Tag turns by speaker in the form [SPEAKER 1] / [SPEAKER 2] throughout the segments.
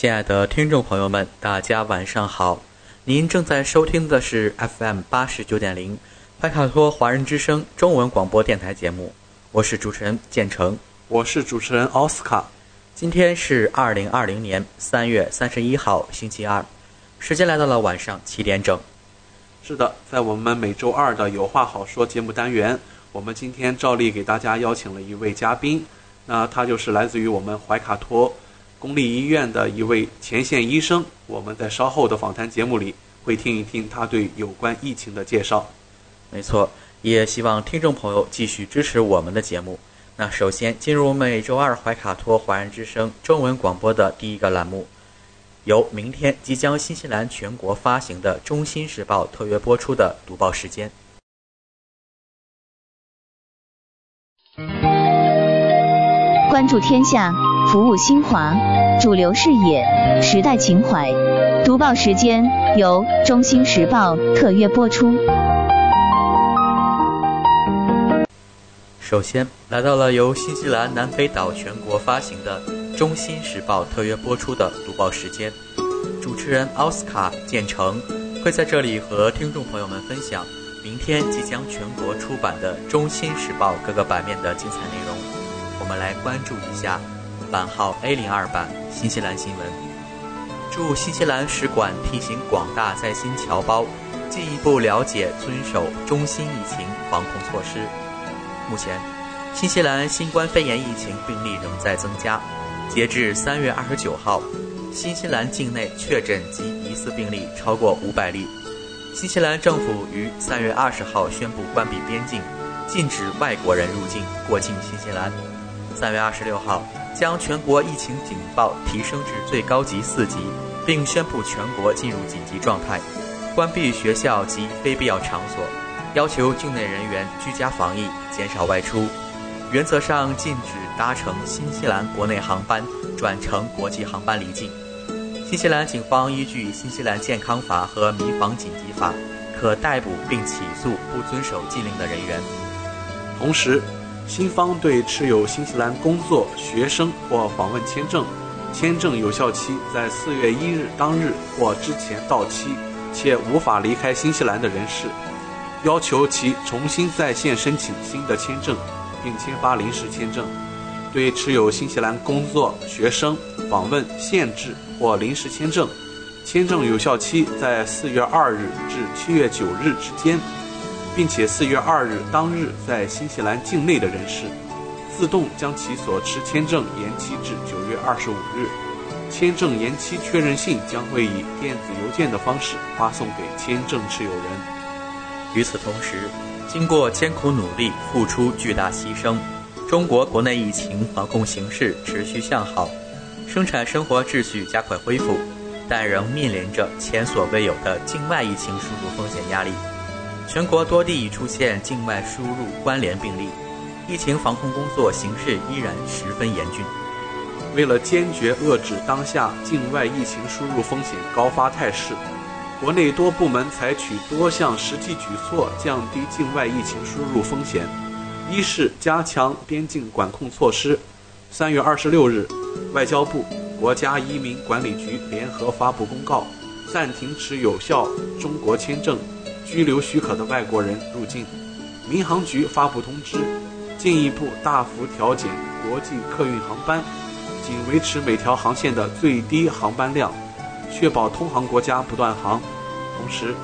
[SPEAKER 1] 亲爱的听众朋友们，大家晚上好！您正在收听的是 FM 八十九点零怀卡托华人之声中文广播电台节目，我是主持人建成。
[SPEAKER 2] 我是主持人奥斯卡。
[SPEAKER 1] 今天是二零二零年三月三十一号，星期二，时间来到了晚上七点整。
[SPEAKER 2] 是的，在我们每周二的有话好说节目单元，我们今天照例给大家邀请了一位嘉宾，那他就是来自于我们怀卡托公立医院的一位前线医生。我们在稍后的访谈节目里会听一听他对有关疫情的介绍。
[SPEAKER 1] 没错，也希望听众朋友继续支持我们的节目。那首先进入每周二怀卡托华人之声中文广播的第一个栏目，由明天即将新西兰全国发行的《中新时报》特约播出的读报时间。
[SPEAKER 3] 关注天下，服务新华，主流视野，时代情怀。读报时间由《中新时报》特约播出。
[SPEAKER 1] 首先来到了由新西兰南北岛全国发行的《中新时报》特约播出的读报时间，主持人奥斯卡建成会在这里和听众朋友们分享明天即将全国出版的《中新时报》各个版面的精彩内容。我们来关注一下版号 A 零二版新西兰新闻。驻新西兰使馆提醒广大在新侨胞进一步了解遵守中新疫情防控措施。目前，新西兰新冠肺炎疫情病例仍在增加。截至三月二十九号，新西兰境内确诊及疑似病例超过五百例。新西兰政府于三月二十号宣布关闭边境，禁止外国人入境过境新西兰。三月二十六号，将全国疫情警报提升至最高级四级，并宣布全国进入紧急状态，关闭学校及非必要场所。要求境内人员居家防疫，减少外出。原则上禁止搭乘新西兰国内航班转乘国际航班离境。新西兰警方依据新西兰健康法和民防紧急法，可逮捕并起诉不遵守禁令的人员。
[SPEAKER 2] 同时，新方对持有新西兰工作、学生或访问签证，签证有效期在四月一日当日或之前到期，且无法离开新西兰的人士。要求其重新在线申请新的签证，并签发临时签证。对持有新西兰工作、学生、访问限制或临时签证，签证有效期在四月二日至七月九日之间，并且四月二日当日在新西兰境内的人士，自动将其所持签证延期至九月二十五日。签证延期确认信将会以电子邮件的方式发送给签证持有人。
[SPEAKER 1] 与此同时，经过艰苦努力、付出巨大牺牲，中国国内疫情防控形势持续向好，生产生活秩序加快恢复，但仍面临着前所未有的境外疫情输入风险压力。全国多地已出现境外输入关联病例，疫情防控工作形势依然十分严峻。
[SPEAKER 2] 为了坚决遏制当下境外疫情输入风险高发态势，国内多部门采取多项实际举措，降低境外疫情输入风险。一是加强边境管控措施。三月二十六日，外交部、国家移民管理局联合发布公告，暂停持有效中国签证、居留许可的外国人入境。民航局发布通知，进一步大幅调减国际客运航班，仅维持每条航线的最低航班量，确保通航国家不断航。同时，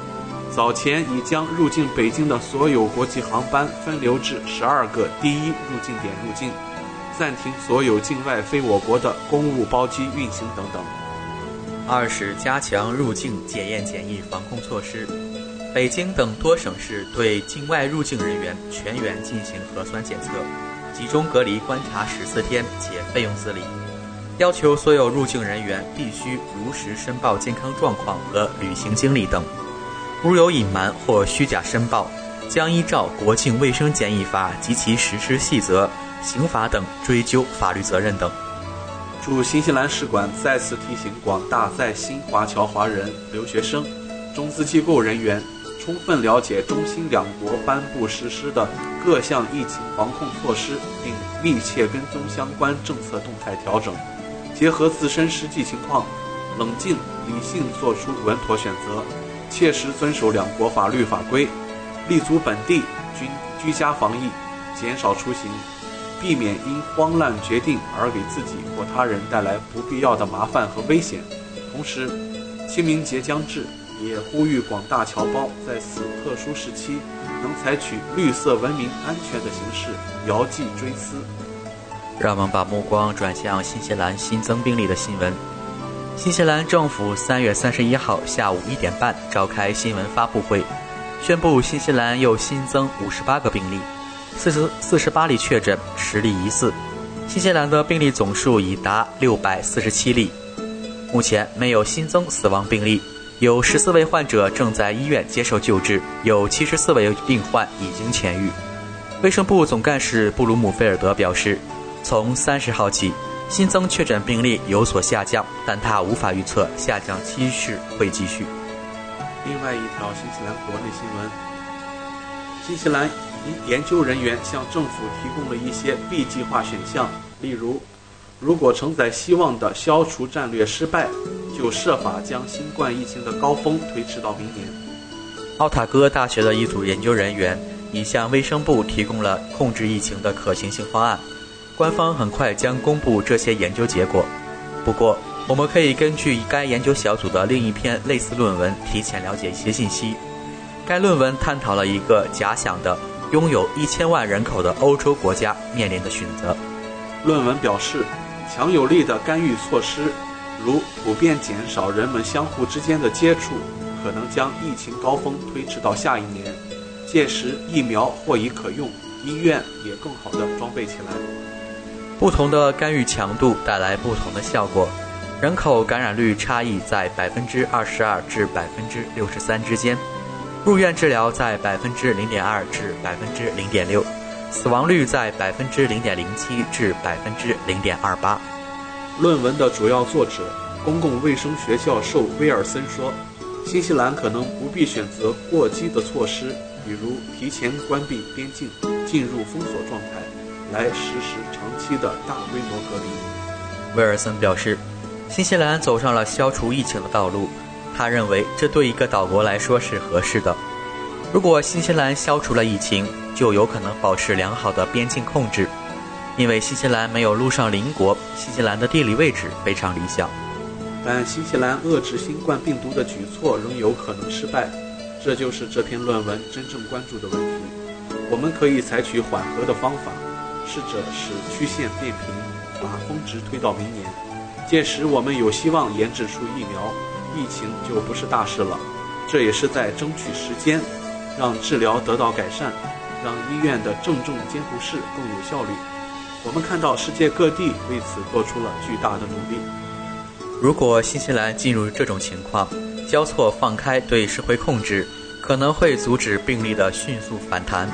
[SPEAKER 2] 早前已将入境北京的所有国际航班分流至十二个第一入境点入境，暂停所有境外非我国的公务包机运行等等。
[SPEAKER 1] 二是加强入境检验检疫防控措施。北京等多省市对境外入境人员全员进行核酸检测，集中隔离观察十四天，且费用自理。要求所有入境人员必须如实申报健康状况和旅行经历等，如有隐瞒或虚假申报，将依照《国境卫生检疫法》及其实施细则、刑法等追究法律责任等。
[SPEAKER 2] 驻新西兰使馆再次提醒广大在新华侨华人留学生、中资机构人员。充分了解中新两国颁布实施的各项疫情防控措施，并密切跟踪相关政策动态调整，结合自身实际情况，冷静理性做出稳妥选择，切实遵守两国法律法规，立足本地均居家防疫，减少出行，避免因慌乱决定而给自己或他人带来不必要的麻烦和危险。同时，清明节将至。也呼吁广大侨胞在此特殊时期，能采取绿色文明、安全的形式遥祭追思。
[SPEAKER 1] 让我们把目光转向新西兰新增病例的新闻。新西兰政府三月三十一号下午一点半召开新闻发布会，宣布新西兰又新增五十八个病例，四十四十八例确诊，十例疑似。新西兰的病例总数已达六百四十七例，目前没有新增死亡病例。有十四位患者正在医院接受救治，有七十四位病患已经痊愈。卫生部总干事布鲁姆菲尔德表示，从三十号起，新增确诊病例有所下降，但他无法预测下降趋势会继续。
[SPEAKER 2] 另外一条新西兰国内新闻：新西兰研究人员向政府提供了一些 B 计划选项，例如，如果承载希望的消除战略失败。就设法将新冠疫情的高峰推迟到明年。
[SPEAKER 1] 奥塔哥大学的一组研究人员已向卫生部提供了控制疫情的可行性方案，官方很快将公布这些研究结果。不过，我们可以根据该研究小组的另一篇类似论文提前了解一些信息。该论文探讨了一个假想的拥有一千万人口的欧洲国家面临的选择。
[SPEAKER 2] 论文表示，强有力的干预措施。如普遍减少人们相互之间的接触，可能将疫情高峰推迟到下一年。届时疫苗或已可用，医院也更好地装备起来。
[SPEAKER 1] 不同的干预强度带来不同的效果，人口感染率差异在百分之二十二至百分之六十三之间，入院治疗在百分之零点二至百分之零点六，死亡率在百分之零点零七至百分之零点二八。
[SPEAKER 2] 论文的主要作者、公共卫生学教授威尔森说：“新西兰可能不必选择过激的措施，比如提前关闭边境、进入封锁状态，来实施长期的大规模隔离。”
[SPEAKER 1] 威尔森表示，新西兰走上了消除疫情的道路。他认为这对一个岛国来说是合适的。如果新西兰消除了疫情，就有可能保持良好的边境控制。因为新西兰没有陆上邻国，新西兰的地理位置非常理想。
[SPEAKER 2] 但新西兰遏制新冠病毒的举措仍有可能失败，这就是这篇论文真正关注的问题。我们可以采取缓和的方法，试着使曲线变平，把峰值推到明年。届时我们有希望研制出疫苗，疫情就不是大事了。这也是在争取时间，让治疗得到改善，让医院的重症监护室更有效率。我们看到世界各地为此做出了巨大的努力。
[SPEAKER 1] 如果新西兰进入这种情况，交错放开对社会控制，可能会阻止病例的迅速反弹。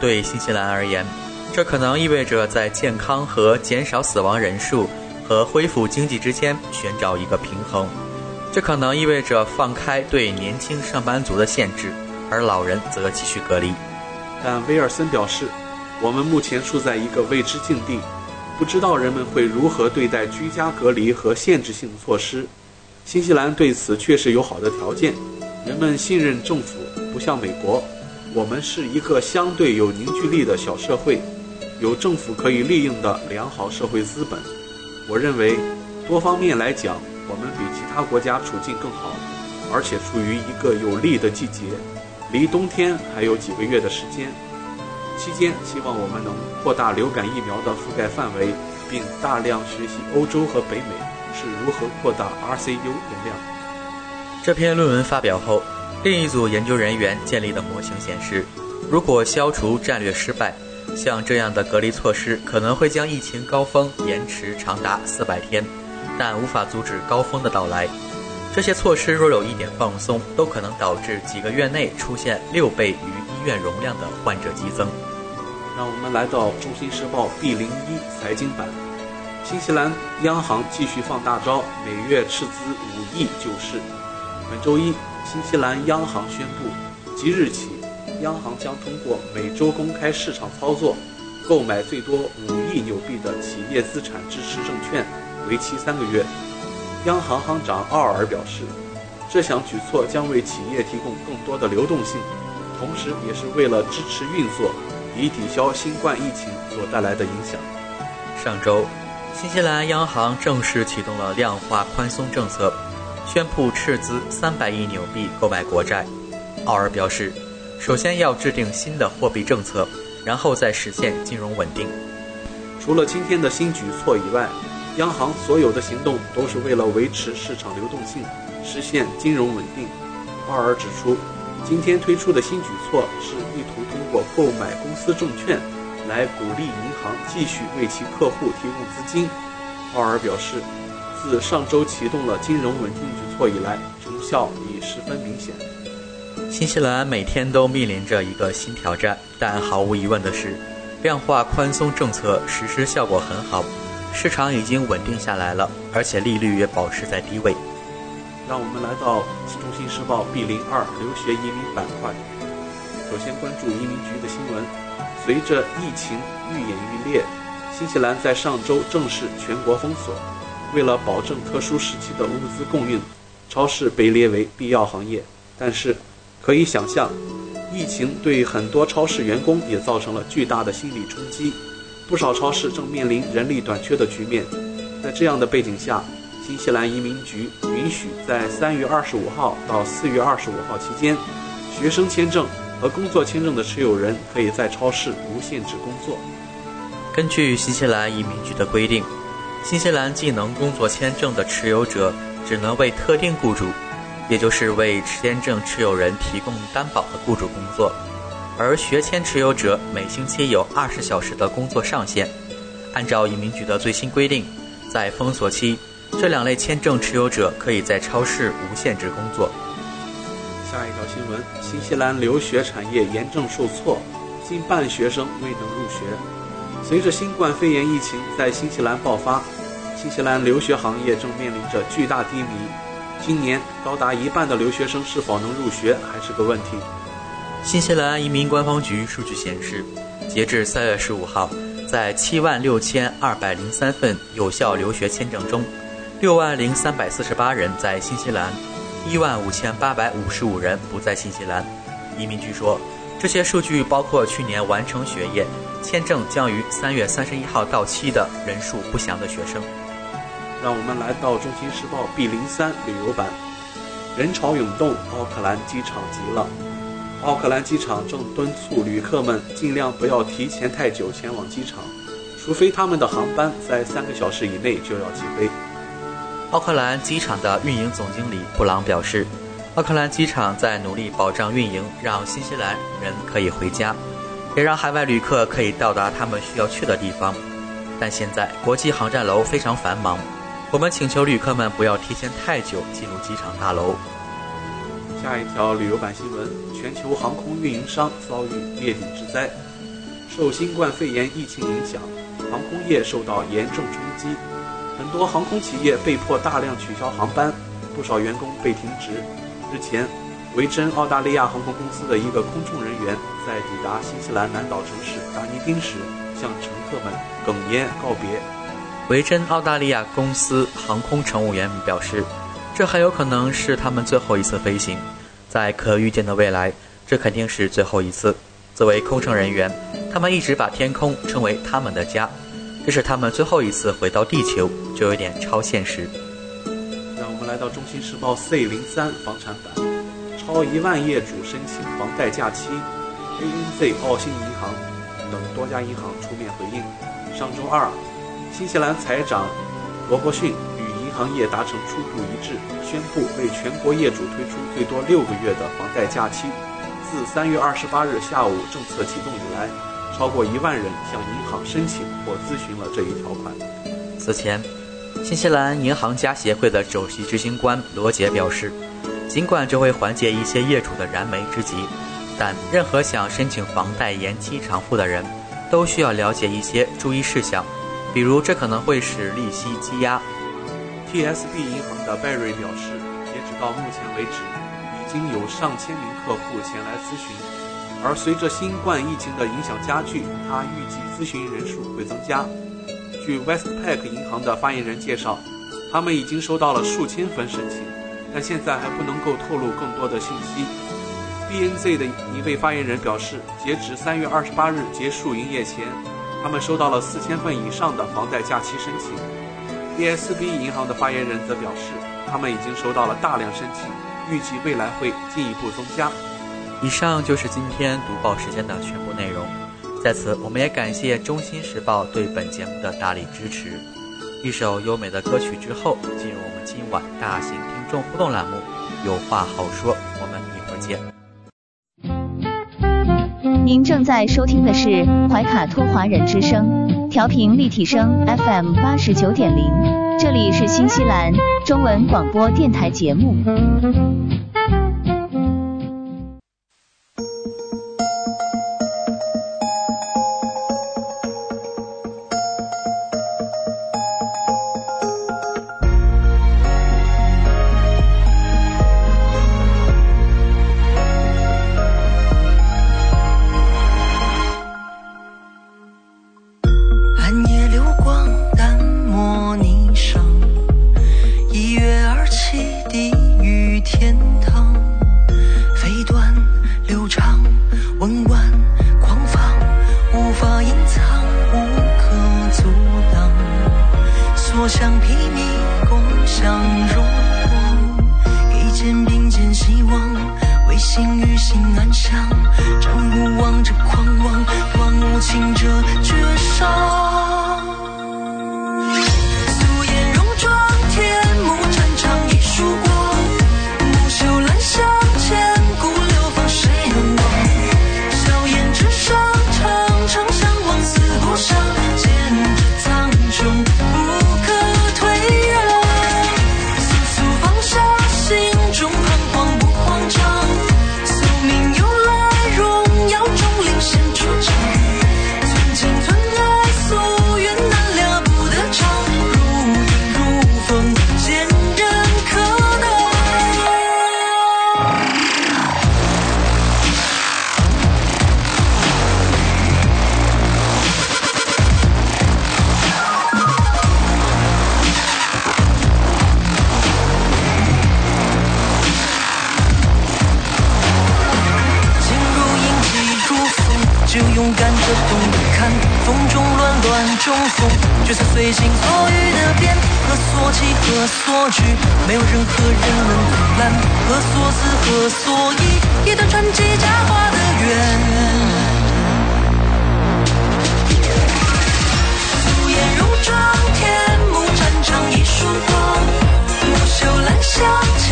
[SPEAKER 1] 对新西兰而言，这可能意味着在健康和减少死亡人数和恢复经济之间寻找一个平衡。这可能意味着放开对年轻上班族的限制，而老人则继续隔离。
[SPEAKER 2] 但威尔森表示。我们目前处在一个未知境地，不知道人们会如何对待居家隔离和限制性措施。新西兰对此确实有好的条件，人们信任政府，不像美国，我们是一个相对有凝聚力的小社会，有政府可以利用的良好社会资本。我认为，多方面来讲，我们比其他国家处境更好，而且处于一个有利的季节，离冬天还有几个月的时间。期间，希望我们能扩大流感疫苗的覆盖范围，并大量学习欧洲和北美是如何扩大 RCU 容量。
[SPEAKER 1] 这篇论文发表后，另一组研究人员建立的模型显示，如果消除战略失败，像这样的隔离措施可能会将疫情高峰延迟长达四百天，但无法阻止高峰的到来。这些措施若有一点放松，都可能导致几个月内出现六倍于医院容量的患者激增。
[SPEAKER 2] 让我们来到《中新时报》B 零一财经版。新西兰央行继续放大招，每月斥资五亿救市。本周一，新西兰央行宣布，即日起，央行将通过每周公开市场操作，购买最多五亿纽币的企业资产支持证券，为期三个月。央行行长奥尔表示，这项举措将为企业提供更多的流动性，同时也是为了支持运作。以抵消新冠疫情所带来的影响。
[SPEAKER 1] 上周，新西兰央行正式启动了量化宽松政策，宣布斥资三百亿纽币购买国债。奥尔表示，首先要制定新的货币政策，然后再实现金融稳定。
[SPEAKER 2] 除了今天的新举措以外，央行所有的行动都是为了维持市场流动性，实现金融稳定。奥尔指出。今天推出的新举措是意图通过购买公司证券，来鼓励银行继续为其客户提供资金。奥尔表示，自上周启动了金融稳定举措以来，成效已十分明显。
[SPEAKER 1] 新西兰每天都面临着一个新挑战，但毫无疑问的是，量化宽松政策实施效果很好，市场已经稳定下来了，而且利率也保持在低位。
[SPEAKER 2] 让我们来到《中新时报》B 零二留学移民板块。首先关注移民局的新闻。随着疫情愈演愈烈，新西兰在上周正式全国封锁。为了保证特殊时期的物资供应，超市被列为必要行业。但是，可以想象，疫情对很多超市员工也造成了巨大的心理冲击。不少超市正面临人力短缺的局面。在这样的背景下，新西兰移民局允许在三月二十五号到四月二十五号期间，学生签证和工作签证的持有人可以在超市无限制工作。
[SPEAKER 1] 根据新西兰移民局的规定，新西兰技能工作签证的持有者只能为特定雇主，也就是为签证持有人提供担保的雇主工作，而学签持有者每星期有二十小时的工作上限。按照移民局的最新规定，在封锁期。这两类签证持有者可以在超市无限制工作。
[SPEAKER 2] 下一条新闻：新西兰留学产业严重受挫，近半学生未能入学。随着新冠肺炎疫情在新西兰爆发，新西兰留学行业正面临着巨大低迷。今年高达一半的留学生是否能入学还是个问题。
[SPEAKER 1] 新西兰移民官方局数据显示，截至三月十五号，在七万六千二百零三份有效留学签证中，六万零三百四十八人在新西兰，一万五千八百五十五人不在新西兰。移民局说，这些数据包括去年完成学业、签证将于三月三十一号到期的人数不详的学生。
[SPEAKER 2] 让我们来到《中新时报》B 零三旅游版，人潮涌动，奥克兰机场急了。奥克兰机场正敦促旅客们尽量不要提前太久前往机场，除非他们的航班在三个小时以内就要起飞。
[SPEAKER 1] 奥克兰机场的运营总经理布朗表示，奥克兰机场在努力保障运营，让新西兰人可以回家，也让海外旅客可以到达他们需要去的地方。但现在国际航站楼非常繁忙，我们请求旅客们不要提前太久进入机场大楼。
[SPEAKER 2] 下一条旅游版新闻：全球航空运营商遭遇灭顶之灾，受新冠肺炎疫情影响，航空业受到严重冲击。很多航空企业被迫大量取消航班，不少员工被停职。日前，维珍澳大利亚航空公司的一个空中人员在抵达新西兰南岛城市达尼丁时，向乘客们哽咽告别。
[SPEAKER 1] 维珍澳大利亚公司航空乘务员表示，这很有可能是他们最后一次飞行，在可预见的未来，这肯定是最后一次。作为空乘人员，他们一直把天空称为他们的家。这是他们最后一次回到地球，就有点超现实。
[SPEAKER 2] 让我们来到《中心时报》C 零三房产版，超一万业主申请房贷假期，ANZ 澳新银行等多家银行出面回应。上周二，新西兰财长罗伯逊行业达成初步一致，宣布为全国业主推出最多六个月的房贷假期。自三月二十八日下午政策启动以来，超过一万人向银行申请或咨询了这一条款。
[SPEAKER 1] 此前，新西兰银行家协会的首席执行官罗杰表示，尽管这会缓解一些业主的燃眉之急，但任何想申请房贷延期偿付的人，都需要了解一些注意事项，比如这可能会使利息积压。
[SPEAKER 2] TSB 银行的贝瑞表示，截止到目前为止。已经有上千名客户前来咨询，而随着新冠疫情的影响加剧，他预计咨询人数会增加。据 Westpac 银行的发言人介绍，他们已经收到了数千份申请，但现在还不能够透露更多的信息。BNZ 的一位发言人表示，截止三月二十八日结束营业前，他们收到了四千份以上的房贷假期申请。BSB 银行的发言人则表示，他们已经收到了大量申请。预计未来会进一步增加。
[SPEAKER 1] 以上就是今天读报时间的全部内容。在此，我们也感谢中新时报对本节目的大力支持。一首优美的歌曲之后，进入我们今晚大型听众互动栏目“有话好说”，我们一会儿见。
[SPEAKER 3] 您正在收听的是怀卡托华人之声，调频立体声 FM 八十九点零。这里是新西兰中文广播电台节目。
[SPEAKER 1] 的
[SPEAKER 3] 不堪，风中乱乱中风，就散随心所欲的变，何所起何所去，没有任何人能阻拦，何所思何所忆，一段传奇佳话的缘，素颜戎装，天幕战场，一束光，秀兰香，千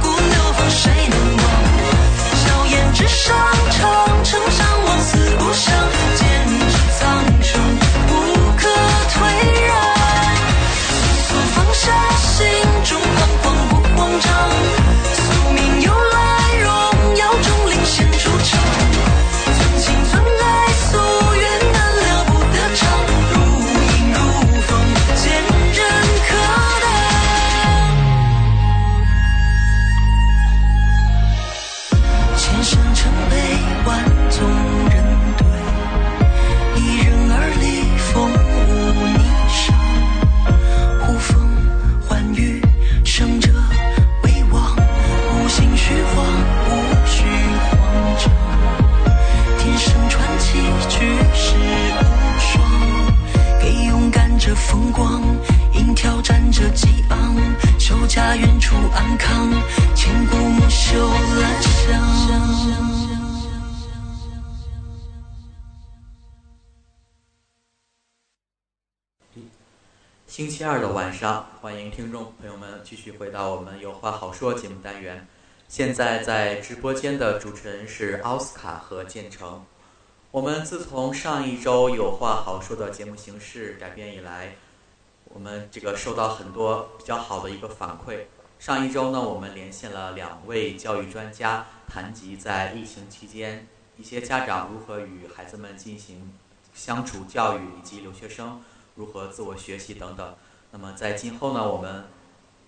[SPEAKER 3] 古流芳，谁能忘，硝烟之上长城。
[SPEAKER 1] 期二的晚上，欢迎听众朋友们继续回到我们有话好说节目单元。现在在直播间的主持人是奥斯卡和建成。我们自从上一周有话好说的节目形式改变以来，我们这个受到很多比较好的一个反馈。上一周呢，我们连线了两位教育专家，谈及在疫情期间一些家长如何与孩子们进行相处教育，以及留学生如何自我学习等等。那么在今后呢，我们。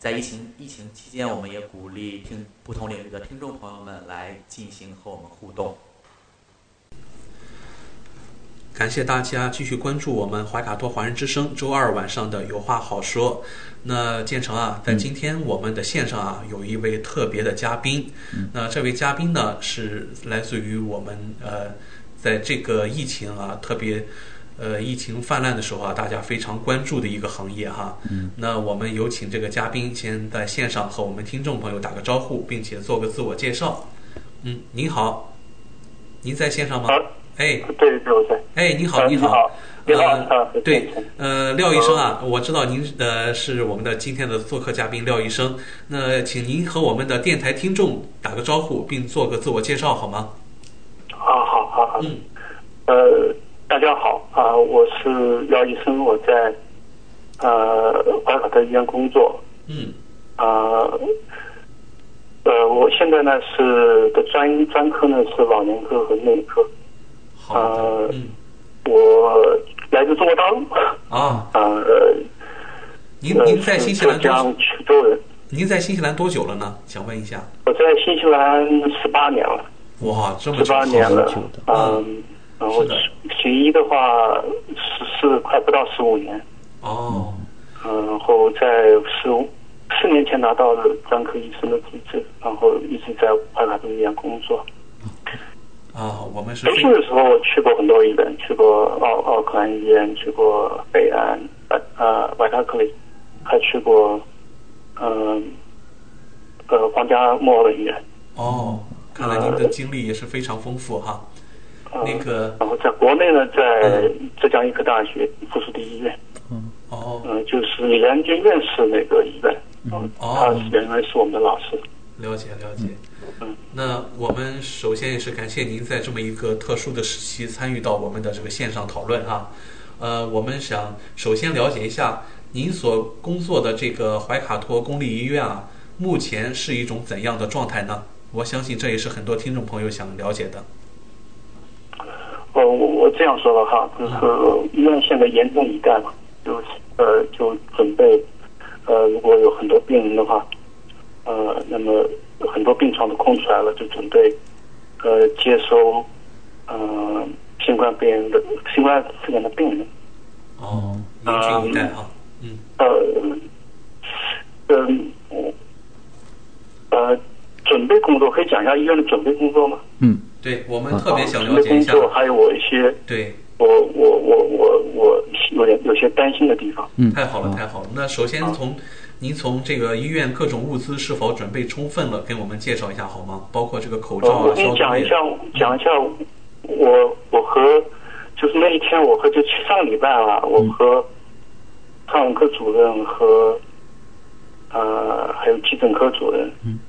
[SPEAKER 1] 在疫情疫情期间，我们也鼓励听不同领域的听众朋友们来进行和我们互动。
[SPEAKER 2] 感谢大家继续关注我们怀卡托华人之声周二晚上的有话好说。那建成啊，在今天我们的线上啊，有一位特别的嘉宾。那这位嘉宾呢，是来自于我们呃，在这个疫情啊特别。呃，疫情泛滥的时候啊，大家非常关注的一个行业哈。嗯。那我们有请这个嘉宾先在线上和我们听众朋友打个招呼，并且做个自我介绍。嗯，您好，您在线上吗？哎，
[SPEAKER 4] 对对，我在。
[SPEAKER 2] 哎，你好，
[SPEAKER 4] 你
[SPEAKER 2] 好。
[SPEAKER 4] 你好。
[SPEAKER 2] 对，呃，廖医生啊，我知道您呃是我们的今天的做客嘉宾廖医生。那请您和我们的电台听众打个招呼，并做个自我介绍好吗？
[SPEAKER 4] 好好好好。
[SPEAKER 2] 嗯。
[SPEAKER 4] 呃。大家好啊，我是姚医生，我在呃怀卡特医院工作。
[SPEAKER 2] 嗯。
[SPEAKER 4] 啊，呃，我现在呢是的专专科呢是老年科和内科。
[SPEAKER 2] 好。嗯。
[SPEAKER 4] 我来自中国大陆。
[SPEAKER 2] 啊。
[SPEAKER 4] 啊。
[SPEAKER 2] 您您在新西兰多？
[SPEAKER 4] 衢州人。
[SPEAKER 2] 您在新西兰多久了呢？想问一下。
[SPEAKER 4] 我在新西兰十八年了。
[SPEAKER 2] 哇，这么
[SPEAKER 4] 十八年了。嗯。然后学医的话是是快不到十五年。
[SPEAKER 2] 哦。
[SPEAKER 4] 嗯，然后在十五四年前拿到了专科医生的资质，然后一直在怀卡特医院工作。
[SPEAKER 2] 啊，我们是。
[SPEAKER 4] 读书的时候我去过很多医院，去过奥奥克兰医院，去过北安，呃，外塔克里，还去过，嗯，呃，皇家莫尔医院。
[SPEAKER 2] 哦，看来您的经历也是非常丰富哈。那个，
[SPEAKER 4] 然后在国内呢，在浙江医科大学附属第一医院，
[SPEAKER 2] 嗯，哦，
[SPEAKER 4] 嗯，就是李兰娟院士那个医院，
[SPEAKER 2] 嗯，
[SPEAKER 4] 他原来是我们的老师。
[SPEAKER 2] 了解了解，嗯，那我们首先也是感谢您在这么一个特殊的时期参与到我们的这个线上讨论哈，呃，我们想首先了解一下您所工作的这个怀卡托公立医院啊，目前是一种怎样的状态呢？我相信这也是很多听众朋友想了解的。
[SPEAKER 4] 呃，我我这样说的哈，就是医院现在严阵以待嘛，就呃就准备，呃如果有很多病人的话，呃那么很多病床都空出来了，就准备呃接收呃新冠病人的新冠肺炎的病人。
[SPEAKER 2] 哦，严阵以待哈，
[SPEAKER 4] 嗯。呃，嗯，呃，准备工作可以讲一下医院的准备工作吗？
[SPEAKER 2] 嗯。对我们特别想了解一下，
[SPEAKER 4] 还有我一些，
[SPEAKER 2] 对
[SPEAKER 4] 我我我我我有点有些担心的地方。
[SPEAKER 2] 嗯，太好了太好了。那首先从您从这个医院各种物资是否准备充分了，给我们介绍一下好吗？包括这个口罩啊。
[SPEAKER 4] 我给你讲一下，讲一下我我和就是那一天，我和就上个礼拜啊，我和妇产科主任和呃还有急诊科主任。
[SPEAKER 2] 嗯。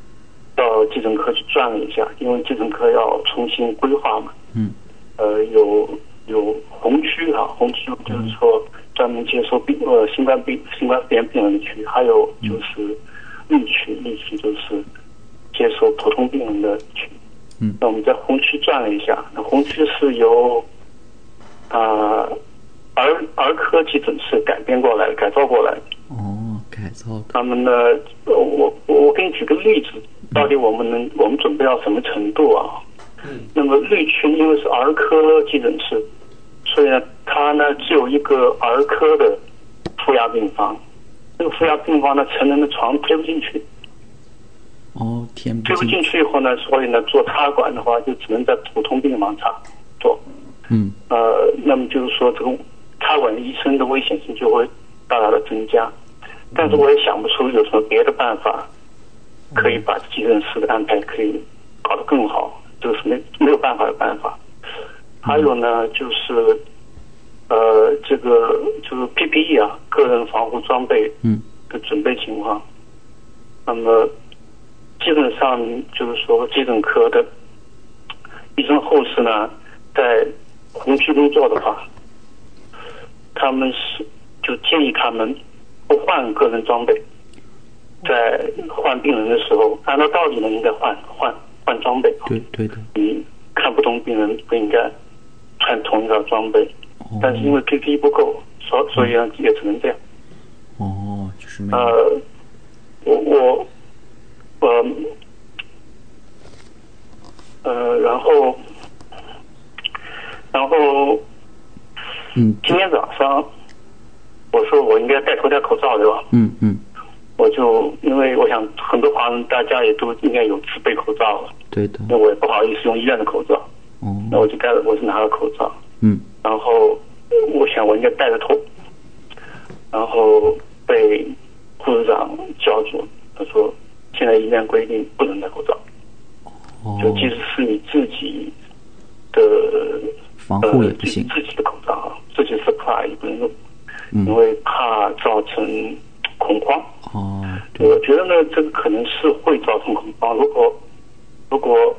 [SPEAKER 4] 到急诊科去转了一下，因为急诊科要重新规划嘛。
[SPEAKER 2] 嗯。
[SPEAKER 4] 呃，有有红区哈，红区就是说专门接收病呃新冠病新冠肺炎病人的区，还有就是绿区，绿区就是接受普通病人的区。
[SPEAKER 2] 嗯。
[SPEAKER 4] 那我们在红区转了一下，那红区是由啊儿儿科急诊室改编过来、改造过来。
[SPEAKER 2] 哦，改造。
[SPEAKER 4] 他们呢，我我给你举个例子。到底我们能我们准备到什么程度啊？
[SPEAKER 2] 嗯。
[SPEAKER 4] 那么绿区因为是儿科急诊室，所以呢，它呢只有一个儿科的负压病房。这个负压病房呢，成人的床推不进去。
[SPEAKER 2] 哦，天。
[SPEAKER 4] 推不进去以后呢，所以呢，做插管的话就只能在普通病房插做。
[SPEAKER 2] 嗯。
[SPEAKER 4] 呃，那么就是说，这个插管医生的危险性就会大大的增加。但是我也想不出有什么别的办法。可以把急诊室的安排可以搞得更好，这个是没没有办法的办法。还有呢，就是呃，这个就是 PPE 啊，个人防护装备
[SPEAKER 5] 嗯
[SPEAKER 4] 的准备情况。那么基本上就是说，急诊科的医生护士呢，在红区工作的话，他们是就建议他们不换个人装备，在换病人的时候，按照道理呢，应该换换换装备。
[SPEAKER 5] 对对的，
[SPEAKER 4] 你看不懂病人不应该穿同一套装备，
[SPEAKER 5] 哦
[SPEAKER 4] 但是因为 PPE 不够，所所以呢也只能这样。
[SPEAKER 5] 哦，就是没有，
[SPEAKER 4] 呃，我我呃呃，然后然后
[SPEAKER 5] 嗯
[SPEAKER 4] 今天早上我说我应该戴头戴口罩对吧？
[SPEAKER 5] 嗯嗯，
[SPEAKER 4] 我就因为我想很多华人大家也都应该有自备口罩了，
[SPEAKER 5] 对的，
[SPEAKER 4] 那我也不好意思用医院的口罩，
[SPEAKER 5] 哦，
[SPEAKER 4] 那我就戴了，我是拿了口罩。
[SPEAKER 5] 嗯。
[SPEAKER 4] 然后我想我应该戴着头，然后被护士长叫住，他说现在医院规定不能戴口罩，
[SPEAKER 5] 哦，
[SPEAKER 4] 就即使是你自己的
[SPEAKER 5] 防护也不行，
[SPEAKER 4] 呃、自己的口罩啊，自己 supply 也不能用，
[SPEAKER 5] 嗯。
[SPEAKER 4] 因为怕造成恐慌。
[SPEAKER 5] 哦，对，
[SPEAKER 4] 我觉得呢，这个可能是会造成恐慌。如果如果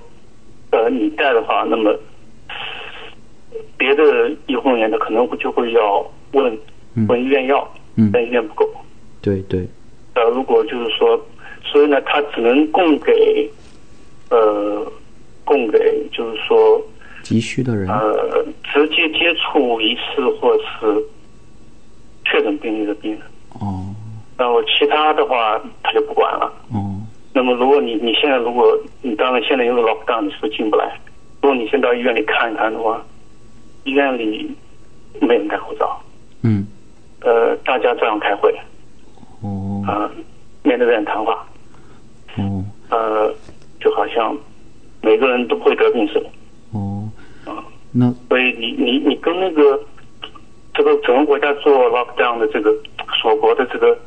[SPEAKER 4] 呃你带的话，那么别的医护人员呢可能会就会要问
[SPEAKER 5] 嗯
[SPEAKER 4] 问医院要，
[SPEAKER 5] 嗯
[SPEAKER 4] 但医院不够。
[SPEAKER 5] 对对，
[SPEAKER 4] 呃，如果就是说，所以呢，他只能供给呃供给就是说
[SPEAKER 5] 急需的人，
[SPEAKER 4] 呃直接接触疑似或是确诊病例的病人。
[SPEAKER 5] 哦
[SPEAKER 4] 然后其他的话他就不管了。
[SPEAKER 5] 哦，
[SPEAKER 4] 那么如果你你现在如果你当然现在因为 lockdown 你是进不来，如果你先到医院里看一看的话，医院里没人戴口罩，
[SPEAKER 5] 嗯。
[SPEAKER 4] 呃，大家照样开会。
[SPEAKER 5] 哦。
[SPEAKER 4] 啊、面对面谈话，
[SPEAKER 5] 哦。
[SPEAKER 4] 呃，就好像每个人都不会得病似的。
[SPEAKER 5] 哦，
[SPEAKER 4] 啊，
[SPEAKER 5] 那
[SPEAKER 4] 所以你你你跟那个这个整个国家做 lockdown 的这个锁国的这个，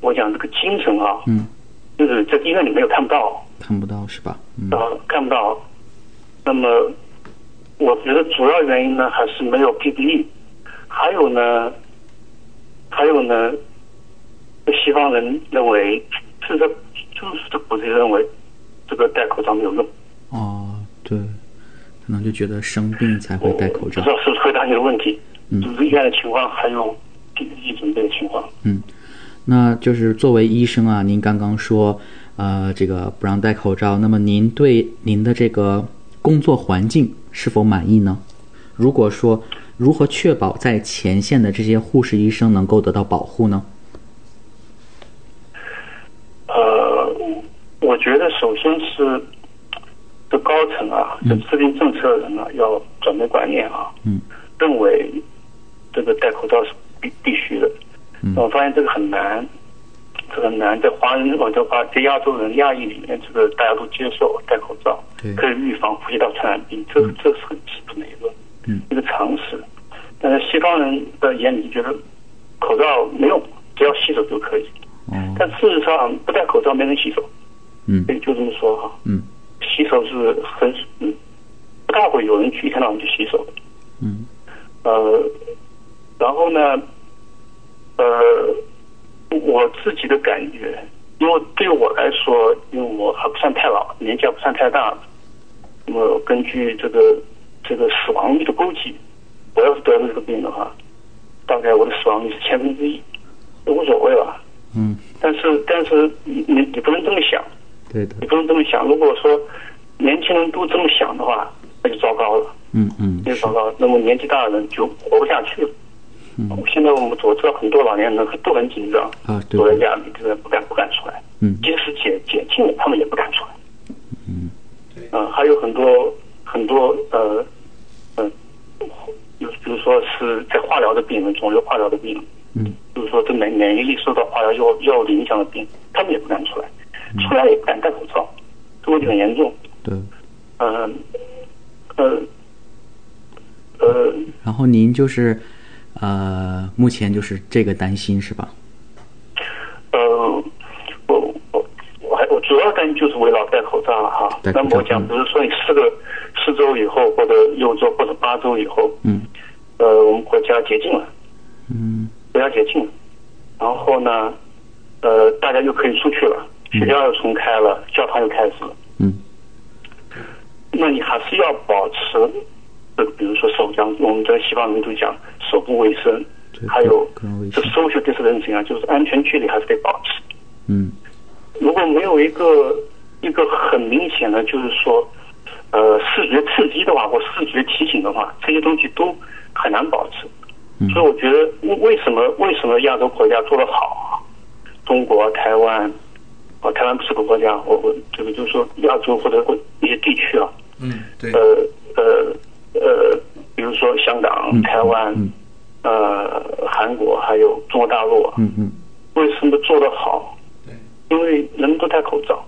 [SPEAKER 4] 我讲这个精神啊，
[SPEAKER 5] 嗯
[SPEAKER 4] 就是在医院里没有看不到，
[SPEAKER 5] 看不到是吧？嗯
[SPEAKER 4] 啊，看不到。那么，我觉得主要原因呢还是没有 PPE，还有呢，还有呢，西方人认为，是这就是这国际认为这个戴口罩没有用。
[SPEAKER 5] 哦对，可能就觉得生病才会戴口罩
[SPEAKER 4] 不知，道是不是回答你的问题？
[SPEAKER 5] 嗯
[SPEAKER 4] 就是医院的情况，还有 PPE 准备的情况。
[SPEAKER 5] 嗯，那就是作为医生啊，您刚刚说，呃，这个不让戴口罩，那么您对您的这个工作环境是否满意呢？如果说，如何确保在前线的这些护士医生能够得到保护呢？
[SPEAKER 4] 呃，我觉得首先是这高层啊，这制定政策的人啊，要转变观念啊，
[SPEAKER 5] 嗯
[SPEAKER 4] 认为这个戴口罩是必必须的。
[SPEAKER 5] 嗯
[SPEAKER 4] 我发现这个很难，这个很难在华人我的话，在亚洲人亚裔里面，这个大家都接受戴口罩，可以预防呼吸道传染病，这这是很基本的一个
[SPEAKER 5] 嗯
[SPEAKER 4] 一个常识。但是西方人的眼里觉得口罩没用，只要洗手就可以。
[SPEAKER 5] 哦
[SPEAKER 4] 但事实上，不戴口罩没人洗手，
[SPEAKER 5] 嗯
[SPEAKER 4] 所以就这么说哈。
[SPEAKER 5] 嗯
[SPEAKER 4] 洗手是很嗯，不大会有人去一天到晚去洗手的。
[SPEAKER 5] 嗯
[SPEAKER 4] 呃，然后呢，呃，我自己的感觉，因为对我来说，因为我还不算太老，年纪还不算太大，那么根据这个这个死亡率的估计，我要是得了这个病的话，大概我的死亡率是千分之一，无所谓吧。
[SPEAKER 5] 嗯，
[SPEAKER 4] 但是但是你你你不能这么想，
[SPEAKER 5] 对的
[SPEAKER 4] 你，不能这么想。如果说年轻人都这么想的话，那就糟糕了。
[SPEAKER 5] 嗯嗯
[SPEAKER 4] 那就糟糕了。那么年纪大的人就活不下去了。
[SPEAKER 5] 嗯
[SPEAKER 4] 现在我们我知道很多老年人都很紧张，
[SPEAKER 5] 啊对
[SPEAKER 4] 躲在家里，这个不敢不敢出来。
[SPEAKER 5] 嗯
[SPEAKER 4] 即使解解禁了，他们也不敢出来。
[SPEAKER 5] 嗯
[SPEAKER 4] 呃，还有很多很多呃呃，有比如说是在化疗的病人，肿瘤化疗的病人，
[SPEAKER 5] 嗯
[SPEAKER 4] 比如说这免免疫力受到化疗药药物的影响的病，他们也不敢出来，
[SPEAKER 5] 嗯
[SPEAKER 4] 出来也不敢戴口罩，这问题很严重。
[SPEAKER 5] 对。
[SPEAKER 4] 嗯呃呃
[SPEAKER 5] 然后您就是，呃，目前就是这个担心是吧？
[SPEAKER 4] 呃，我我我还我主要担心就是围绕戴口罩了哈。那么我讲不是说你四个四周以后或者六周或者八周以后，
[SPEAKER 5] 嗯
[SPEAKER 4] 呃，我们国家解禁了，
[SPEAKER 5] 嗯
[SPEAKER 4] 国家解禁了，然后呢，呃，大家又可以出去了，学校又重开了，教堂又开始了。
[SPEAKER 5] 嗯
[SPEAKER 4] 那你还是要保持，呃，比如说手讲，我们在西方民族讲手部卫生，还有这
[SPEAKER 5] 生
[SPEAKER 4] social distancing 啊，就是安全距离还是得保持。
[SPEAKER 5] 嗯
[SPEAKER 4] 如果没有一个一个很明显的，就是说，呃，视觉刺激的话，或视觉提醒的话，这些东西都很难保持。
[SPEAKER 5] 嗯
[SPEAKER 4] 所以我觉得，为为什么为什么亚洲国家做得好啊？中国、台湾，啊，台湾不是个国家，我我这个就是说亚洲或者一些地区啊，
[SPEAKER 2] 嗯，对
[SPEAKER 4] 呃呃呃，比如说香港、
[SPEAKER 5] 嗯
[SPEAKER 4] 台湾、
[SPEAKER 5] 嗯。
[SPEAKER 4] 呃韩国，还有中国大陆啊，
[SPEAKER 5] 嗯嗯。
[SPEAKER 4] 为什么做得好？
[SPEAKER 2] 对。
[SPEAKER 4] 因为人们都戴口罩，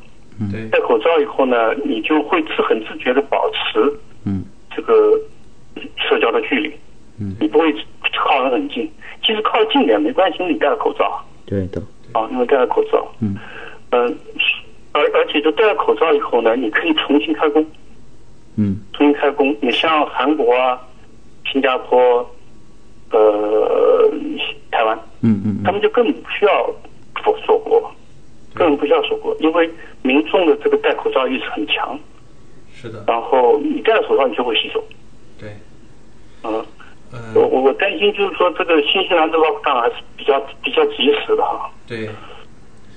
[SPEAKER 2] 对。
[SPEAKER 4] 戴口罩以后呢，你就会自很自觉的保持
[SPEAKER 5] 嗯。
[SPEAKER 4] 这个社交的距离，
[SPEAKER 5] 嗯。
[SPEAKER 4] 你不会靠得很近，其实靠近点没关系，因为你戴了口罩
[SPEAKER 5] 对的。
[SPEAKER 4] 啊，因为戴了口罩，
[SPEAKER 5] 嗯。
[SPEAKER 4] 嗯、而而且就戴了口罩以后呢，你可以重新开工，
[SPEAKER 5] 嗯。
[SPEAKER 4] 重新开工。你像韩国啊、新加坡、呃、台湾，
[SPEAKER 5] 嗯嗯
[SPEAKER 4] 他们就根本不需要锁锁国，根本不需要锁国，因为民众的这个戴口罩意识很强，
[SPEAKER 2] 是的，
[SPEAKER 4] 然后你戴了口罩你就会洗手，
[SPEAKER 2] 对，
[SPEAKER 4] 嗯。
[SPEAKER 2] 嗯
[SPEAKER 4] 我我我担心就是说这个新西兰这个 lockdown 还是比较比较及时的哈，
[SPEAKER 2] 对。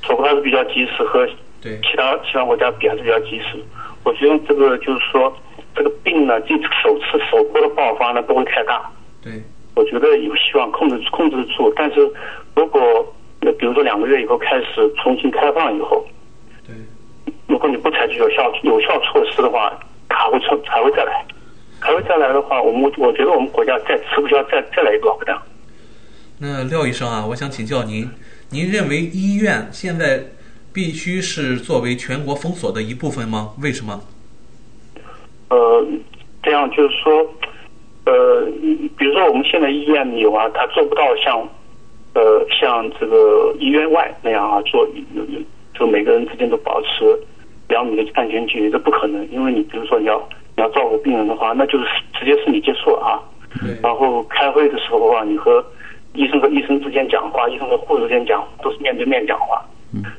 [SPEAKER 4] 锁国还是比较及时，和
[SPEAKER 2] 对。
[SPEAKER 4] 其他其他国家比还是比较及时。我觉得这个就是说这个病呢，这首次首波的爆发呢不会太大，
[SPEAKER 2] 对
[SPEAKER 4] 我觉得有希望控制控制住。但是如果呃比如说两个月以后开始重新开放以后，
[SPEAKER 2] 对
[SPEAKER 4] 如果你不采取有效有效措施的话，它还会出还会再来，还会再来的话，我们我觉得我们国家再吃不消再再来一个 lockdown。
[SPEAKER 2] 那廖医生啊，我想请教您，您认为医院现在必须是作为全国封锁的一部分吗？为什么？
[SPEAKER 4] 呃，这样就是说，呃，比如说我们现在医院有啊，他做不到像，呃，像这个医院外那样啊，做就每个人之间都保持两米的安全距离，这不可能，因为你比如说你要你要照顾病人的话，那就是直接是你接触了啊。
[SPEAKER 2] 对
[SPEAKER 4] 然后开会的时候啊，你和医生和医生之间讲话，医生和护士之间讲，都是面对面讲话，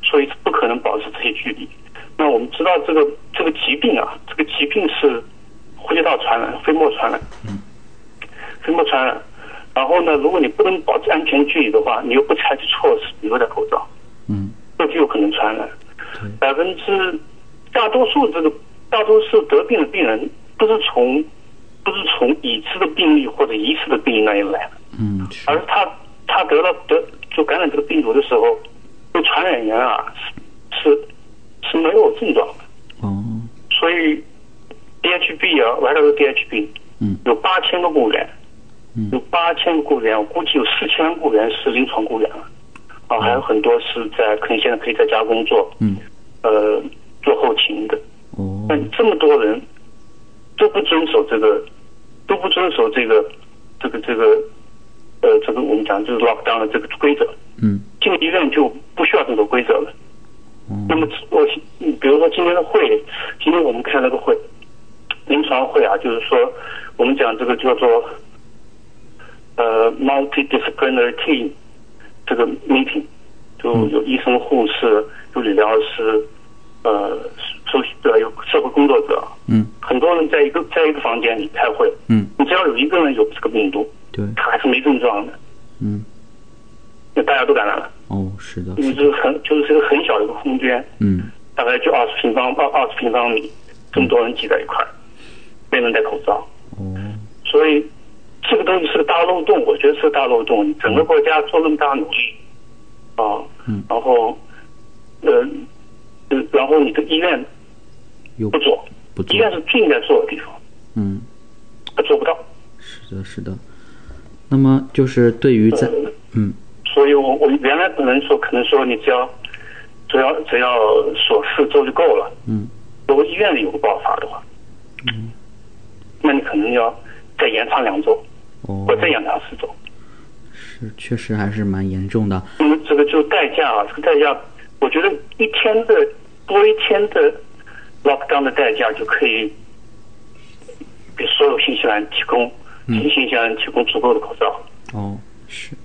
[SPEAKER 4] 所以不可能保持这些距离。那我们知道这个这个疾病啊，这个疾病是呼吸道传染、飞沫传染，嗯。飞沫传染。然后呢，如果你不能保持安全距离的话，你又不采取措施，比如戴口罩，
[SPEAKER 5] 嗯。
[SPEAKER 4] 这就有可能传染。百分之大多数这个大多数得病的病人不是从不是从已知的病例或者疑似的病例那里来的，
[SPEAKER 5] 嗯
[SPEAKER 4] 而是他他得了得就感染这个病毒的时候，这个传染源啊是是是没有症状的，
[SPEAKER 5] 哦。
[SPEAKER 4] 所以 DHB 啊，我还有 DHB，
[SPEAKER 5] 嗯。
[SPEAKER 4] 有八千个雇员，
[SPEAKER 5] 嗯。
[SPEAKER 4] 有八千个雇员，我估计有四千雇员是临床雇员了，啊，还有很多是在可能现在可以在家工作，
[SPEAKER 5] 嗯。
[SPEAKER 4] 呃，做后勤的。
[SPEAKER 5] 哦。
[SPEAKER 4] 那这么多人都不遵守这个，都不遵守这个，这个这个，呃，这个我们讲就是 lockdown 的这个规则，
[SPEAKER 5] 嗯
[SPEAKER 4] 进医院就不需要这么多规则了。
[SPEAKER 5] 哦
[SPEAKER 4] 那么我嗯比如说今天的会，今天我们开了个会，临床会啊，就是说我们讲这个叫做呃 multidisciplinary team 这个 meeting，就有医生、护士，有理疗师，呃有社会工作者，
[SPEAKER 5] 嗯。
[SPEAKER 4] 很多人在一个在一个房间里开会，
[SPEAKER 5] 嗯。
[SPEAKER 4] 你只要有一个人有这个病毒，
[SPEAKER 5] 对。
[SPEAKER 4] 他还是没症状的，
[SPEAKER 5] 嗯。
[SPEAKER 4] 那大家都感染了，
[SPEAKER 5] 哦是的
[SPEAKER 4] 因为这个很就是这个很小的一个空间，
[SPEAKER 5] 嗯
[SPEAKER 4] 大概就二十平方二二十平方米，这么多人挤在一块儿，没人戴口罩，
[SPEAKER 5] 哦
[SPEAKER 4] 所以这个东西是个大漏洞，我觉得是个大漏洞。你整个国家做那么大努力，啊，
[SPEAKER 5] 嗯
[SPEAKER 4] 然后，呃，呃然后你的医院
[SPEAKER 5] 又
[SPEAKER 4] 不做，
[SPEAKER 5] 不做
[SPEAKER 4] 医院是最应该做的地方，
[SPEAKER 5] 嗯
[SPEAKER 4] 他做不到。
[SPEAKER 5] 是的是的。那么就是对于在嗯
[SPEAKER 4] 所以我我原来可能说，可能说你只要只要只要锁四周就够了。
[SPEAKER 5] 嗯
[SPEAKER 4] 如果医院里有个爆发的话，
[SPEAKER 5] 嗯
[SPEAKER 4] 那你可能要再延长两周，
[SPEAKER 5] 哦
[SPEAKER 4] 或再延长四周。
[SPEAKER 5] 是确实还是蛮严重的
[SPEAKER 4] 因为这个就代价啊，这个代价，我觉得一天的多一天的 lockdown 的代价就可以给所有新西兰提供提醒向人提供足够的口罩。
[SPEAKER 5] 哦，是。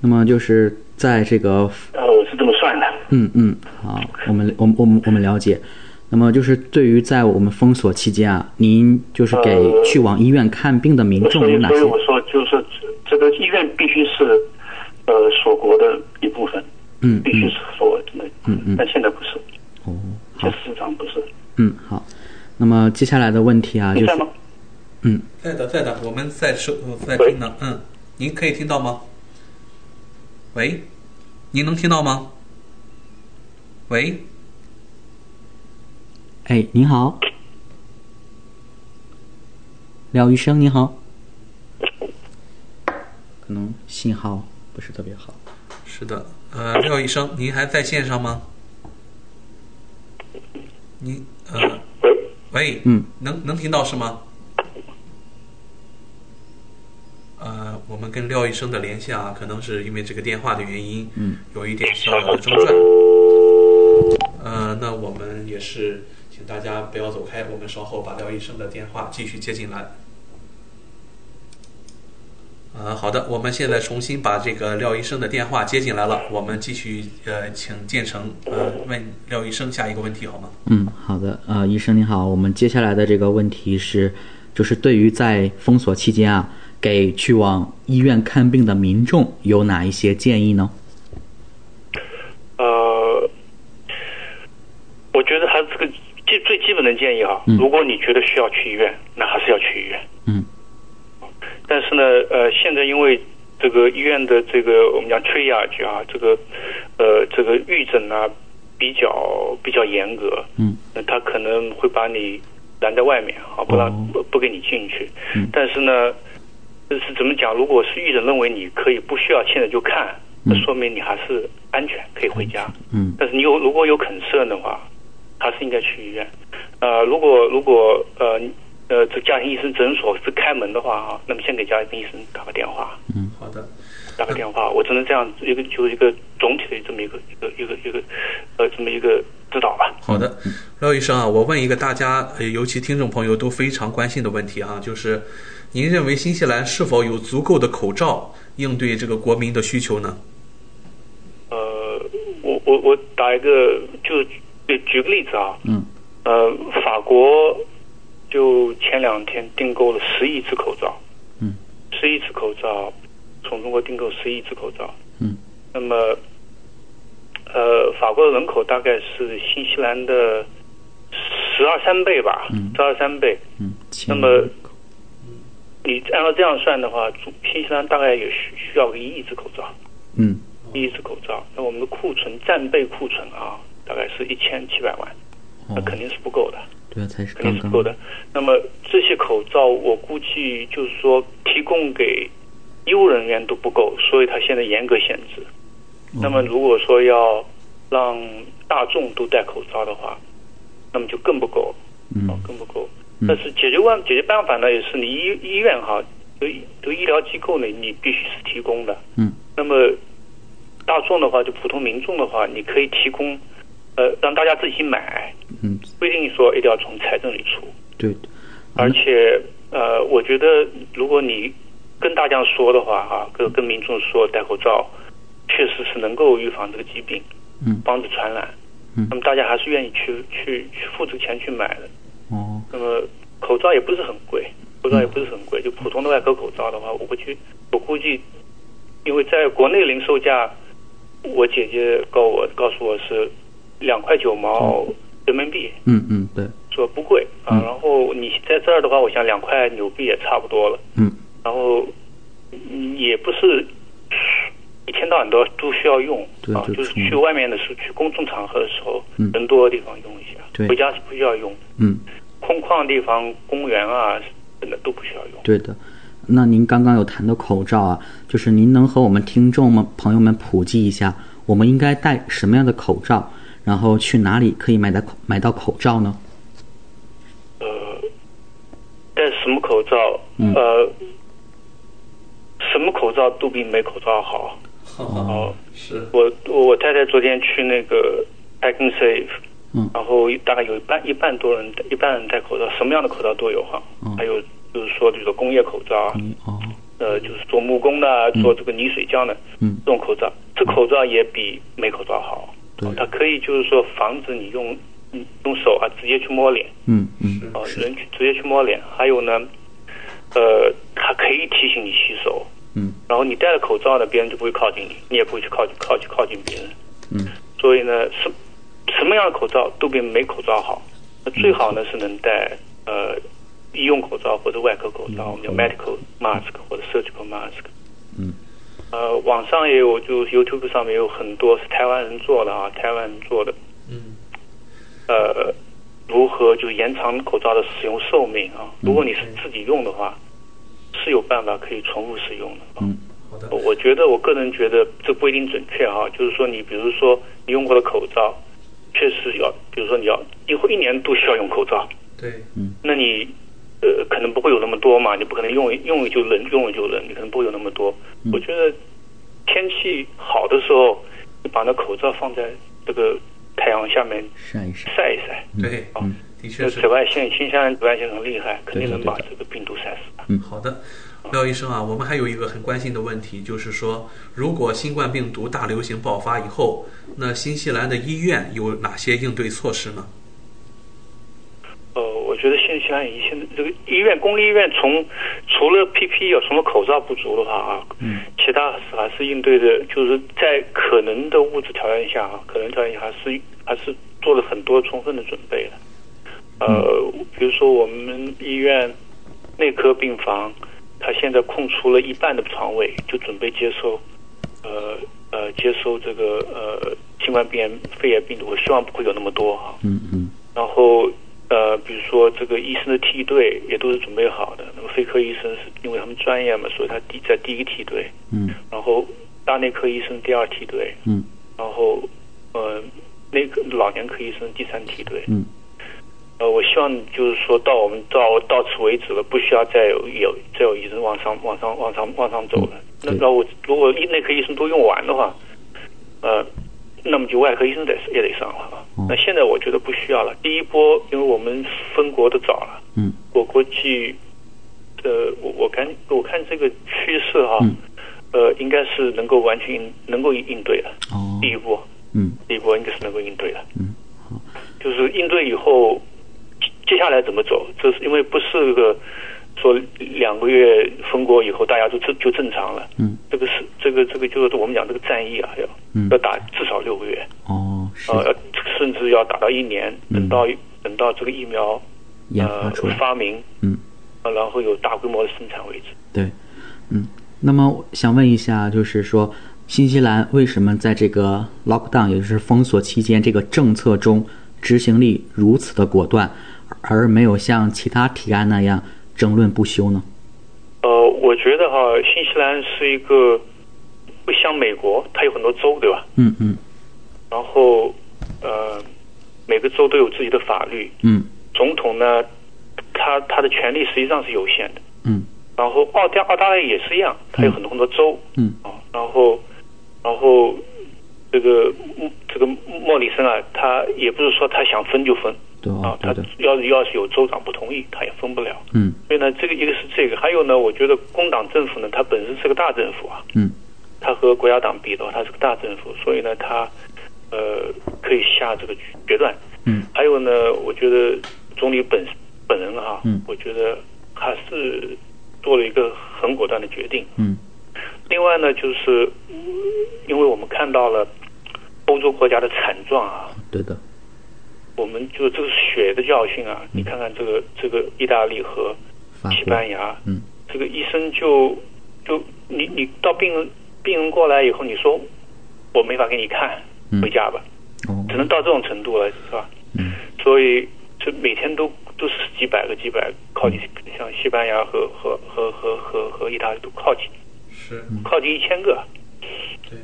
[SPEAKER 5] 那么就是在这个，
[SPEAKER 4] 呃，我是这么算的。
[SPEAKER 5] 嗯嗯，好，我们我们我们我们了解。那么就是对于在我们封锁期间啊，您就是给去往医院看病的民众有哪些？
[SPEAKER 4] 所以我说，就是这个医院必须是呃锁国的一部分，
[SPEAKER 5] 嗯，
[SPEAKER 4] 必须是锁的，
[SPEAKER 5] 嗯嗯，
[SPEAKER 4] 但现在不是，
[SPEAKER 5] 哦，
[SPEAKER 4] 好，事实上不是。
[SPEAKER 5] 嗯，好。那么接下来的问题啊，就是，嗯，
[SPEAKER 2] 在的，在的，我们在收，在听呢。嗯，您可以听到吗？喂，您能听到吗？喂。
[SPEAKER 5] 哎，您好，廖医生，您好。可能信号不是特别好。
[SPEAKER 2] 是的，呃，廖医生，您还在线上吗？您呃，喂，
[SPEAKER 5] 嗯，
[SPEAKER 2] 能能听到是吗？呃，我们跟廖医生的连线啊，可能是因为这个电话的原因，
[SPEAKER 5] 嗯，
[SPEAKER 2] 有一点小小的中断。呃，那我们也是。请大家不要走开，我们稍后把廖医生的电话继续接进来。呃，好的，我们现在重新把这个廖医生的电话接进来了，我们继续呃，请建成呃问廖医生下一个问题好吗？
[SPEAKER 5] 嗯，好的，呃，医生您好，我们接下来的这个问题是，就是对于在封锁期间啊，给去往医院看病的民众有哪一些建议呢？
[SPEAKER 4] 呃，我觉得还是这个。最最基本的建议哈，如果你觉得需要去医院，那还是要去医院。
[SPEAKER 5] 嗯。
[SPEAKER 4] 但是呢，呃，现在因为这个医院的这个我们讲 triage 啊，这个呃这个预诊呢比较比较严格。
[SPEAKER 5] 嗯。
[SPEAKER 4] 那他可能会把你拦在外面啊，不让不不给你进去。
[SPEAKER 5] 嗯。
[SPEAKER 4] 但是呢，这是怎么讲？如果是医生认为你可以不需要现在就看，那说明你还是安全，可以回家。
[SPEAKER 5] 嗯。
[SPEAKER 4] 但是你有如果有 concern 的话。还是应该去医院，呃，如果如果呃呃这家庭医生诊所是开门的话啊，那么先给家庭医生打个电话。
[SPEAKER 5] 嗯，
[SPEAKER 2] 好的，
[SPEAKER 4] 打个电话，我只能这样一个就是一个总体的这么一个一个一个一个呃这么一个指导吧。
[SPEAKER 2] 好的，廖医生啊，我问一个大家尤其听众朋友都非常关心的问题啊，就是您认为新西兰是否有足够的口罩应对这个国民的需求呢？
[SPEAKER 4] 呃，我我我打一个就。举举个例子啊，
[SPEAKER 5] 嗯，
[SPEAKER 4] 呃，法国就前两天订购了十亿只口罩，
[SPEAKER 5] 嗯，
[SPEAKER 4] 十亿只口罩，从中国订购十亿只口罩，
[SPEAKER 5] 嗯，
[SPEAKER 4] 那么，呃，法国的人口大概是新西兰的十二三倍吧，
[SPEAKER 5] 嗯，
[SPEAKER 4] 十二三倍，
[SPEAKER 5] 嗯，
[SPEAKER 4] 那么，你按照这样算的话，新西兰大概也需需要个一亿只口罩，
[SPEAKER 5] 嗯，
[SPEAKER 4] 一亿只口罩，那我们的库存战备库存啊。大概是一千七百万，那肯定是不够的。
[SPEAKER 5] 对，才是
[SPEAKER 4] 肯定是不够的。那么这些口罩，我估计就是说提供给医务人员都不够，所以他现在严格限制。那么如果说要让大众都戴口罩的话，那么就更不够，
[SPEAKER 5] 嗯，
[SPEAKER 4] 更不够。但是解决问解决办法呢，也是你医医院哈，都都医疗机构呢，你必须是提供的。
[SPEAKER 5] 嗯。
[SPEAKER 4] 那么大众的话，就普通民众的话，你可以提供。呃，让大家自己买，
[SPEAKER 5] 嗯，
[SPEAKER 4] 不一定说一定要从财政里出，
[SPEAKER 5] 对，
[SPEAKER 4] 而且呃，我觉得如果你跟大家说的话，哈，跟跟民众说戴口罩，确实是能够预防这个疾病，
[SPEAKER 5] 嗯，
[SPEAKER 4] 防止传染，
[SPEAKER 5] 嗯，
[SPEAKER 4] 那么大家还是愿意去去去付这个钱去买的，
[SPEAKER 5] 哦，
[SPEAKER 4] 那么口罩也不是很贵，口罩也不是很贵，就普通的外科口罩的话，我估计我估计，因为在国内零售价，我姐姐告我告诉我是。两块九毛人民币，
[SPEAKER 5] 嗯嗯，对，
[SPEAKER 4] 说不贵啊。然后你在这儿的话，我想两块纽币也差不多了。
[SPEAKER 5] 嗯，
[SPEAKER 4] 然后也不是一天到晚都都需要用啊，就是去外面的时候，去公众场合的时候，人多的地方用一下。
[SPEAKER 5] 对，
[SPEAKER 4] 回家是不需要用。
[SPEAKER 5] 嗯，
[SPEAKER 4] 空旷地方，公园啊，真的都不需要用。
[SPEAKER 5] 对的。那您刚刚有谈到口罩啊，就是您能和我们听众们朋友们普及一下，我们应该戴什么样的口罩？然后去哪里可以买到口买到口罩呢？
[SPEAKER 4] 呃，戴什么口罩？呃，什么口罩都比没口罩好。
[SPEAKER 2] 哦，是
[SPEAKER 4] 我我太太昨天去那个 c n Safe，
[SPEAKER 5] 嗯，
[SPEAKER 4] 然后大概有一半一半多人一半人戴口罩，什么样的口罩都有哈，还有就是说这个工业口罩啊，呃，就是做木工的，做这个泥水匠的，
[SPEAKER 5] 嗯。
[SPEAKER 4] 这种口罩，这口罩也比没口罩好。它可以就是说防止你用嗯用手啊直接去摸脸，
[SPEAKER 5] 嗯嗯。
[SPEAKER 4] 哦，人去直接去摸脸。还有呢，呃，它可以提醒你洗手，
[SPEAKER 5] 嗯。
[SPEAKER 4] 然后你戴了口罩呢，别人就不会靠近你，你也不会去靠近靠近靠近别人。
[SPEAKER 5] 嗯。
[SPEAKER 4] 所以呢，什什么样的口罩都比没口罩好。那最好呢是能戴呃医用口罩或者外科口罩，我们叫 medical mask 或者 surgical mask。
[SPEAKER 5] 嗯。
[SPEAKER 4] 呃，网上也有，就 YouTube 上面有很多是台湾人做的啊，台湾人做的。
[SPEAKER 2] 嗯。
[SPEAKER 4] 呃，如何就延长口罩的使用寿命啊？如果你是自己用的话，是有办法可以重复使用的。啊
[SPEAKER 5] 嗯
[SPEAKER 2] 好的，
[SPEAKER 4] 我觉得我个人觉得这不一定准确哈，就是说你比如说你用过的口罩，确实要，比如说你要以后一年都需要用口罩，
[SPEAKER 2] 对，嗯。
[SPEAKER 4] 那你呃可能不会有那么多嘛，你不可能用用了就扔，用了就扔，你可能不会有那么多。我觉得天气好的时候，你把那口罩放在这个太阳下面
[SPEAKER 5] 晒一晒，
[SPEAKER 4] 晒一晒，
[SPEAKER 2] 对，
[SPEAKER 5] 嗯。
[SPEAKER 2] 的确是。
[SPEAKER 4] 紫。外线，新西兰紫外线很厉害，肯定能把这个病毒晒死。嗯。
[SPEAKER 2] 好的，廖医生啊，我们还有一个很关心的问题，就是说，如果新冠病毒大流行爆发以后，那新西兰的医院有哪些应对措施呢？
[SPEAKER 4] 呃，我觉得新西兰以现在这个医院，公立医院从除了 PPE 啊，除了口罩不足的话啊，
[SPEAKER 5] 嗯，
[SPEAKER 4] 其他还是应对的，就是在可能的物质条件下啊，可能条件下还是还是做了很多充分的准备的。呃，比如说我们医院内科病房，它现在空出了一半的床位，就准备接收，呃呃，接收这个呃新冠肺炎肺炎病毒，我希望不会有那么多哈、
[SPEAKER 5] 嗯嗯。
[SPEAKER 4] 然后呃，比如说这个医生的梯队也都是准备好的。那么肺科医生是因为他们专业嘛，所以他第在第一梯队，
[SPEAKER 5] 嗯。
[SPEAKER 4] 然后大内科医生第二梯队，
[SPEAKER 5] 嗯。
[SPEAKER 4] 然后呃内科老年科医生第三梯队。
[SPEAKER 5] 嗯
[SPEAKER 4] 呃，我希望就是说到我们到到此为止了，不需要再有有再有医生往上往上往上往上走了。那
[SPEAKER 5] 对
[SPEAKER 4] 那我如果医内科医生都用完的话，呃，那么就外科医生得也得上了那现在我觉得不需要了。第一波，因为我们分国的早了，
[SPEAKER 5] 嗯
[SPEAKER 4] 我估计，呃，我我看我看这个趋势哈、
[SPEAKER 5] 嗯
[SPEAKER 4] 呃，应该是能够完全应能够应对的。
[SPEAKER 5] 哦
[SPEAKER 4] 第一波，
[SPEAKER 5] 嗯
[SPEAKER 4] 第一波应该是能够应对的。
[SPEAKER 5] 嗯，
[SPEAKER 4] 就是应对以后，接接下来怎么走？这是因为不是个说两个月封国以后大家就正就正常了。
[SPEAKER 5] 嗯，
[SPEAKER 4] 这个是这个这个就是我们讲这个战役啊，要、
[SPEAKER 5] 嗯
[SPEAKER 4] 要打至少六个月，
[SPEAKER 5] 哦是
[SPEAKER 4] 呃，要甚至要打到一年，等到、等到这个疫苗
[SPEAKER 5] 研
[SPEAKER 4] 呃
[SPEAKER 5] 发出，
[SPEAKER 4] 发明，
[SPEAKER 5] 嗯。
[SPEAKER 4] 呃然后有大规模的生产为止。
[SPEAKER 5] 对，嗯，那么想问一下，就是说，新西兰为什么在这个 lockdown，也就是封锁期间，这个政策中执行力如此的果断，而没有像其他提案那样争论不休呢？
[SPEAKER 4] 呃，我觉得哈，新西兰是一个不像美国，它有很多州，对吧？
[SPEAKER 5] 嗯嗯
[SPEAKER 4] 然后呃，每个州都有自己的法律，
[SPEAKER 5] 嗯
[SPEAKER 4] 总统呢，他他的权力实际上是有限的。
[SPEAKER 5] 嗯
[SPEAKER 4] 然后澳大澳大利亚也是一样，它有很多很多州
[SPEAKER 5] 嗯
[SPEAKER 4] 啊。然后然后这个嗯这个莫里森啊，他也不是说他想分就分
[SPEAKER 5] 对
[SPEAKER 4] 啊，他要是要是有州长不同意，他也分不了。
[SPEAKER 5] 嗯。
[SPEAKER 4] 所以呢，这个一个是这个，还有呢，我觉得工党政府呢，它本身是个大政府啊，
[SPEAKER 5] 嗯。
[SPEAKER 4] 它和国家党比的话，它是个大政府，所以呢，它呃可以下这个决断。
[SPEAKER 5] 嗯。
[SPEAKER 4] 还有呢，我觉得总理本本人哈、
[SPEAKER 5] 嗯
[SPEAKER 4] 我觉得还是做了一个很果断的决定。
[SPEAKER 5] 嗯。
[SPEAKER 4] 另外呢，就是嗯因为我们看到了欧洲国家的惨状啊，
[SPEAKER 5] 对的，
[SPEAKER 4] 我们就这个是血的教训啊！你看看这个这个意大利和西，班牙，
[SPEAKER 5] 嗯。
[SPEAKER 4] 这个医生就就你你到病人病人过来以后，你说我没法给你看，
[SPEAKER 5] 嗯。
[SPEAKER 4] 回家吧，
[SPEAKER 5] 哦。
[SPEAKER 4] 只能到这种程度了，是吧？
[SPEAKER 5] 嗯。
[SPEAKER 4] 所以这每天都都是几百个几百，靠近像西班牙和和和和和和意大利都靠近。
[SPEAKER 2] 是，
[SPEAKER 4] 靠近一千个，
[SPEAKER 2] 对，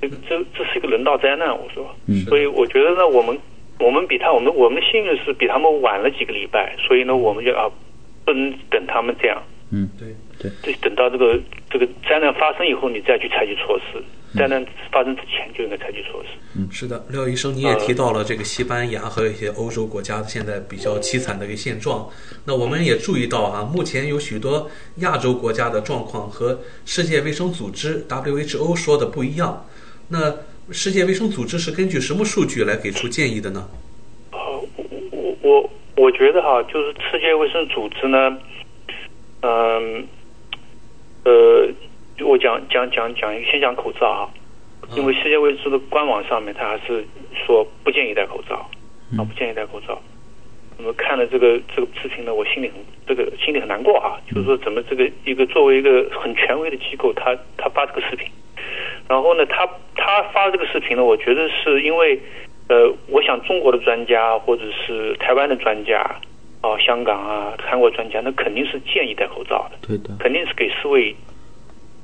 [SPEAKER 4] 这个这这是一个人道灾难，我说。
[SPEAKER 5] 嗯。
[SPEAKER 4] 所以我觉得呢，我们我们比他我们我们的幸运是比他们晚了几个礼拜，所以呢，我们就啊不能等他们这样，
[SPEAKER 5] 嗯
[SPEAKER 2] 对。
[SPEAKER 4] 得等到这个这个灾难发生以后，你再去采取措施。灾难发生之前就应该采取措施。
[SPEAKER 2] 嗯，是的，廖医生，你也提到了这个西班牙和一些欧洲国家现在比较凄惨的一个现状。那我们也注意到啊，目前有许多亚洲国家的状况和世界卫生组织 WHO 说的不一样。那世界卫生组织是根据什么数据来给出建议的呢？
[SPEAKER 4] 呃，我我我觉得哈，就是世界卫生组织呢，嗯，呃，我讲讲讲讲先讲口罩哈，因为世界卫生组织的官网上面，它还是说不建议戴口罩，啊，不建议戴口罩。那么看了这个这个视频呢，我心里很这个心里很难过啊，就是说怎么这个一个作为一个很权威的机构，他他发这个视频。然后呢，他他发这个视频呢，我觉得是因为，呃，我想中国的专家或者是台湾的专家，啊，香港啊，韩国专家，那肯定是建议戴口罩的，
[SPEAKER 5] 对的，
[SPEAKER 4] 肯定是给世卫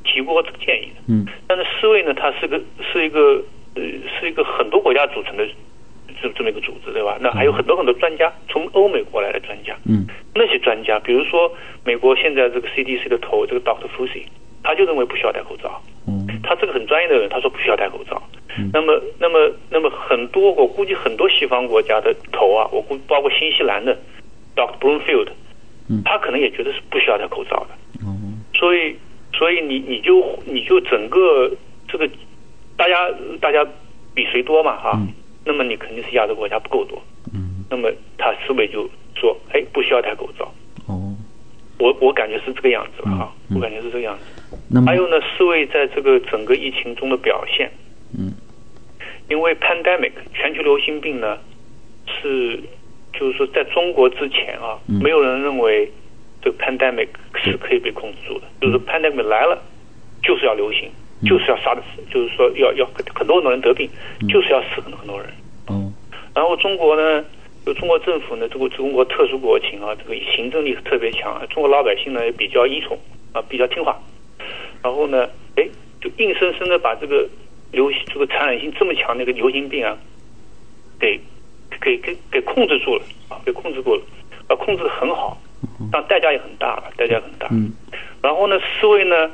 [SPEAKER 4] 提过这个建议的。
[SPEAKER 5] 嗯，
[SPEAKER 4] 但是世卫呢，它是个是一个呃是一个很多国家组成的这这么一个组织，对吧？那还有很多很多专家，从欧美过来的专家，
[SPEAKER 5] 嗯，
[SPEAKER 4] 那些专家，比如说美国现在这个 CDC 的头这个 Dr. Fauci，他就认为不需要戴口罩。
[SPEAKER 5] 嗯，
[SPEAKER 4] 他这个很专业的人，他说不需要戴口罩。那么，那么，那么很多，我估计很多西方国家的头啊，我估包括新西兰的 Dr. Broomfield，
[SPEAKER 5] 嗯，
[SPEAKER 4] 他可能也觉得是不需要戴口罩的。
[SPEAKER 5] 嗯，
[SPEAKER 4] 所以，所以你你就你就整个这个大家大家比谁多嘛哈，那么你肯定是亚洲国家不够多。
[SPEAKER 5] 嗯，
[SPEAKER 4] 那么他思维就说，哎，不需要戴口罩。
[SPEAKER 5] 哦，
[SPEAKER 4] 我我感觉是这个样子了哈，我感觉是这个样子。
[SPEAKER 5] 那么
[SPEAKER 4] 还有呢，世卫在这个整个疫情中的表现，
[SPEAKER 5] 嗯，
[SPEAKER 4] 因为 pandemic 全球流行病呢，是就是说在中国之前啊，
[SPEAKER 5] 嗯。
[SPEAKER 4] 没有人认为这个 pandemic 是可以被控制住的，就是 pandemic 来了就是要流行，就是要杀的死，就是说要要很多很多人得病，就是要死很多很多人。
[SPEAKER 5] 嗯，
[SPEAKER 4] 然后中国呢，就中国政府呢，这个中国特殊国情啊，这个行政力特别强，啊中国老百姓呢也比较依从啊，比较听话。然后呢，哎，就硬生生的把这个流行这个传染性这么强的一个流行病啊，给给给给控制住了啊，给控制住了，啊，控制的很好，但代价也很大了，代价很大。
[SPEAKER 5] 嗯。
[SPEAKER 4] 然后呢，世卫呢，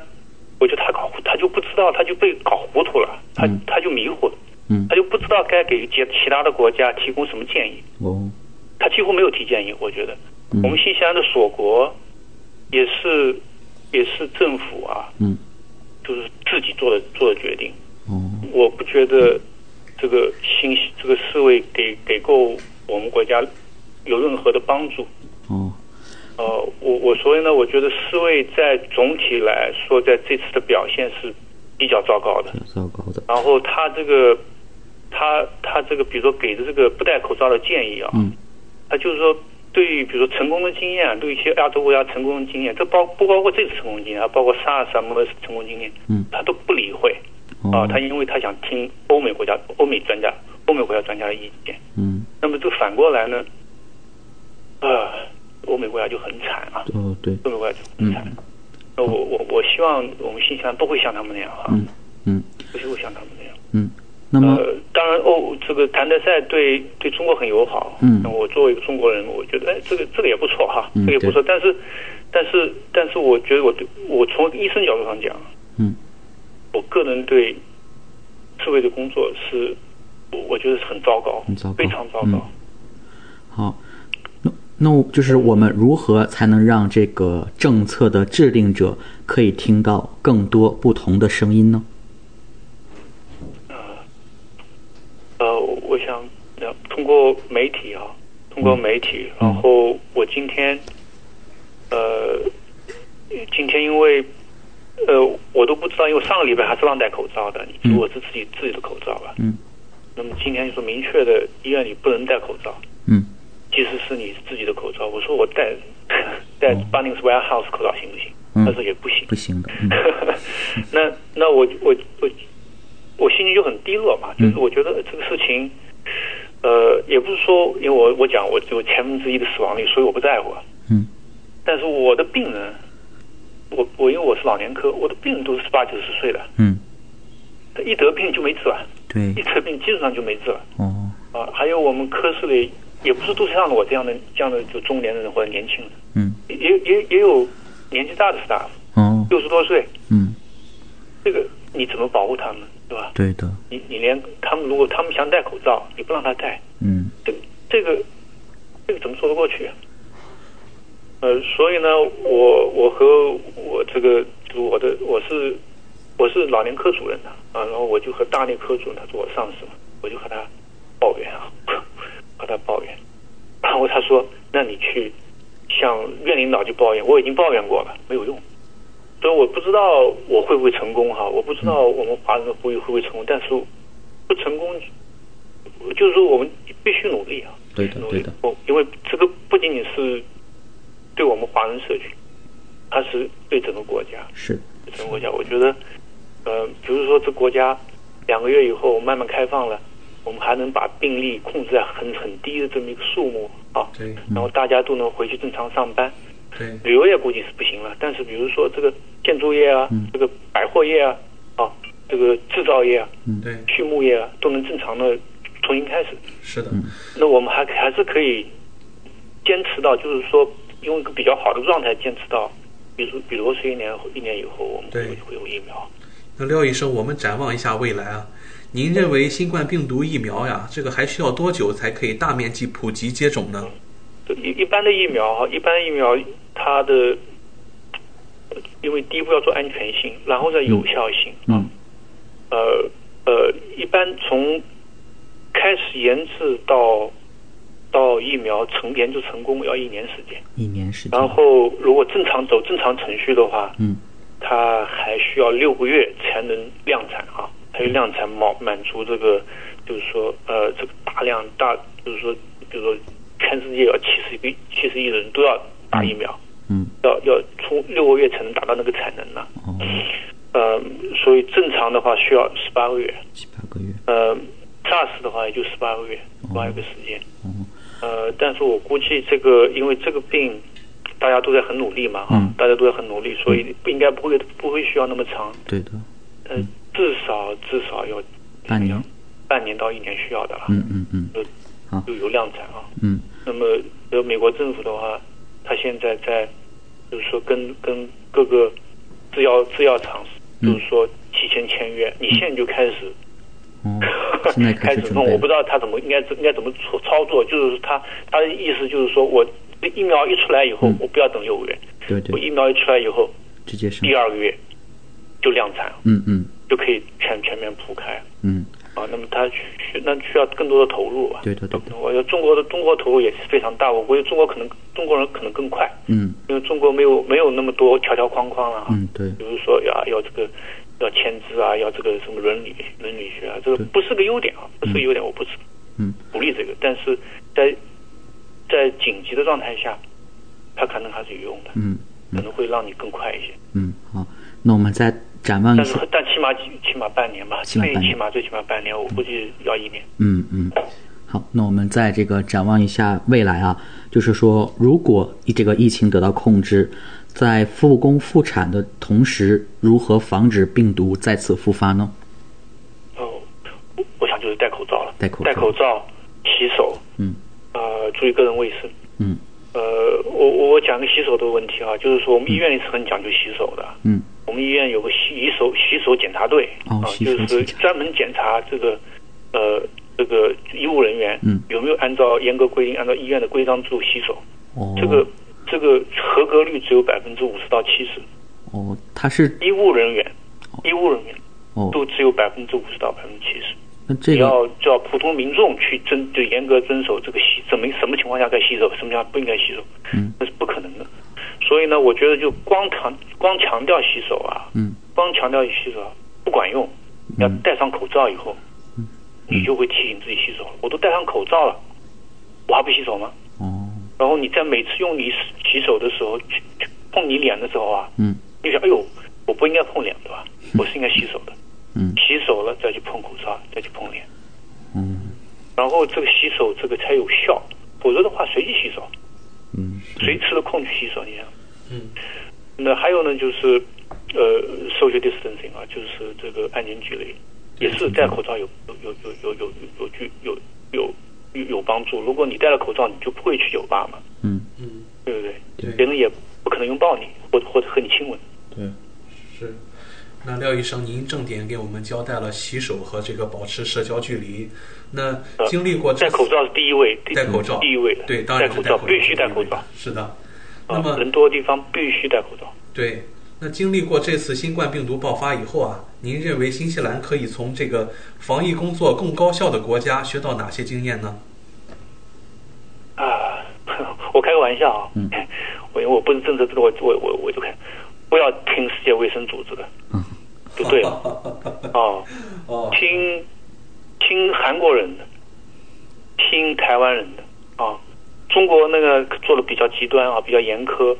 [SPEAKER 4] 我觉得他搞他就不知道，他就被搞糊涂了，他他就迷糊了，
[SPEAKER 5] 嗯，
[SPEAKER 4] 他就不知道该给其其他的国家提供什么建议。
[SPEAKER 5] 哦，
[SPEAKER 4] 他几乎没有提建议，我觉得，我们新西兰的锁国也是也是政府啊，
[SPEAKER 5] 嗯，
[SPEAKER 4] 就是自己做的做的决定。
[SPEAKER 5] 哦，
[SPEAKER 4] 我不觉得这个信息这个世卫给给够我们国家有任何的帮助。
[SPEAKER 5] 哦，
[SPEAKER 4] 呃，我我所以呢，我觉得世卫在总体来说，在这次的表现是比较糟糕的。
[SPEAKER 5] 糟糕的。
[SPEAKER 4] 然后他这个，他他这个，比如说给的这个不戴口罩的建议啊，
[SPEAKER 5] 嗯，
[SPEAKER 4] 他就是说，对于比如说成功的经验，对一些亚洲国家成功的经验，这包不包括这次成功经验，还包括 SARS 什么的成功经验，
[SPEAKER 5] 嗯，
[SPEAKER 4] 他都不理会。
[SPEAKER 5] 哦
[SPEAKER 4] 啊，他因为他想听欧美国家、欧美专家、欧美国家专家的意见。
[SPEAKER 5] 嗯，
[SPEAKER 4] 那么这反过来呢，啊，欧美国家就很惨啊。
[SPEAKER 5] 哦，对，
[SPEAKER 4] 欧美国家就很惨。那我我我希望我们新西兰不会像他们那样哈，
[SPEAKER 5] 嗯嗯，
[SPEAKER 4] 不会像他们那样。
[SPEAKER 5] 嗯，那么、
[SPEAKER 4] 呃，当然哦这个谭德赛对对中国很友好。
[SPEAKER 5] 嗯
[SPEAKER 4] 那我作为一个中国人，我觉得哎，这个这个也不错哈，
[SPEAKER 5] 嗯
[SPEAKER 4] 这个也不错。但是但是但是，我觉得我对我从医生角度上讲，
[SPEAKER 5] 嗯，
[SPEAKER 4] 我个人对刺猬的工作是，我我觉得是很糟糕，
[SPEAKER 5] 很糟糕
[SPEAKER 4] 非常糟糕。
[SPEAKER 5] 嗯好，那那我就是我们如何才能让这个政策的制定者可以听到更多不同的声音呢？
[SPEAKER 4] 呃，我想呃通过媒体啊，通过媒体，
[SPEAKER 5] 嗯。
[SPEAKER 4] 然后我今天，呃，今天因为呃我都不知道，因为上个礼拜还是让戴口罩的，你如果是自己自己的口罩吧，
[SPEAKER 5] 嗯，
[SPEAKER 4] 那么今天就说明确的医院里不能戴口罩，
[SPEAKER 5] 嗯，
[SPEAKER 4] 即使是你自己的口罩，我说我戴 戴 Bunnings Warehouse 口罩行不行？
[SPEAKER 5] 嗯。
[SPEAKER 4] 他说也不行，
[SPEAKER 5] 不行的，嗯。
[SPEAKER 4] 那那我我我我心情就很低落嘛，
[SPEAKER 5] 嗯
[SPEAKER 4] 就是我觉得这个事情，呃，也不是说因为我我讲我只有千分之一的死亡率，所以我不在乎啊。
[SPEAKER 5] 嗯。
[SPEAKER 4] 但是我的病人，我我因为我是老年科，我的病人都是八九十岁的，
[SPEAKER 5] 嗯，
[SPEAKER 4] 他一得病就没治了，
[SPEAKER 5] 对
[SPEAKER 4] 一，得病基本上就没治了
[SPEAKER 5] 哦，
[SPEAKER 4] 啊。还有我们科室里也不是都是像我这样的这样的就中年人或者年轻人，
[SPEAKER 5] 嗯，
[SPEAKER 4] 也也也有年纪大的 staff，
[SPEAKER 5] 哦，
[SPEAKER 4] 六十多岁，
[SPEAKER 5] 嗯，
[SPEAKER 4] 这个你怎么保护他们？对吧？
[SPEAKER 5] 对的，
[SPEAKER 4] 你你连他们如果他们想戴口罩，你不让他戴，
[SPEAKER 5] 嗯
[SPEAKER 4] 这这个这个怎么说得过去啊？呃，所以呢，我我和我这个我的我是我是老年科主任的啊，然后我就和大内科主任他是我上司嘛，我就和他抱怨啊，和他抱怨，然后他说，那你去向院领导去抱怨，我已经抱怨过了，没有用。所以我不知道我会不会成功哈，我不知道我们华人的呼吁会不会成功，但是不成功，就是说我们必须努力啊。
[SPEAKER 5] 对的对的，
[SPEAKER 4] 我因为这个不仅仅是对我们华人社区，它是对整个国家，
[SPEAKER 5] 是
[SPEAKER 4] 对整个国家。我觉得，呃，比如说这国家两个月以后慢慢开放了，我们还能把病例控制在很很低的这么一个数目啊，
[SPEAKER 2] 对
[SPEAKER 4] 然后大家都能回去正常上班。
[SPEAKER 2] 对。
[SPEAKER 4] 旅游业估计是不行了，但是比如说这个建筑业啊，这个百货业啊，啊，这个制造业啊，嗯。
[SPEAKER 2] 对，
[SPEAKER 4] 畜牧业啊，都能正常的重新开始。
[SPEAKER 2] 是的，
[SPEAKER 4] 那我们还还是可以坚持到，就是说用一个比较好的状态坚持到，比如比如说一年一年以后，我们会
[SPEAKER 2] 对
[SPEAKER 4] 会有疫苗。
[SPEAKER 2] 那廖医生，我们展望一下未来啊，您认为新冠病毒疫苗呀，这个还需要多久才可以大面积普及接种呢？
[SPEAKER 4] 一一般的疫苗哈，一般疫苗它的，因为第一步要做安全性，然后再有效性。
[SPEAKER 5] 嗯
[SPEAKER 4] 呃呃，一般从开始研制到到疫苗成研制成功要一年时间，
[SPEAKER 5] 一年时间，
[SPEAKER 4] 然后如果正常走正常程序的话，
[SPEAKER 5] 嗯。
[SPEAKER 4] 它还需要六个月才能量产啊，才有量产满满足这个，就是说呃这个大量大，就是说比如说全世界有七十亿七十亿人都要打疫苗，
[SPEAKER 5] 嗯
[SPEAKER 4] 要要出六个月才能达到那个产能呢、
[SPEAKER 5] 哦。
[SPEAKER 4] 呃，所以正常的话需要十八个月，
[SPEAKER 5] 七八个月，
[SPEAKER 4] 呃，SARS 的话也就十八个月，还有个时间。
[SPEAKER 5] 哦。
[SPEAKER 4] 呃，但是我估计这个，因为这个病大家都在很努力嘛，哈、
[SPEAKER 5] 嗯
[SPEAKER 4] 大家都在很努力，所以不应该不会不会需要那么长，
[SPEAKER 5] 对的，
[SPEAKER 4] 呃，至少至少要
[SPEAKER 5] 半年，
[SPEAKER 4] 半年到一年需要的了，
[SPEAKER 5] 嗯嗯嗯
[SPEAKER 4] 就有量产啊。
[SPEAKER 5] 嗯。
[SPEAKER 4] 那么，呃，美国政府的话，他现在在，就是说跟跟各个制药制药厂，
[SPEAKER 5] 嗯
[SPEAKER 4] 就是说提前签约，你现在就开始。
[SPEAKER 5] 嗯，开
[SPEAKER 4] 开始弄，我不知道他怎么应该应该怎么操操作，就是他他的意思就是说我疫苗一出来以后，
[SPEAKER 5] 嗯。
[SPEAKER 4] 我不要等六个月，
[SPEAKER 5] 对对，
[SPEAKER 4] 我疫苗一出来以后，
[SPEAKER 5] 直接上
[SPEAKER 4] 第，二个月就量产，
[SPEAKER 5] 嗯嗯。
[SPEAKER 4] 就可以全全面铺开。
[SPEAKER 5] 嗯，
[SPEAKER 4] 啊。那么它需那需要更多的投入吧？
[SPEAKER 5] 对对对的，
[SPEAKER 4] 我觉得中国的中国投入也是非常大，我估计中国可能中国人可能更快，
[SPEAKER 5] 嗯
[SPEAKER 4] 因为中国没有没有那么多条条框框了啊。
[SPEAKER 5] 嗯对，
[SPEAKER 4] 比如说要要这个要签字啊，要这个什么伦理伦理学啊，这个不是个优点啊，不是个优点，我不是
[SPEAKER 5] 嗯
[SPEAKER 4] 鼓励这个，但是在在紧急的状态下，它可能还是有用的，
[SPEAKER 5] 嗯
[SPEAKER 4] 可能会让你更快一些。
[SPEAKER 5] 嗯好，那我们再展望一
[SPEAKER 4] 但是
[SPEAKER 5] 下，
[SPEAKER 4] 但起码起码半年吧，最
[SPEAKER 5] 起码半年
[SPEAKER 4] 起码最起码半年，我估计要一年。
[SPEAKER 5] 嗯嗯。好，那我们在这个展望一下未来啊，就是说，如果这个疫情得到控制，在复工复产的同时，如何防止病毒再次复发呢？
[SPEAKER 4] 哦，我我想就是戴口罩了，
[SPEAKER 5] 戴口罩
[SPEAKER 4] 戴口罩，洗手，
[SPEAKER 5] 嗯
[SPEAKER 4] 呃，注意个人卫生。
[SPEAKER 5] 嗯
[SPEAKER 4] 呃，我我我讲个洗手的问题啊，就是说我们医院里是很讲究洗手的。
[SPEAKER 5] 嗯
[SPEAKER 4] 我们医院有个洗洗手洗手检查队啊，就是专门检查这个呃这个医务人员
[SPEAKER 5] 嗯。
[SPEAKER 4] 有没有按照严格规定，按照医院的规章制度洗手。
[SPEAKER 5] 哦，
[SPEAKER 4] 这个这个合格率只有百分之五十到七十，
[SPEAKER 5] 哦，它是
[SPEAKER 4] 医务人员医务人员
[SPEAKER 5] 哦，
[SPEAKER 4] 都只有百分之五十到百分之七十。
[SPEAKER 5] 那这
[SPEAKER 4] 要叫普通民众去遵就严格遵守这个洗怎么什么情况下该洗手，什么情况下不应该洗手，
[SPEAKER 5] 嗯。
[SPEAKER 4] 那是不可能的。所以呢，我觉得就光强光强调洗手啊，
[SPEAKER 5] 嗯。
[SPEAKER 4] 光强调洗手啊不管用，要戴上口罩以后，
[SPEAKER 5] 嗯。
[SPEAKER 4] 你就会提醒自己洗手。我都戴上口罩了，我还不洗手吗？
[SPEAKER 5] 哦。
[SPEAKER 4] 然后你在每次用你洗手的时候，去去碰你脸的时候啊，
[SPEAKER 5] 嗯。
[SPEAKER 4] 你想，哎呦，我不应该碰脸对吧？我是应该洗手的。
[SPEAKER 5] 嗯。
[SPEAKER 4] 洗手了再去碰口罩，再去碰脸，
[SPEAKER 5] 嗯。
[SPEAKER 4] 然后这个洗手这个才有效，否则的话随机洗手，
[SPEAKER 5] 嗯
[SPEAKER 4] 谁吃了空去洗手？你想？
[SPEAKER 2] 嗯。
[SPEAKER 4] 那还有呢，就是呃，social distancing 啊，就是这个安全距离，也是戴口罩有有有有有有有具有有有有帮助。如果你戴了口罩，你就不会去酒吧嘛，
[SPEAKER 5] 嗯
[SPEAKER 2] 嗯，
[SPEAKER 4] 对不对？
[SPEAKER 5] 对
[SPEAKER 4] 别人也不可能拥抱你，或者或者和你亲吻。
[SPEAKER 2] 对，是。那廖医生，您重点给我们交代了洗手和这个保持社交距离。那经历过
[SPEAKER 4] 戴口罩是第一位，
[SPEAKER 2] 戴口罩
[SPEAKER 4] 第一位，
[SPEAKER 2] 对，当然
[SPEAKER 4] 戴口罩必须戴口罩。
[SPEAKER 2] 是的。
[SPEAKER 4] 那么人多的地方必须戴口罩。
[SPEAKER 2] 对。那经历过这次新冠病毒爆发以后啊，您认为新西兰可以从这个防疫工作更高效的国家学到哪些经验呢？
[SPEAKER 4] 啊，我开个玩笑啊，嗯，我因为我不是政治，我我我我就开，不要听世界卫生组织的，嗯，不对。了，哦。哦，听听韩国人的，听台湾人的，啊，中国那个做的比较极端啊，比较严苛。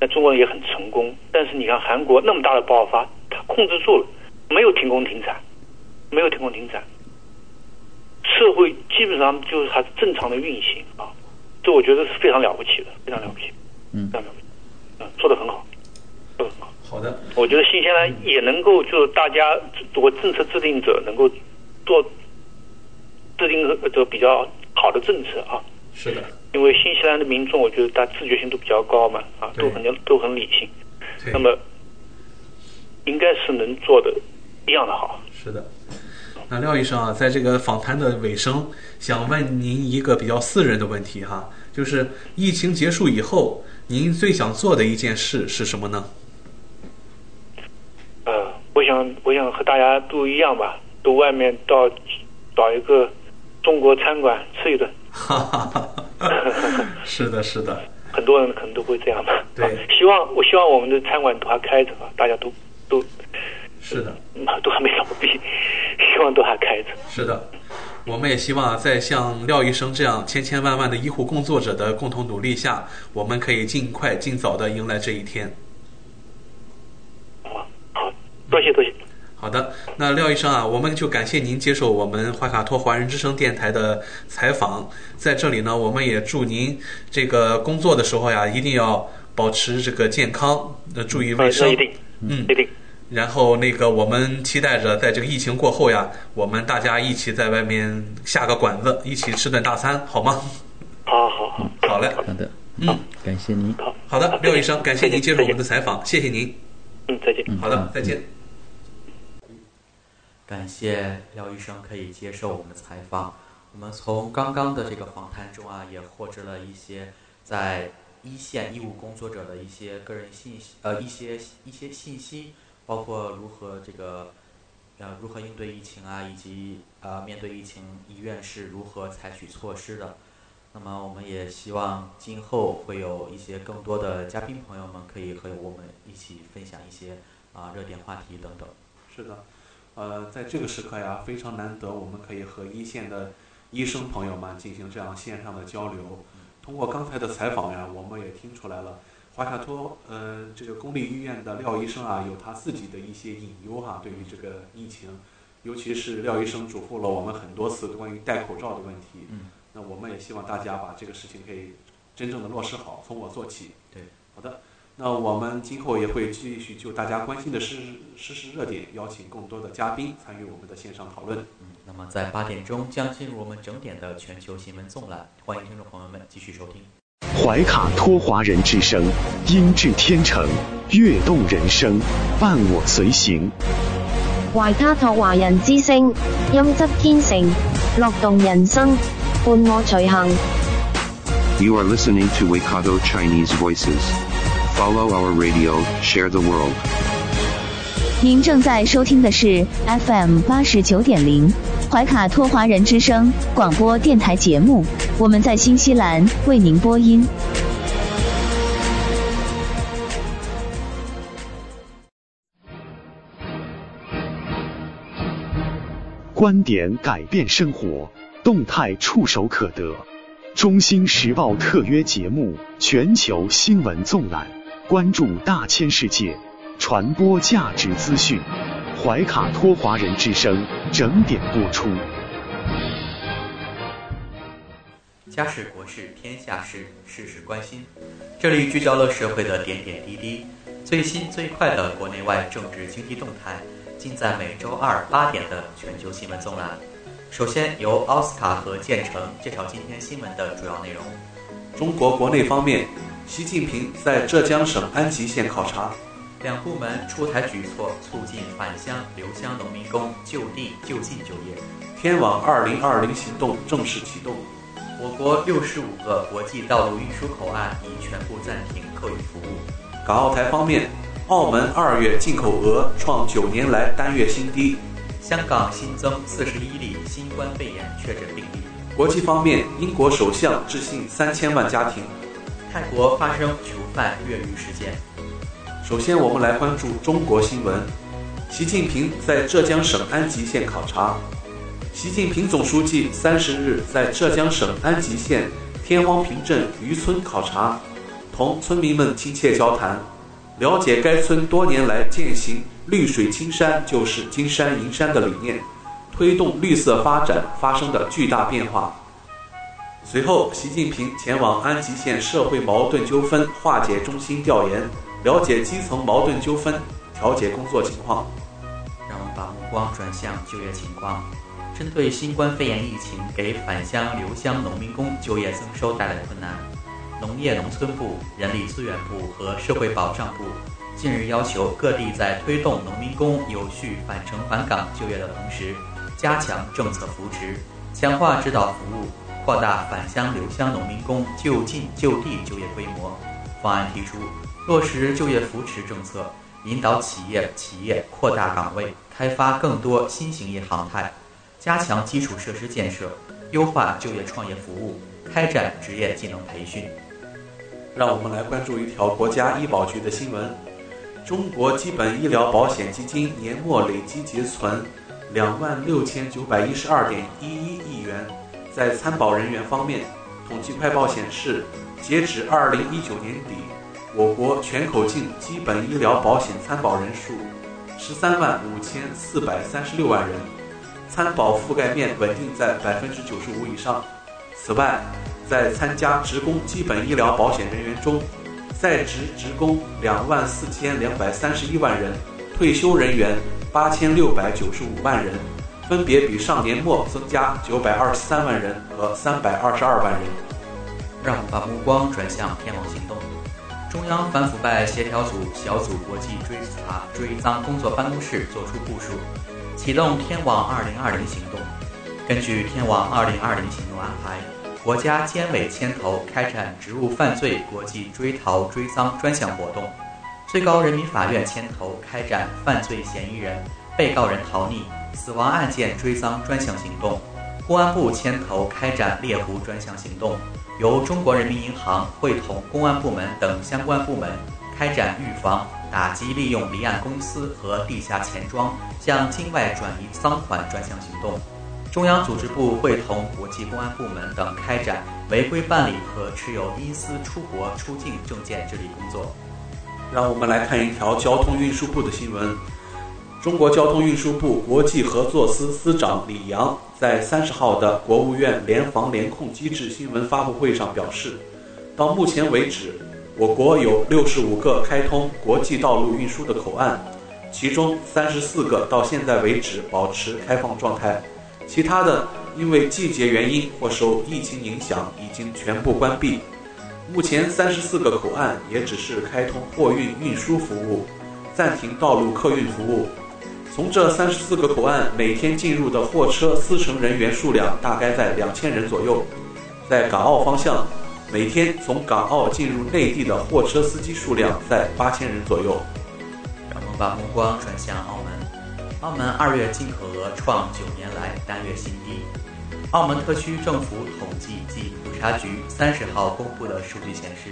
[SPEAKER 4] 那中国人也很成功，但是你看韩国那么大的爆发，他控制住了，没有停工停产，没有停工停产，社会基本上就是还是正常的运行啊，这我觉得是非常了不起的，非常了不起，嗯，非常了不起，嗯，做的很好，好。
[SPEAKER 2] 的，
[SPEAKER 4] 我觉得新西兰也能够，就大家作为政策制定者，能够做制定这个比较好的政策啊。
[SPEAKER 2] 是的。
[SPEAKER 4] 因为新西兰的民众，我觉得他自觉性都比较高嘛，啊，都很都很理性，那么应该是能做的一样的好。
[SPEAKER 2] 是的，那廖医生啊，在这个访谈的尾声，想问您一个比较私人的问题哈，就是疫情结束以后，您最想做的一件事是什么呢？
[SPEAKER 4] 呃，我想，我想和大家都一样吧，都外面到找一个中国餐馆吃一顿。哈哈
[SPEAKER 2] 哈！是的，是的，
[SPEAKER 4] 很多人可能都会这样吧。
[SPEAKER 2] 对，
[SPEAKER 4] 希望我希望我们的餐馆都还开着啊，大家都都，
[SPEAKER 2] 是的，
[SPEAKER 4] 都还没倒闭，希望都还开着。
[SPEAKER 2] 是的，我们也希望在像廖医生这样千千万万的医护工作者的共同努力下，我们可以尽快尽早的迎来这一天。
[SPEAKER 4] 多谢多谢。
[SPEAKER 2] 好的，那廖医生啊，我们就感谢您接受我们怀卡托华人之声电台的采访。在这里呢，我们也祝您这个工作的时候呀，一定要保持这个健康，呃，注意卫生。
[SPEAKER 4] 一定，
[SPEAKER 2] 嗯，
[SPEAKER 4] 一定。
[SPEAKER 2] 然后那个，我们期待着在这个疫情过后呀，我们大家一起在外面下个馆子，一起吃顿大餐，好吗？
[SPEAKER 4] 好好好，
[SPEAKER 2] 好嘞，
[SPEAKER 5] 好的，嗯，感谢您。
[SPEAKER 4] 好，
[SPEAKER 2] 好的，廖医生，感谢您接受我们的采访，谢谢您。
[SPEAKER 4] 嗯，再见。
[SPEAKER 2] 好的，再见。
[SPEAKER 1] 感谢廖医生可以接受我们的采访。我们从刚刚的这个访谈中啊，也获知了一些在一线医务工作者的一些个人信息，呃，一些一些信息，包括如何这个呃如何应对疫情啊，以及呃面对疫情医院是如何采取措施的。那么我们也希望今后会有一些更多的嘉宾朋友们可以和我们一起分享一些啊热点话题等等。
[SPEAKER 2] 是的。呃，在这个时刻呀，非常难得，我们可以和一线的医生朋友们进行这样线上的交流。通过刚才的采访呀，我们也听出来了，华夏托呃这个公立医院的廖医生啊，有他自己的一些隐忧哈，对于这个疫情，尤其是廖医生嘱咐了我们很多次关于戴口罩的问题。
[SPEAKER 1] 嗯。
[SPEAKER 2] 那我们也希望大家把这个事情可以真正的落实好，从我做起。
[SPEAKER 1] 对。
[SPEAKER 2] 好的。那我们今后也会继续就大家关心的实时事热点，邀请更多的嘉宾参与我们的线上讨论。
[SPEAKER 1] 嗯，那么在八点钟将进入我们整点的全球新闻纵览，欢迎听众朋友们继续收听。
[SPEAKER 6] 怀卡托华人之声，音质天成，悦动人生，伴我随行。
[SPEAKER 7] 怀卡托华人之声，音质天成，乐动人生，伴我随行。
[SPEAKER 8] You are listening to Waikato Chinese Voices. Follow our radio, share the world.
[SPEAKER 9] 您正在收听的是 FM 八十九点零怀卡托华人之声广播电台节目，我们在新西兰为您播音。
[SPEAKER 6] 观点改变生活，动态触手可得。中新时报特约节目《全球新闻纵览》。关注大千世界，传播价值资讯。怀卡托华人之声整点播出。
[SPEAKER 1] 家事国事天下事，事事关心。这里聚焦了社会的点点滴滴，最新最快的国内外政治经济动态，尽在每周二八点的全球新闻纵览。首先由奥斯卡和建成介绍今天新闻的主要内容。
[SPEAKER 2] 中国国内方面。习近平在浙江省安吉县考察，
[SPEAKER 1] 两部门出台举措，促进返乡留乡农民工就地就近就业。
[SPEAKER 2] 天网二零二零行动正式启动。
[SPEAKER 1] 我国六十五个国际道路运输口岸已全部暂停客运服务。
[SPEAKER 2] 港澳台方面，澳门二月进口额创九年来单月新低。
[SPEAKER 1] 香港新增四十一例新冠肺炎确诊病例。
[SPEAKER 2] 国际方面，英国首相致信三千万家庭。
[SPEAKER 1] 泰国发生囚犯越狱事件。
[SPEAKER 2] 首先，我们来关注中国新闻。习近平在浙江省安吉县考察。习近平总书记三十日在浙江省安吉县天荒坪镇渔村考察，同村民们亲切交谈，了解该村多年来践行“绿水青山就是金山银山”的理念，推动绿色发展发生的巨大变化。随后，习近平前往安吉县社会矛盾纠纷化解中心调研。了解基层矛盾纠纷调解工作情况。
[SPEAKER 1] 让我们把目光转向就业情况。针对新冠肺炎疫情给返乡留乡农民工就业增收带来困难，农业农村部、人力资源部和社会保障部近日要求各地在推动农民工有序返城返岗就业的同时，加强政策扶持，强化指导服务，扩大返乡留乡农民工就近就地就业规模。方案提出。落实就业扶持政策，引导企业企业扩大岗位，开发更多新型业行态，加强基础设施建设，优化就业创业服务，开展职业技能培训。
[SPEAKER 2] 让我们来关注一条国家医保局的新闻：中国基本医疗保险基金年末累计结存两万六千九百一十二点一一亿元。在参保人员方面，统计快报显示，截止二零一九年底。我国全口径基本医疗保险参保人数十三万五千四百三十六万人，参保覆盖面稳定在百分之九十五以上。此外，在参加职工基本医疗保险人员中，在职职工两万四千两百三十一万人，退休人员八千六百九十五万人，分别比上年末增加九百二十三万人和三百二十二万人。
[SPEAKER 1] 让我们把目光转向天网行动。中央反腐败协调组小组国际追查追赃工作办公室作出部署，启动“天网 2020” 行动。根据“天网 2020” 行动安排，国家监委牵头开展职务犯罪国际追逃追赃专项活动，最高人民法院牵头开展犯罪嫌疑人、被告人逃匿、死亡案件追赃专项行动，公安部牵头开展猎狐专项行动。由中国人民银行会同公安部门等相关部门开展预防、打击利用离岸公司和地下钱庄向境外转移赃款专项行动。中央组织部会同国际公安部门等开展违规办理和持有因私出国出境证件治理工作。
[SPEAKER 2] 让我们来看一条交通运输部的新闻。中国交通运输部国际合作司司长李阳在三十号的国务院联防联控机制新闻发布会上表示，到目前为止，我国有六十五个开通国际道路运输的口岸，其中三十四个到现在为止保持开放状态，其他的因为季节原因或受疫情影响已经全部关闭。目前三十四个口岸也只是开通货运运输服务，暂停道路客运服务。从这三十四个口岸每天进入的货车司乘人员数量大概在两千人左右，在港澳方向，每天从港澳进入内地的货车司机数量在八千人左右。
[SPEAKER 1] 让我们把目光转向澳门，澳门二月进口额创九年来单月新低。澳门特区政府统计及普查局三十号公布的数据显示，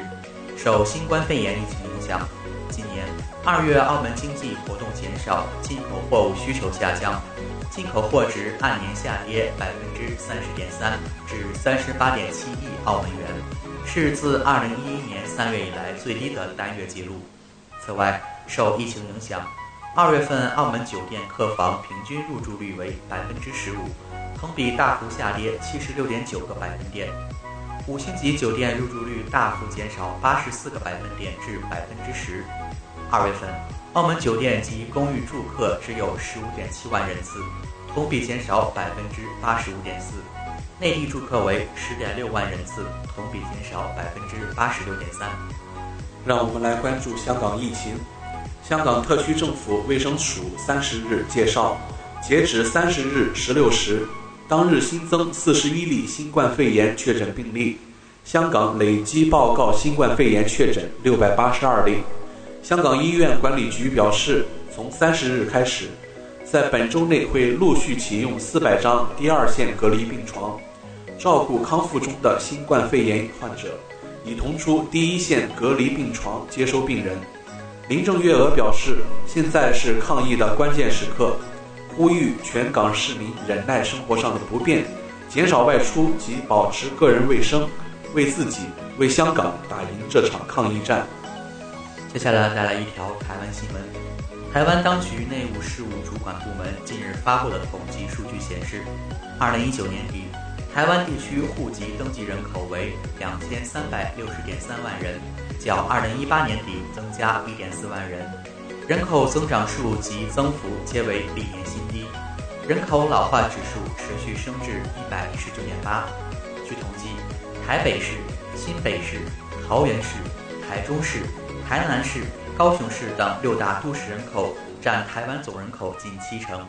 [SPEAKER 1] 受新冠肺炎疫情影响。今年二月，澳门经济活动减少，进口货物需求下降，进口货值按年下跌百分之三十点三，至三十八点七亿澳门元，是自二零一一年三月以来最低的单月记录。此外，受疫情影响，二月份澳门酒店客房平均入住率为百分之十五，同比大幅下跌七十六点九个百分点。五星级酒店入住率大幅减少八十四个百分点至百分之十。二月份，澳门酒店及公寓住客只有十五点七万人次，同比减少百分之八十五点四。内地住客为十点六万人次，同比减少百分之八十六点三。
[SPEAKER 2] 让我们来关注香港疫情。香港特区政府卫生署三十日介绍，截止三十日十六时，当日新增四十一例新冠肺炎确诊病例，香港累计报告新冠肺炎确诊六百八十二例。香港医院管理局表示，从三十日开始，在本周内会陆续启用四百张第二线隔离病床，照顾康复中的新冠肺炎患者。已腾出第一线隔离病床接收病人。林郑月娥表示，现在是抗疫的关键时刻，呼吁全港市民忍耐生活上的不便，减少外出及保持个人卫生，为自己、为香港打赢这场抗疫战。
[SPEAKER 1] 接下来带来一条台湾新闻：台湾当局内务事务主管部门近日发布的统计数据显示，二零一九年底。台湾地区户籍登记人口为两千三百六十点三万人，较二零一八年底增加一点四万人，人口增长数及增幅皆为历年新低，人口老化指数持续升至一百一十九点八。据统计，台北市、新北市、桃园市、台中市、台南市、高雄市等六大都市人口占台湾总人口近七成。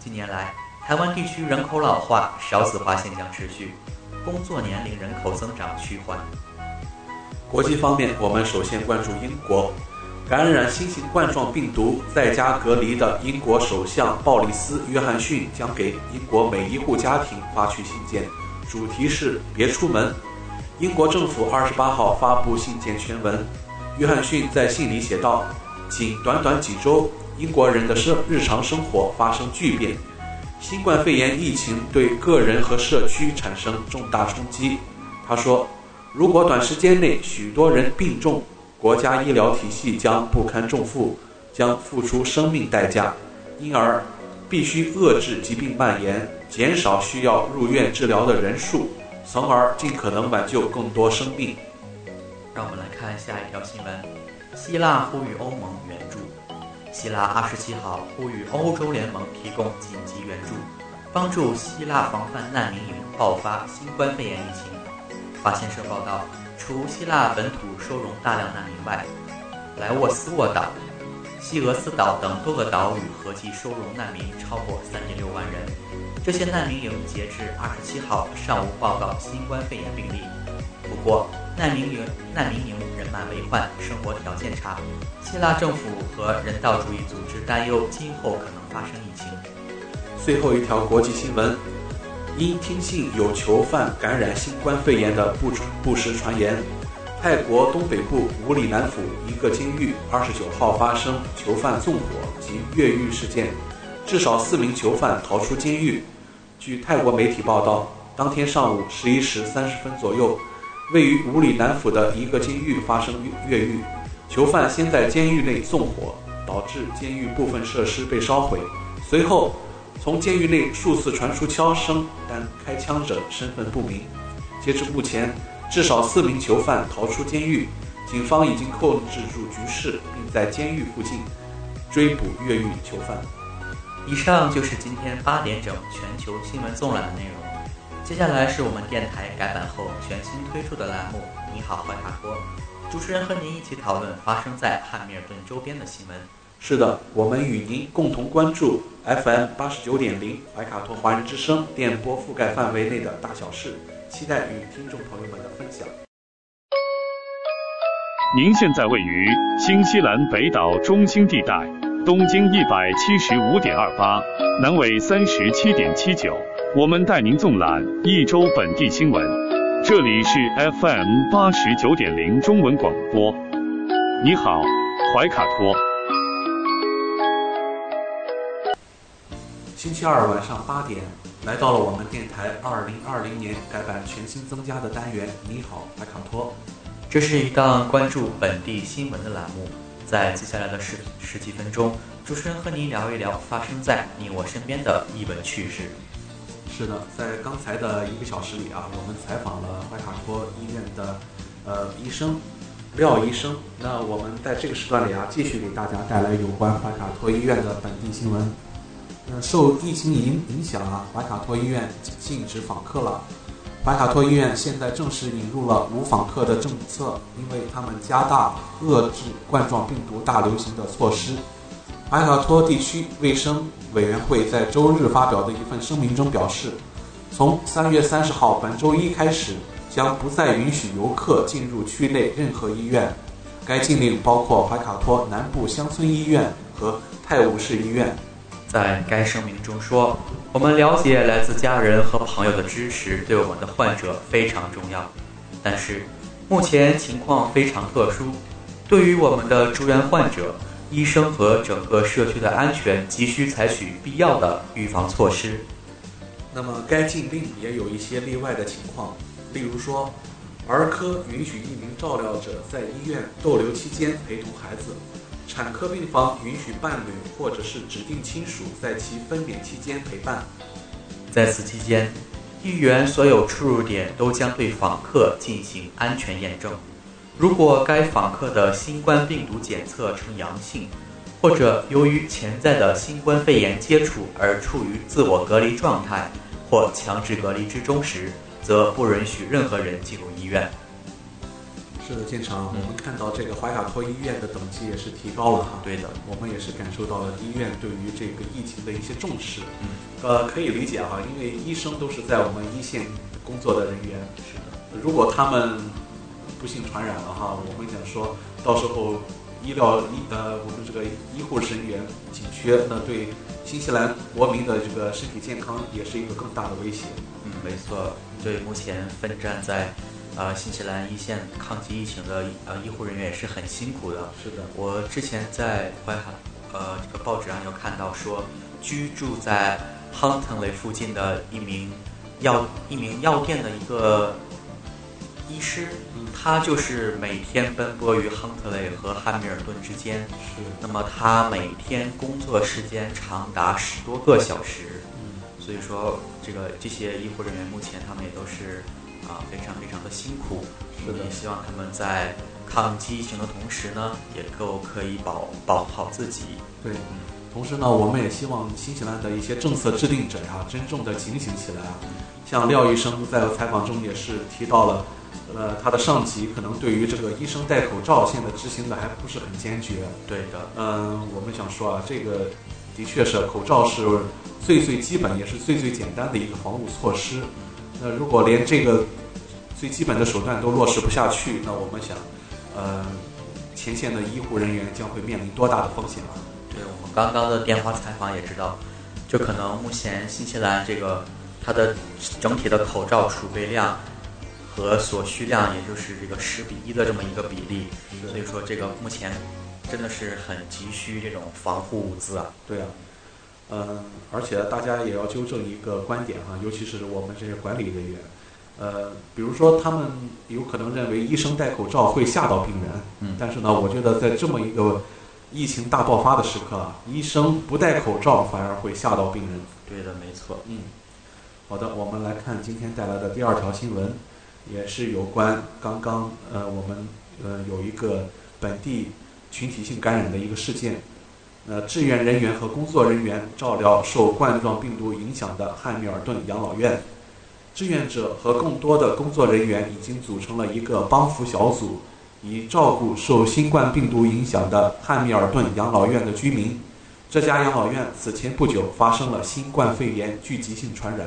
[SPEAKER 1] 近年来，台湾地区人口老化、少子化现象持续，工作年龄人口增长趋缓。
[SPEAKER 2] 国际方面，我们首先关注英国，感染新型冠状病毒在家隔离的英国首相鲍里斯·约翰逊将给英国每一户家庭发去信件，主题是“别出门”。英国政府二十八号发布信件全文，约翰逊在信里写道：“仅短短几周，英国人的生日常生活发生巨变。”新冠肺炎疫情对个人和社区产生重大冲击。他说：“如果短时间内许多人病重，国家医疗体系将不堪重负，将付出生命代价。因而，必须遏制疾病蔓延，减少需要入院治疗的人数，从而尽可能挽救更多生命。”
[SPEAKER 1] 让我们来看下一条新闻：希腊呼吁欧盟援助。希腊二十七号呼吁欧洲联盟提供紧急援助，帮助希腊防范难民营爆发新冠肺炎疫情。法新社报道，除希腊本土收容大量难民外，莱沃斯沃岛、西俄斯岛等多个岛屿合计收容难民超过三点六万人。这些难民营截至二十七号尚无报告新冠肺炎病例。不过，难民营难民营人满为患，生活条件差。希腊政府和人道主义组织担忧今后可能发生疫情。
[SPEAKER 2] 最后一条国际新闻：因听信有囚犯感染新冠肺炎的不不实传言，泰国东北部武里南府一个监狱二十九号发生囚犯纵火及越狱事件，至少四名囚犯逃出监狱。据泰国媒体报道，当天上午十一时三十分左右。位于五里南府的一个监狱发生越狱，囚犯先在监狱内纵火，导致监狱部分设施被烧毁。随后，从监狱内数次传出枪声，但开枪者身份不明。截至目前，至少四名囚犯逃出监狱，警方已经控制住局势，并在监狱附近追捕越狱囚犯。
[SPEAKER 1] 以上就是今天八点整全球新闻纵览的内容。接下来是我们电台改版后全新推出的栏目《你好，怀卡托》，主持人和您一起讨论发生在汉密尔顿周边的新闻。
[SPEAKER 2] 是的，我们与您共同关注 FM 八十九点零怀卡托华人之声电波覆盖范围内的大小事，期待与听众朋友们的分享。
[SPEAKER 6] 您现在位于新西兰北岛中心地带，东经一百七十五点二八，南纬三十七点七九。我们带您纵览一周本地新闻，这里是 FM 八十九点零中文广播。你好，怀卡托。
[SPEAKER 2] 星期二晚上八点，来到了我们电台二零二零年改版全新增加的单元《你好，怀卡托》。
[SPEAKER 1] 这是一档关注本地新闻的栏目，在接下来的十十几分钟，主持人和您聊一聊发生在你我身边的译文趣事。
[SPEAKER 2] 是的，在刚才的一个小时里啊，我们采访了怀卡托医院的呃医生廖医生。那我们在这个时段里啊，继续给大家带来有关怀卡托医院的本地新闻。呃，受疫情影影响啊，怀卡托医院禁止访客了。怀卡托医院现在正式引入了无访客的政策，因为他们加大遏制冠状病毒大流行的措施。怀卡托地区卫生委员会在周日发表的一份声明中表示，从三月三十号本周一开始，将不再允许游客进入区内任何医院。该禁令包括怀卡托南部乡村医院和泰晤士医院。
[SPEAKER 1] 在该声明中说：“我们了解来自家人和朋友的支持对我们的患者非常重要，但是目前情况非常特殊，对于我们的住院患者。”医生和整个社区的安全急需采取必要的预防措施。
[SPEAKER 2] 那么，该禁令也有一些例外的情况，例如说，儿科允许一名照料者在医院逗留期间陪同孩子；产科病房允许伴侣或者是指定亲属在其分娩期间陪伴。
[SPEAKER 1] 在此期间，医院所有出入点都将对访客进行安全验证。如果该访客的新冠病毒检测呈阳性，或者由于潜在的新冠肺炎接触而处于自我隔离状态或强制隔离之中时，则不允许任何人进入医院。
[SPEAKER 2] 是的，建成，我们看到这个怀卡托医院的等级也是提高了哈。
[SPEAKER 1] 对的，
[SPEAKER 2] 我们也是感受到了医院对于这个疫情的一些重视。嗯，呃，可以理解哈，因为医生都是在我们一线工作的人员。
[SPEAKER 1] 是的，
[SPEAKER 2] 如果他们。不幸传染了哈，我们讲说到时候医疗医呃我们这个医护人员紧缺，那对新西兰国民的这个身体健康也是一个更大的威胁。
[SPEAKER 1] 嗯，没错，对目前奋战在呃新西兰一线抗击疫情的呃医护人员也是很辛苦的。
[SPEAKER 2] 是的，
[SPEAKER 1] 我之前在淮海呃这个报纸上有看到说，居住在 Huntley 附近的一名药一名药店的一个医师。他就是每天奔波于亨特雷和汉密尔顿之间，
[SPEAKER 2] 是。
[SPEAKER 1] 那么他每天工作时间长达十多个小时，
[SPEAKER 2] 嗯，
[SPEAKER 1] 所以说这个这些医护人员目前他们也都是啊非常非常的辛苦，
[SPEAKER 2] 是的。
[SPEAKER 1] 也希望他们在抗击疫情的同时呢，也够可以保保护好自己。
[SPEAKER 2] 对，同时呢，我们也希望新西兰的一些政策制定者呀，真正的警醒起来啊。像廖医生在采访中也是提到了。呃，他的上级可能对于这个医生戴口罩现在执行的还不是很坚决。
[SPEAKER 1] 对的，
[SPEAKER 2] 嗯，我们想说啊，这个的确是口罩是最最基本也是最最简单的一个防护措施。那如果连这个最基本的手段都落实不下去，那我们想，呃，前线的医护人员将会面临多大的风险啊？
[SPEAKER 1] 对我们刚刚的电话采访也知道，就可能目前新西兰这个它的整体的口罩储备量。和所需量，也就是这个十比一的这么一个比例，所以说这个目前真的是很急需这种防护物资啊。
[SPEAKER 2] 对啊，嗯，而且大家也要纠正一个观点哈，尤其是我们这些管理人员，呃，比如说他们有可能认为医生戴口罩会吓到病人，
[SPEAKER 1] 嗯，
[SPEAKER 2] 但是呢，我觉得在这么一个疫情大爆发的时刻啊，医生不戴口罩反而会吓到病人。
[SPEAKER 1] 对的，没错。
[SPEAKER 2] 嗯，好的，我们来看今天带来的第二条新闻。也是有关刚刚呃我们呃有一个本地群体性感染的一个事件，呃志愿人员和工作人员照料受冠状病毒影响的汉密尔顿养老院，志愿者和更多的工作人员已经组成了一个帮扶小组，以照顾受新冠病毒影响的汉密尔顿养老院的居民。这家养老院此前不久发生了新冠肺炎聚集性传染，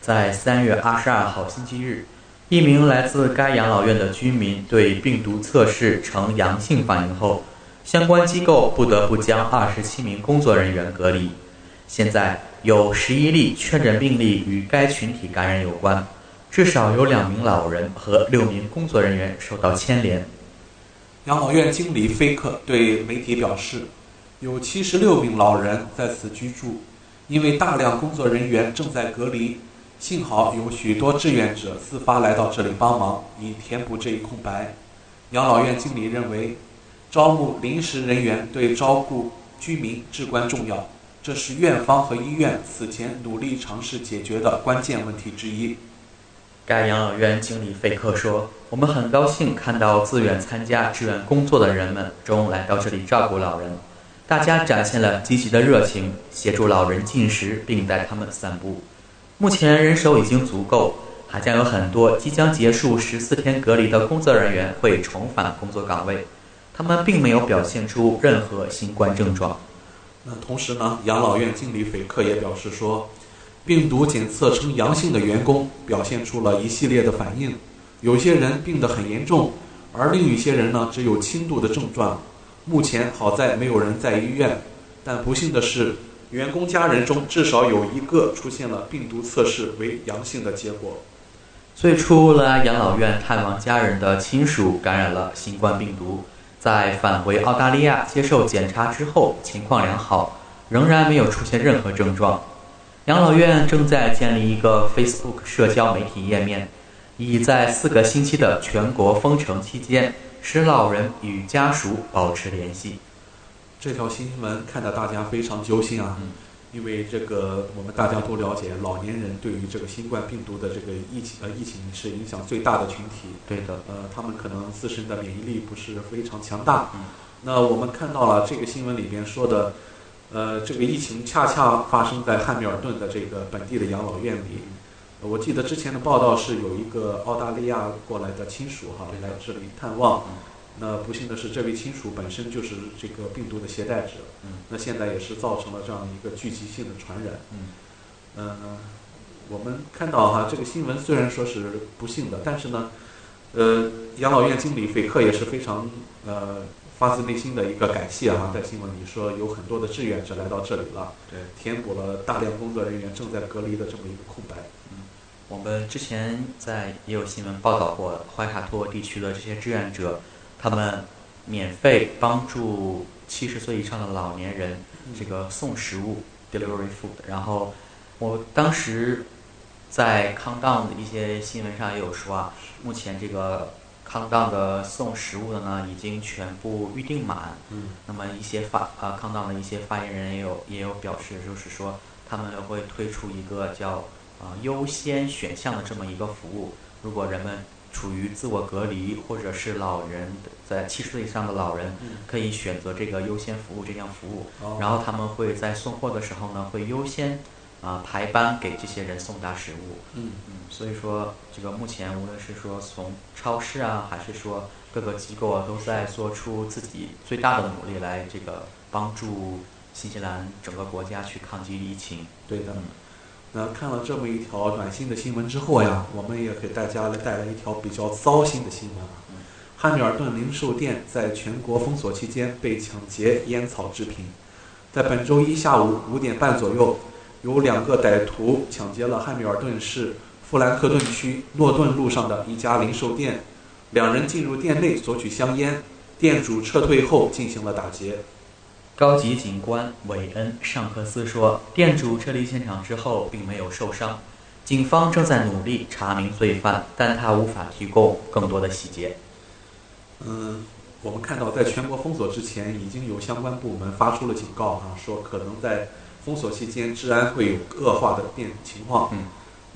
[SPEAKER 1] 在三月二十二号星期日。一名来自该养老院的居民对病毒测试呈阳性反应后，相关机构不得不将二十七名工作人员隔离。现在有十一例确诊病例与该群体感染有关，至少有两名老人和六名工作人员受到牵连。
[SPEAKER 2] 养老院经理菲克对媒体表示，有七十六名老人在此居住，因为大量工作人员正在隔离。幸好有许多志愿者自发来到这里帮忙，以填补这一空白。养老院经理认为，招募临时人员对照顾居民至关重要，这是院方和医院此前努力尝试解决的关键问题之一。
[SPEAKER 1] 该养老院经理费克说：“我们很高兴看到自愿参加志愿工作的人们中来到这里照顾老人，大家展现了积极的热情，协助老人进食并带他们散步。”目前人手已经足够，还将有很多即将结束十四天隔离的工作人员会重返工作岗位，他们并没有表现出任何新冠症状。
[SPEAKER 2] 那同时呢，养老院经理斐克也表示说，病毒检测呈阳性的员工表现出了一系列的反应，有些人病得很严重，而另一些人呢只有轻度的症状。目前好在没有人在医院，但不幸的是，员工家人中至少有一个出现了病毒测试为阳性的结果。
[SPEAKER 1] 最初来养老院探望家人的亲属感染了新冠病毒。在返回澳大利亚接受检查之后，情况良好，仍然没有出现任何症状。养老院正在建立一个 Facebook 社交媒体页面，以在四个星期的全国封城期间，使老人与家属保持联系。
[SPEAKER 2] 这条新闻看得大家非常揪心啊！因为这个，我们大家都了解，老年人对于这个新冠病毒的这个疫情呃疫情是影响最大的群体。
[SPEAKER 1] 对的，
[SPEAKER 2] 呃，他们可能自身的免疫力不是非常强大。那我们看到了这个新闻里边说的，呃，这个疫情恰恰发生在汉密尔顿的这个本地的养老院里。我记得之前的报道是有一个澳大利亚过来的亲属哈来这里探望。那不幸的是，这位亲属本身就是这个病毒的携带者。
[SPEAKER 1] 嗯，
[SPEAKER 2] 那现在也是造成了这样一个聚集性的传染。
[SPEAKER 1] 嗯，
[SPEAKER 2] 我们看到哈，这个新闻虽然说是不幸的，但是呢，呃，养老院经理斐克也是非常呃发自内心的一个感谢哈，在新闻里说有很多的志愿者来到这里了，
[SPEAKER 1] 对，
[SPEAKER 2] 填补了大量工作人员正在隔离的这么一个空白。
[SPEAKER 1] 嗯，我们之前在也有新闻报道过怀卡托地区的这些志愿者。他们免费帮助七十岁以上的老年人，这个送食物 （delivery food）。然后我当时在康当的一些新闻上也有说啊，目前这个康当的送食物的呢，已经全部预定满。
[SPEAKER 2] 嗯。
[SPEAKER 1] 那么一些发啊康当的一些发言人也有也有表示，就是说他们会推出一个叫啊优先选项的这么一个服务，如果人们。处于自我隔离或者是老人在七十岁以上的老人，可以选择这个优先服务这项服务，然后他们会在送货的时候呢，会优先啊排班给这些人送达食物。
[SPEAKER 2] 嗯
[SPEAKER 1] 嗯，所以说这个目前无论是说从超市啊，还是说各个机构啊，都在做出自己最大的努力来这个帮助新西兰整个国家去抗击疫情。
[SPEAKER 2] 对的。那看了这么一条暖心的新闻之后呀，我们也给大家来带来一条比较糟心的新闻啊。汉密尔顿零售店在全国封锁期间被抢劫烟草制品。在本周一下午五点半左右，有两个歹徒抢劫了汉密尔顿市富兰克顿区诺顿路上的一家零售店。两人进入店内索取香烟，店主撤退后进行了打劫。
[SPEAKER 1] 高级警官韦恩·尚克斯说：“店主撤离现场之后并没有受伤，警方正在努力查明罪犯，但他无法提供更多的细节。”
[SPEAKER 2] 嗯，我们看到，在全国封锁之前，已经有相关部门发出了警告啊，说可能在封锁期间治安会有恶化的变情况。
[SPEAKER 1] 嗯。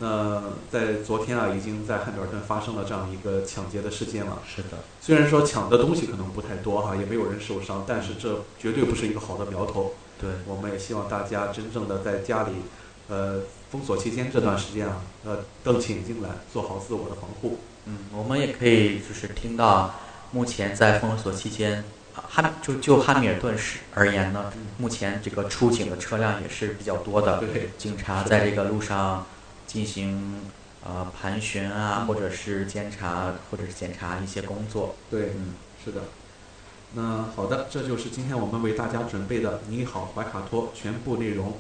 [SPEAKER 2] 那在昨天啊，已经在汉密尔顿发生了这样一个抢劫的事件了。
[SPEAKER 1] 是的，
[SPEAKER 2] 虽然说抢的东西可能不太多哈，也没有人受伤，但是这绝对不是一个好的苗头。
[SPEAKER 1] 对，
[SPEAKER 2] 我们也希望大家真正的在家里，呃，封锁期间这段时间啊，呃，瞪起眼睛来，做好自我的防护。
[SPEAKER 1] 嗯，我们也可以就是听到，目前在封锁期间，汉就就汉密尔顿市而言呢，目前这个出警的车辆也是比较多的。
[SPEAKER 2] 对，
[SPEAKER 1] 警察在这个路上。进行呃盘旋啊，或者是监察，或者是检查一些工作。
[SPEAKER 2] 对，嗯，是的。那好的，这就是今天我们为大家准备的《你好，怀卡托》全部内容。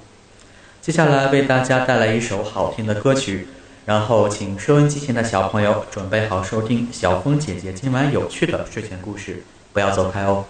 [SPEAKER 1] 接下来为大家带来一首好听的歌曲，然后请收音机前的小朋友准备好收听小峰姐姐今晚有趣的睡前故事，不要走开哦。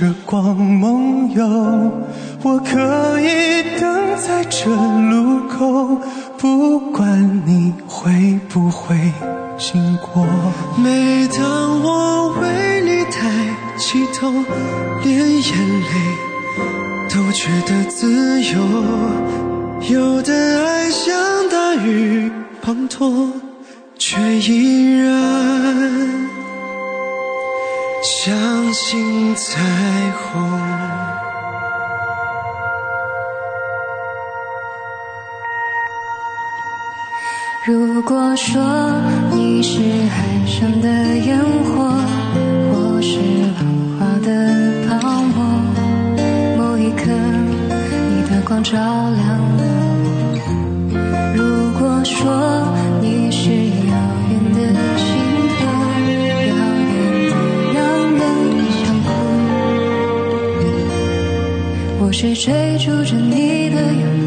[SPEAKER 10] 着光梦游，我可以等在这路口，不管你会不会经过。每当我为你抬起头，连眼泪都觉得自由。有的爱像大雨滂沱，却依然。相信彩虹。
[SPEAKER 11] 如果说你是海上的烟火，我是浪花的泡沫，某一刻你的光照亮了我。如果说你是我是追逐着你的眼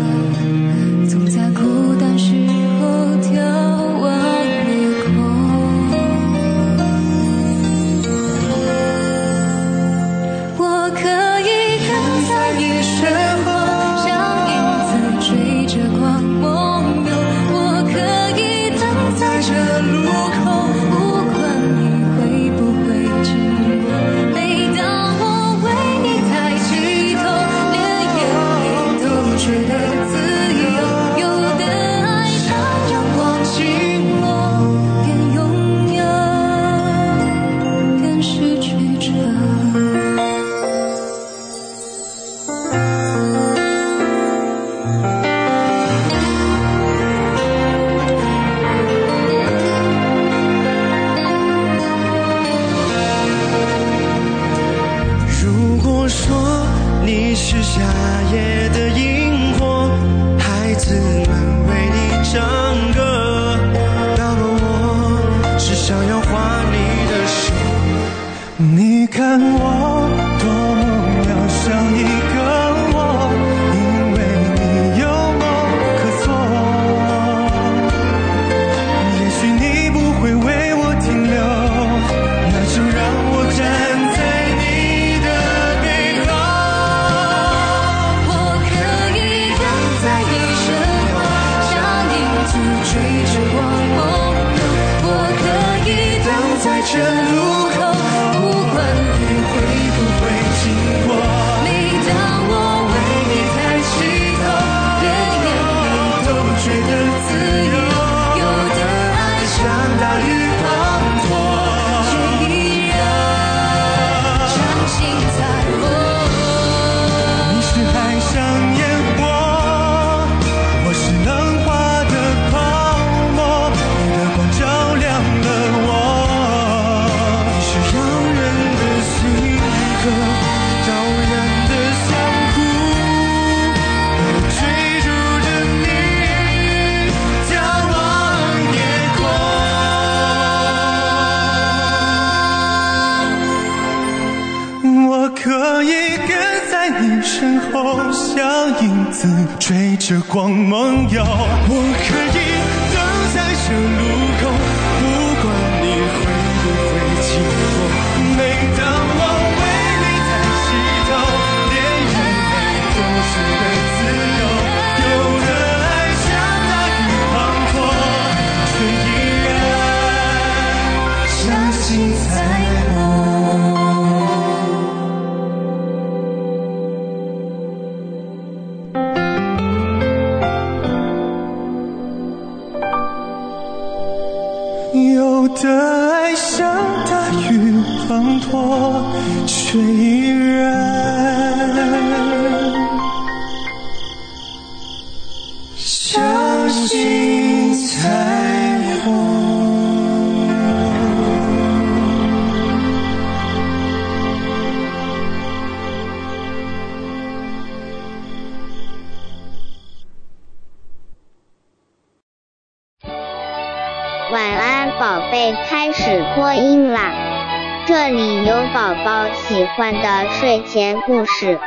[SPEAKER 12] 欢的睡前故事，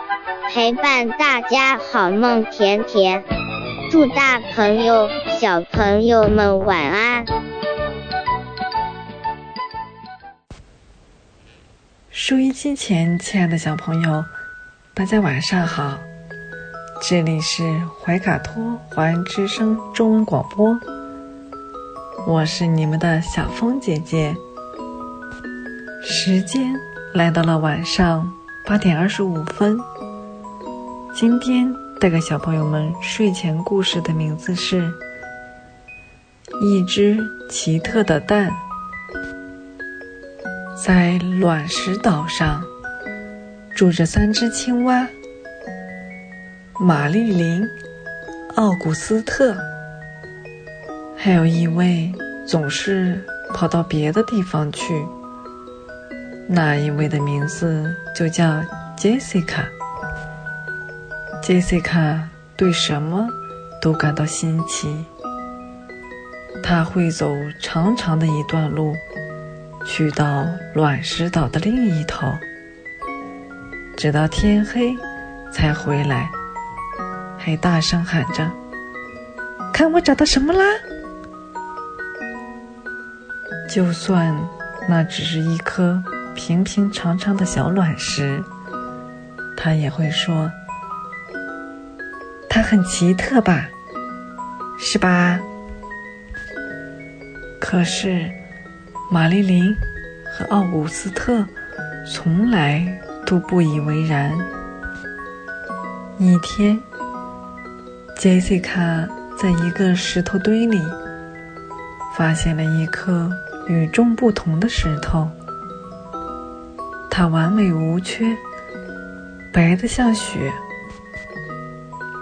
[SPEAKER 12] 陪伴大家好梦甜甜。祝大朋友、小朋友们晚安。
[SPEAKER 13] 收音机前，亲爱的小朋友，大家晚上好！这里是怀卡托华人之声中文广播，我是你们的小峰姐姐。时间来到了晚上八点二十五分。今天带给小朋友们睡前故事的名字是《一只奇特的蛋》。在卵石岛上，住着三只青蛙：玛丽琳、奥古斯特，还有一位总是跑到别的地方去。那一位的名字就叫杰西卡。杰西卡对什么都感到新奇。他会走长长的一段路。去到卵石岛的另一头，直到天黑才回来，还大声喊着：“看我找到什么啦！”就算那只是一颗平平常常的小卵石，他也会说：“它很奇特吧，是吧？”可是。玛丽琳和奥古斯特从来都不以为然。一天，杰西卡在一个石头堆里发现了一颗与众不同的石头，它完美无缺，白的像雪，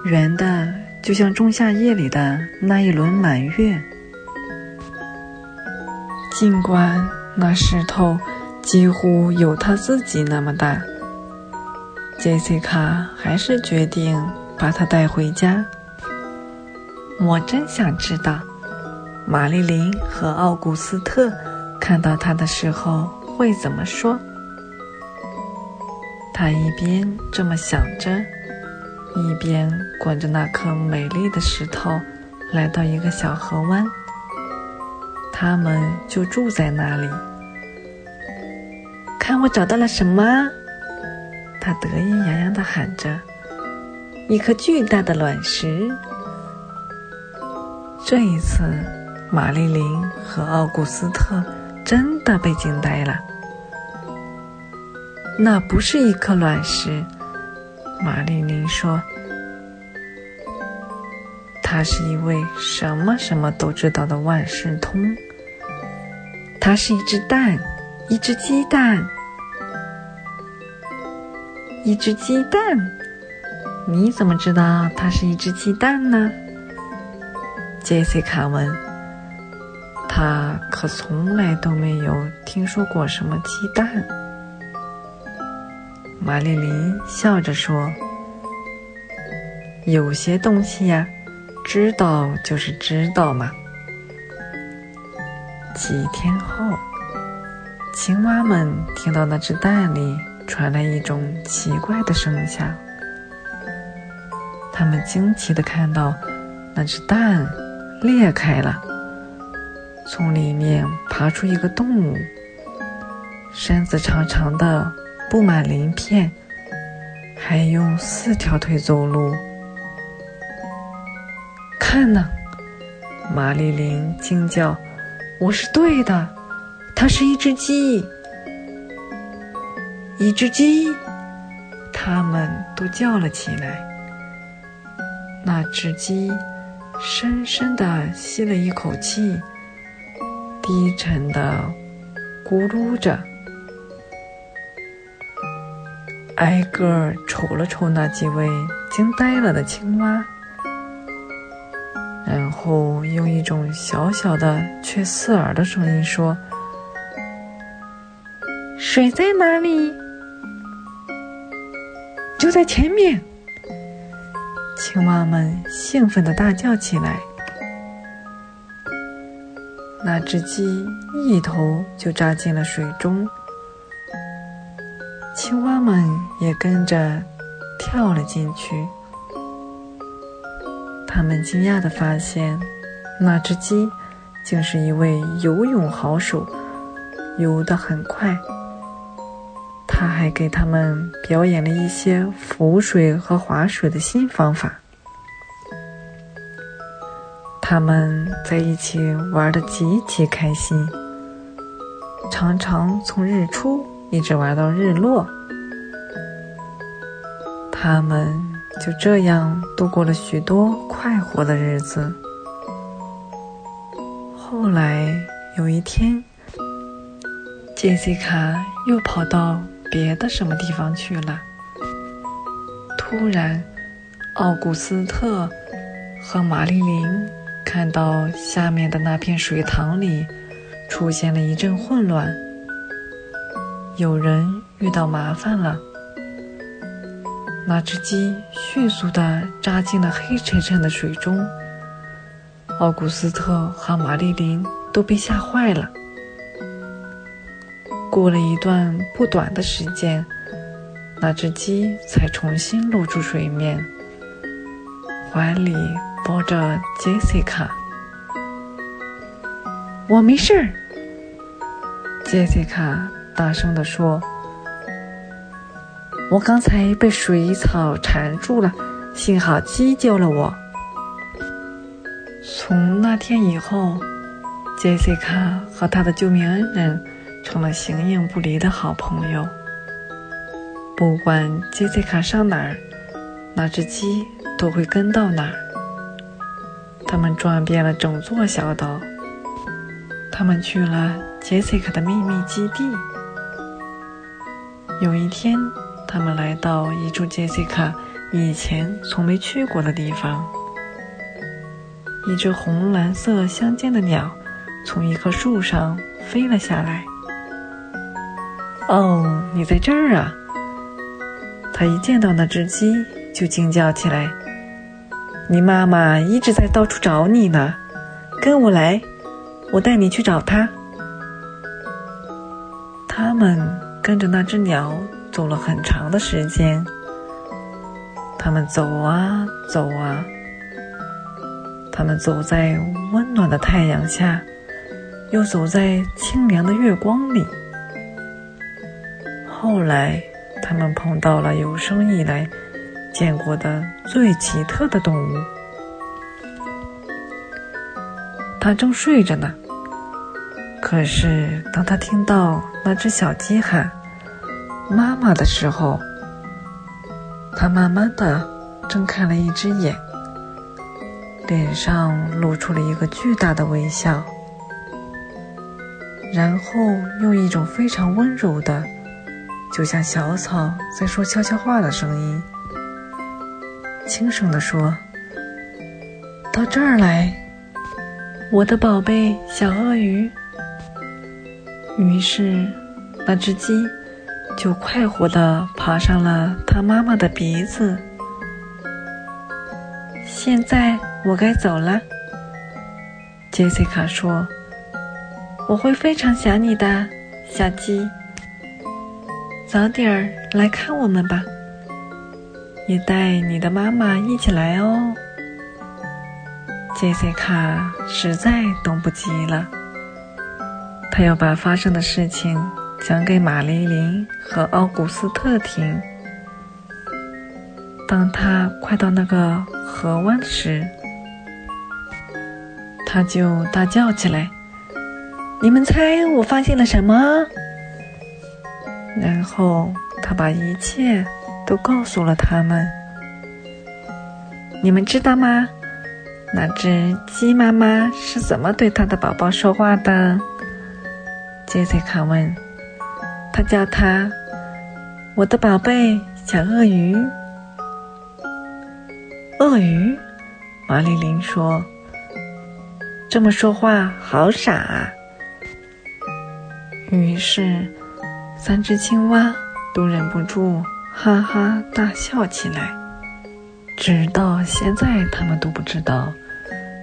[SPEAKER 13] 圆的就像仲夏夜里的那一轮满月。尽管那石头几乎有他自己那么大，杰西卡还是决定把它带回家。我真想知道，玛丽琳和奥古斯特看到它的时候会怎么说。他一边这么想着，一边滚着那颗美丽的石头，来到一个小河湾。他们就住在那里。看我找到了什么！他得意洋洋地喊着：“一颗巨大的卵石。”这一次，玛丽琳和奥古斯特真的被惊呆了。那不是一颗卵石，玛丽琳说：“他是一位什么什么都知道的万事通。”它是一只蛋，一只鸡蛋，一只鸡蛋。你怎么知道它是一只鸡蛋呢？杰西卡问。他可从来都没有听说过什么鸡蛋。玛丽琳笑着说：“有些东西呀，知道就是知道嘛。”几天后，青蛙们听到那只蛋里传来一种奇怪的声响。他们惊奇地看到，那只蛋裂开了，从里面爬出一个动物，身子长长的，布满鳞片，还用四条腿走路。看呐，玛丽琳惊叫。我是对的，它是一只鸡，一只鸡，他们都叫了起来。那只鸡深深地吸了一口气，低沉地咕噜着，挨个瞅了瞅那几位惊呆了的青蛙。然后用一种小小的却刺耳的声音说：“水在哪里？就在前面。”青蛙们兴奋地大叫起来。那只鸡一头就扎进了水中，青蛙们也跟着跳了进去。他们惊讶地发现，那只鸡竟是一位游泳好手，游得很快。他还给他们表演了一些浮水和划水的新方法。他们在一起玩得极其开心，常常从日出一直玩到日落。他们就这样度过了许多快活的日子。后来有一天，杰西卡又跑到别的什么地方去了。突然，奥古斯特和玛丽琳。看到下面的那片水塘里出现了一阵混乱，有人遇到麻烦了。那只鸡迅速地扎进了黑沉沉的水中，奥古斯特和玛丽琳都被吓坏了。过了一段不短的时间，那只鸡才重新露出水面，怀里。抱着杰西卡，我没事儿。杰西卡大声地说：“我刚才被水草缠住了，幸好鸡救了我。”从那天以后，杰西卡和他的救命恩人成了形影不离的好朋友。不管杰西卡上哪儿，那只鸡都会跟到哪儿。他们转遍了整座小岛。他们去了杰西卡的秘密基地。有一天，他们来到一处杰西卡以前从没去过的地方。一只红蓝色相间的鸟从一棵树上飞了下来。“哦，你在这儿啊！”他一见到那只鸡就惊叫起来。你妈妈一直在到处找你呢，跟我来，我带你去找她。他们跟着那只鸟走了很长的时间，他们走啊走啊，他们走在温暖的太阳下，又走在清凉的月光里。后来，他们碰到了有生以来。见过的最奇特的动物，它正睡着呢。可是，当他听到那只小鸡喊“妈妈”的时候，他慢慢的睁开了一只眼，脸上露出了一个巨大的微笑，然后用一种非常温柔的，就像小草在说悄悄话的声音。轻声地说：“到这儿来，我的宝贝小鳄鱼。”于是，那只鸡就快活地爬上了它妈妈的鼻子。现在我该走了，杰西卡说：“我会非常想你的，小鸡。早点儿来看我们吧。”也带你的妈妈一起来哦，杰西卡实在等不及了。他要把发生的事情讲给玛丽琳和奥古斯特听。当他快到那个河湾时，他就大叫起来：“你们猜我发现了什么？”然后他把一切。都告诉了他们。你们知道吗？那只鸡妈妈是怎么对它的宝宝说话的？杰西卡问。他叫它“我的宝贝小鳄鱼”。鳄鱼，玛丽琳说：“这么说话好傻。”啊。”于是，三只青蛙都忍不住。哈哈大笑起来，直到现在，他们都不知道，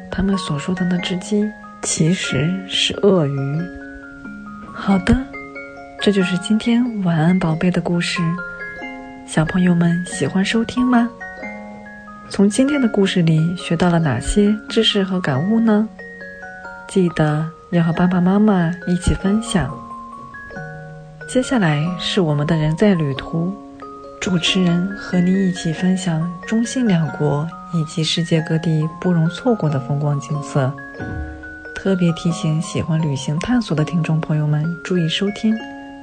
[SPEAKER 13] 他们所说的那只鸡其实是鳄鱼。好的，这就是今天晚安宝贝的故事。小朋友们喜欢收听吗？从今天的故事里学到了哪些知识和感悟呢？记得要和爸爸妈妈一起分享。接下来是我们的人在旅途，主持人和你一起分享中新两国以及世界各地不容错过的风光景色。特别提醒喜欢旅行探索的听众朋友们注意收听，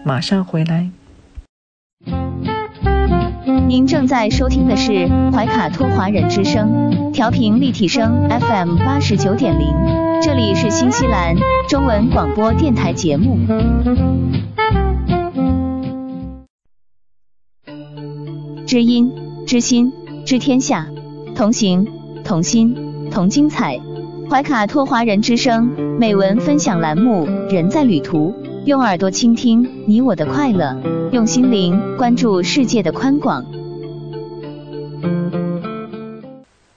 [SPEAKER 13] 马上回来。
[SPEAKER 3] 您正在收听的是怀卡托华人之声，调频立体声 FM 八十九点零，这里是新西兰中文广播电台节目。知音、知心、知天下，同行、同心、同精彩。怀卡托华人之声美文分享栏目《人在旅途》，用耳朵倾听你我的快乐，用心灵关注世界的宽广。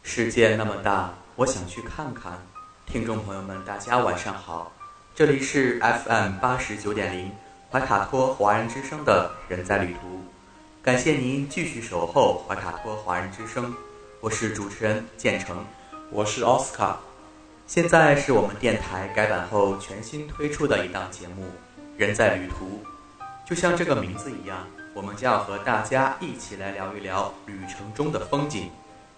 [SPEAKER 1] 世界那么大，我想去看看。听众朋友们，大家晚上好，这里是 FM 八十九点零怀卡托华人之声的《人在旅途》，感谢您继续守候怀卡托华人之声，我是主持人建成，
[SPEAKER 2] 我是奥斯卡。
[SPEAKER 1] 现在是我们电台改版后全新推出的一档节目《人在旅途》，就像这个名字一样，我们将要和大家一起来聊一聊旅程中的风景。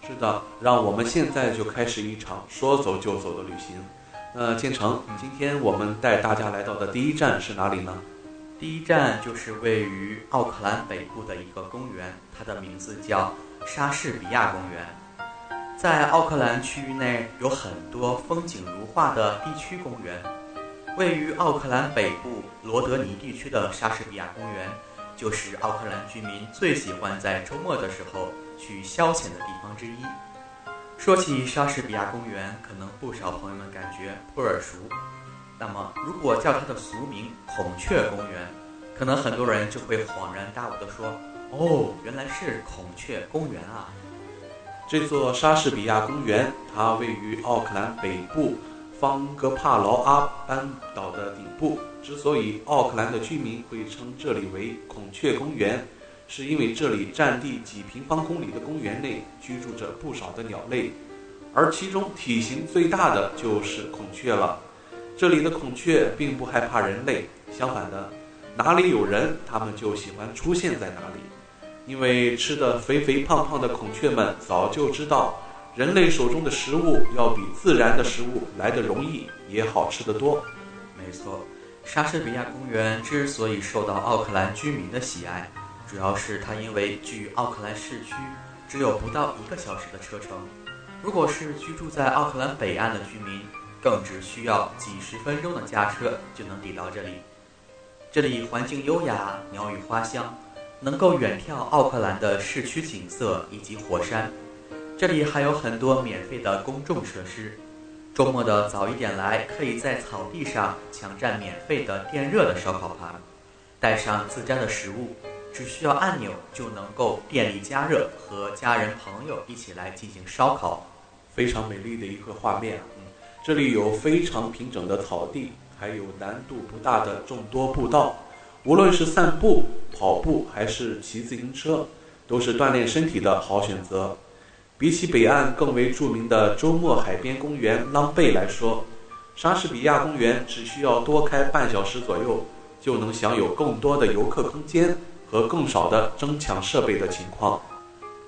[SPEAKER 2] 是的，让我们现在就开始一场说走就走的旅行。那建成，今天我们带大家来到的第一站是哪里呢？
[SPEAKER 1] 第一站就是位于奥克兰北部的一个公园，它的名字叫莎士比亚公园。在奥克兰区域内有很多风景如画的地区公园。位于奥克兰北部罗德尼地区的莎士比亚公园，就是奥克兰居民最喜欢在周末的时候去消遣的地方之一。说起莎士比亚公园，可能不少朋友们感觉颇耳熟。那么，如果叫它的俗名“孔雀公园”，可能很多人就会恍然大悟地说：“哦，原来是孔雀公园啊！”
[SPEAKER 2] 这座莎士比亚公园，它位于奥克兰北部方格帕劳阿班岛的顶部。之所以奥克兰的居民会称这里为孔雀公园，是因为这里占地几平方公里的公园内居住着不少的鸟类，而其中体型最大的就是孔雀了。这里的孔雀并不害怕人类，相反的，哪里有人，它们就喜欢出现在哪里。因为吃的肥肥胖胖的孔雀们早就知道，人类手中的食物要比自然的食物来得容易，也好吃得多。
[SPEAKER 1] 没错，莎士比亚公园之所以受到奥克兰居民的喜爱，主要是它因为距奥克兰市区只有不到一个小时的车程。如果是居住在奥克兰北岸的居民，更只需要几十分钟的驾车就能抵到这里。这里环境优雅，鸟语花香。能够远眺奥克兰的市区景色以及火山，这里还有很多免费的公众设施。周末的早一点来，可以在草地上抢占免费的电热的烧烤盘，带上自粘的食物，只需要按钮就能够电力加热，和家人朋友一起来进行烧烤，
[SPEAKER 2] 非常美丽的一个画面。嗯，这里有非常平整的草地，还有难度不大的众多步道。无论是散步、跑步还是骑自行车，都是锻炼身体的好选择。比起北岸更为著名的周末海边公园浪贝来说，莎士比亚公园只需要多开半小时左右，就能享有更多的游客空间和更少的争抢设备的情况。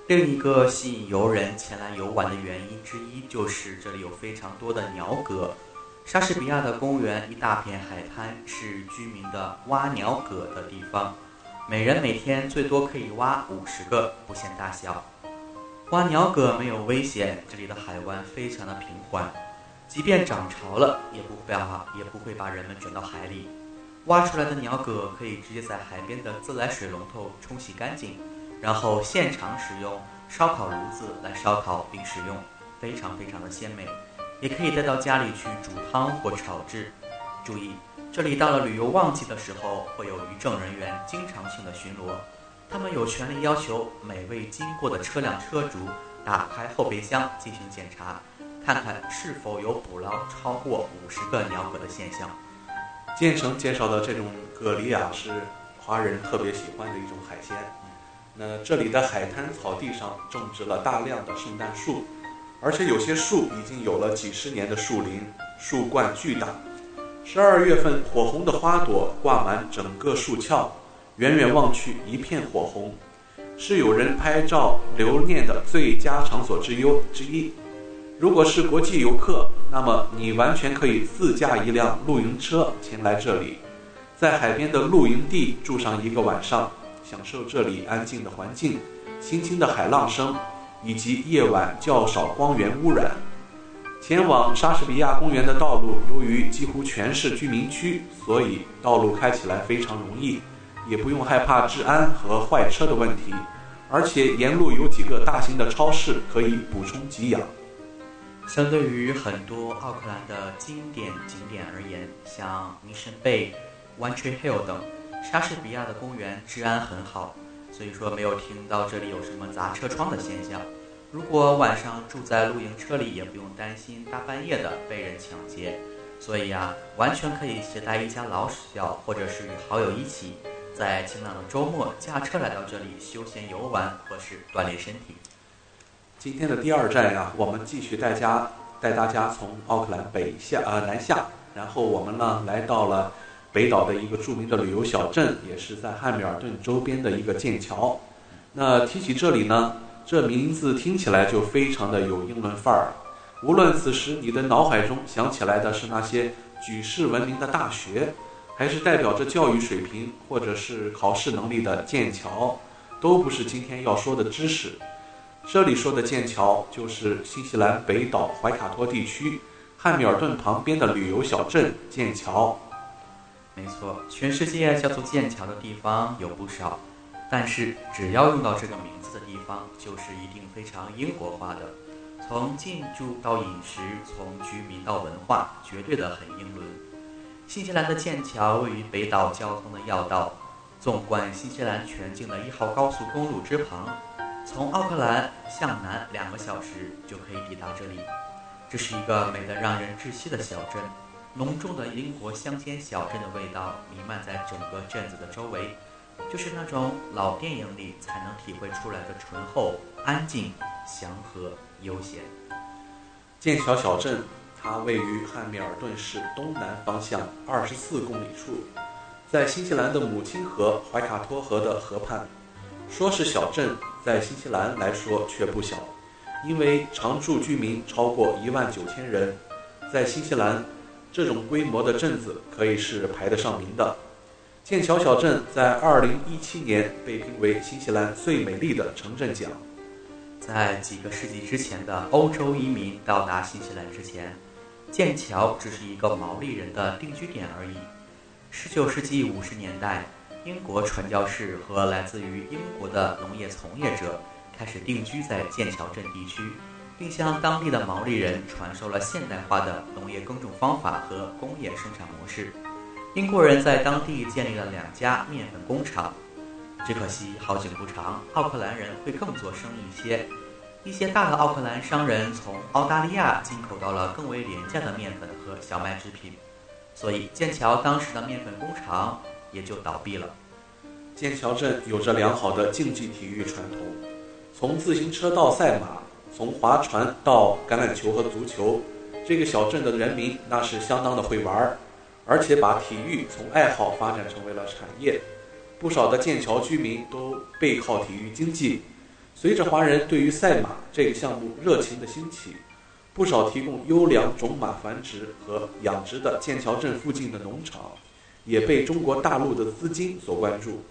[SPEAKER 1] 另一个吸引游人前来游玩的原因之一，就是这里有非常多的鸟蛤。莎士比亚的公园一大片海滩是居民的挖鸟蛤的地方，每人每天最多可以挖五十个，不限大小。挖鸟蛤没有危险，这里的海湾非常的平缓，即便涨潮了也不会把也不会把人们卷到海里。挖出来的鸟蛤可以直接在海边的自来水龙头冲洗干净，然后现场使用烧烤炉子来烧烤并食用，非常非常的鲜美。也可以带到家里去煮汤或炒制。注意，这里到了旅游旺季的时候，会有渔政人员经常性的巡逻，他们有权利要求每位经过的车辆车主打开后备箱进行检查，看看是否有捕捞超过五十个鸟蛤的现象。
[SPEAKER 2] 建成介绍的这种蛤蜊啊，是华人特别喜欢的一种海鲜。那这里的海滩草地上种植了大量的圣诞树。而且有些树已经有了几十年的树龄，树冠巨大。十二月份火红的花朵挂满整个树鞘，远远望去一片火红，是有人拍照留念的最佳场所之优之一。如果是国际游客，那么你完全可以自驾一辆露营车前来这里，在海边的露营地住上一个晚上，享受这里安静的环境、轻轻的海浪声，以及夜晚较少光源污染。前往莎士比亚公园的道路，由于几乎全是居民区，所以道路开起来非常容易，也不用害怕治安和坏车的问题。而且沿路有几个大型的超市可以补充给养。
[SPEAKER 1] 相对于很多奥克兰的经典景点而言，像 Mission Bay、One Tree Hill 等莎士比亚的公园治安很好，所以说没有听到这里有什么砸车窗的现象。如果晚上住在露营车里，也不用担心大半夜的被人抢劫，所以呀，完全可以携带一家老小，或者是与好友一起，在晴朗的周末驾车来到这里休闲游玩或是锻炼身体。
[SPEAKER 2] 今天的第二站呀，我们继续带家带大家从奥克兰北下呃南下，然后我们呢来到了北岛的一个著名的旅游小镇，也是在汉密尔顿周边的一个剑桥。那提起这里呢？这名字听起来就非常的有英伦范儿，无论此时你的脑海中想起来的是那些举世闻名的大学，还是代表着教育水平或者是考试能力的剑桥，都不是今天要说的知识。这里说的剑桥，就是新西兰北岛怀卡托地区汉密尔顿旁边的旅游小镇剑桥。
[SPEAKER 1] 没错，全世界叫做剑桥的地方有不少。但是，只要用到这个名字的地方，就是一定非常英国化的。从建筑到饮食，从居民到文化，绝对的很英伦。新西兰的剑桥位于北岛交通的要道，纵贯新西兰全境的一号高速公路之旁。从奥克兰向南两个小时就可以抵达这里。这是一个美得让人窒息的小镇，浓重的英国乡间小镇的味道弥漫在整个镇子的周围。就是那种老电影里才能体会出来的醇厚、安静、祥和、悠闲。
[SPEAKER 2] 剑桥小镇，它位于汉密尔顿市东南方向二十四公里处，在新西兰的母亲河怀卡托河的河畔。说是小镇，在新西兰来说却不小，因为常住居民超过一万九千人，在新西兰，这种规模的镇子可以是排得上名的。剑桥小镇在2017年被评为新西兰最美丽的城镇奖。
[SPEAKER 1] 在几个世纪之前的欧洲移民到达新西兰之前，剑桥只是一个毛利人的定居点而已。19世纪50年代，英国传教士和来自于英国的农业从业者开始定居在剑桥镇地区，并向当地的毛利人传授了现代化的农业耕种方法和工业生产模式。英国人在当地建立了两家面粉工厂，只可惜好景不长，奥克兰人会更做生意一些。一些大的奥克兰商人从澳大利亚进口到了更为廉价的面粉和小麦制品，所以剑桥当时的面粉工厂也就倒闭了。
[SPEAKER 2] 剑桥镇有着良好的竞技体育传统，从自行车到赛马，从划船到橄榄球和足球，这个小镇的人民那是相当的会玩儿。而且把体育从爱好发展成为了产业，不少的剑桥居民都背靠体育经济。随着华人对于赛马这个项目热情的兴起，不少提供优良种马繁殖和养殖的剑桥镇附近的农场，也被中国大陆的资金所关注。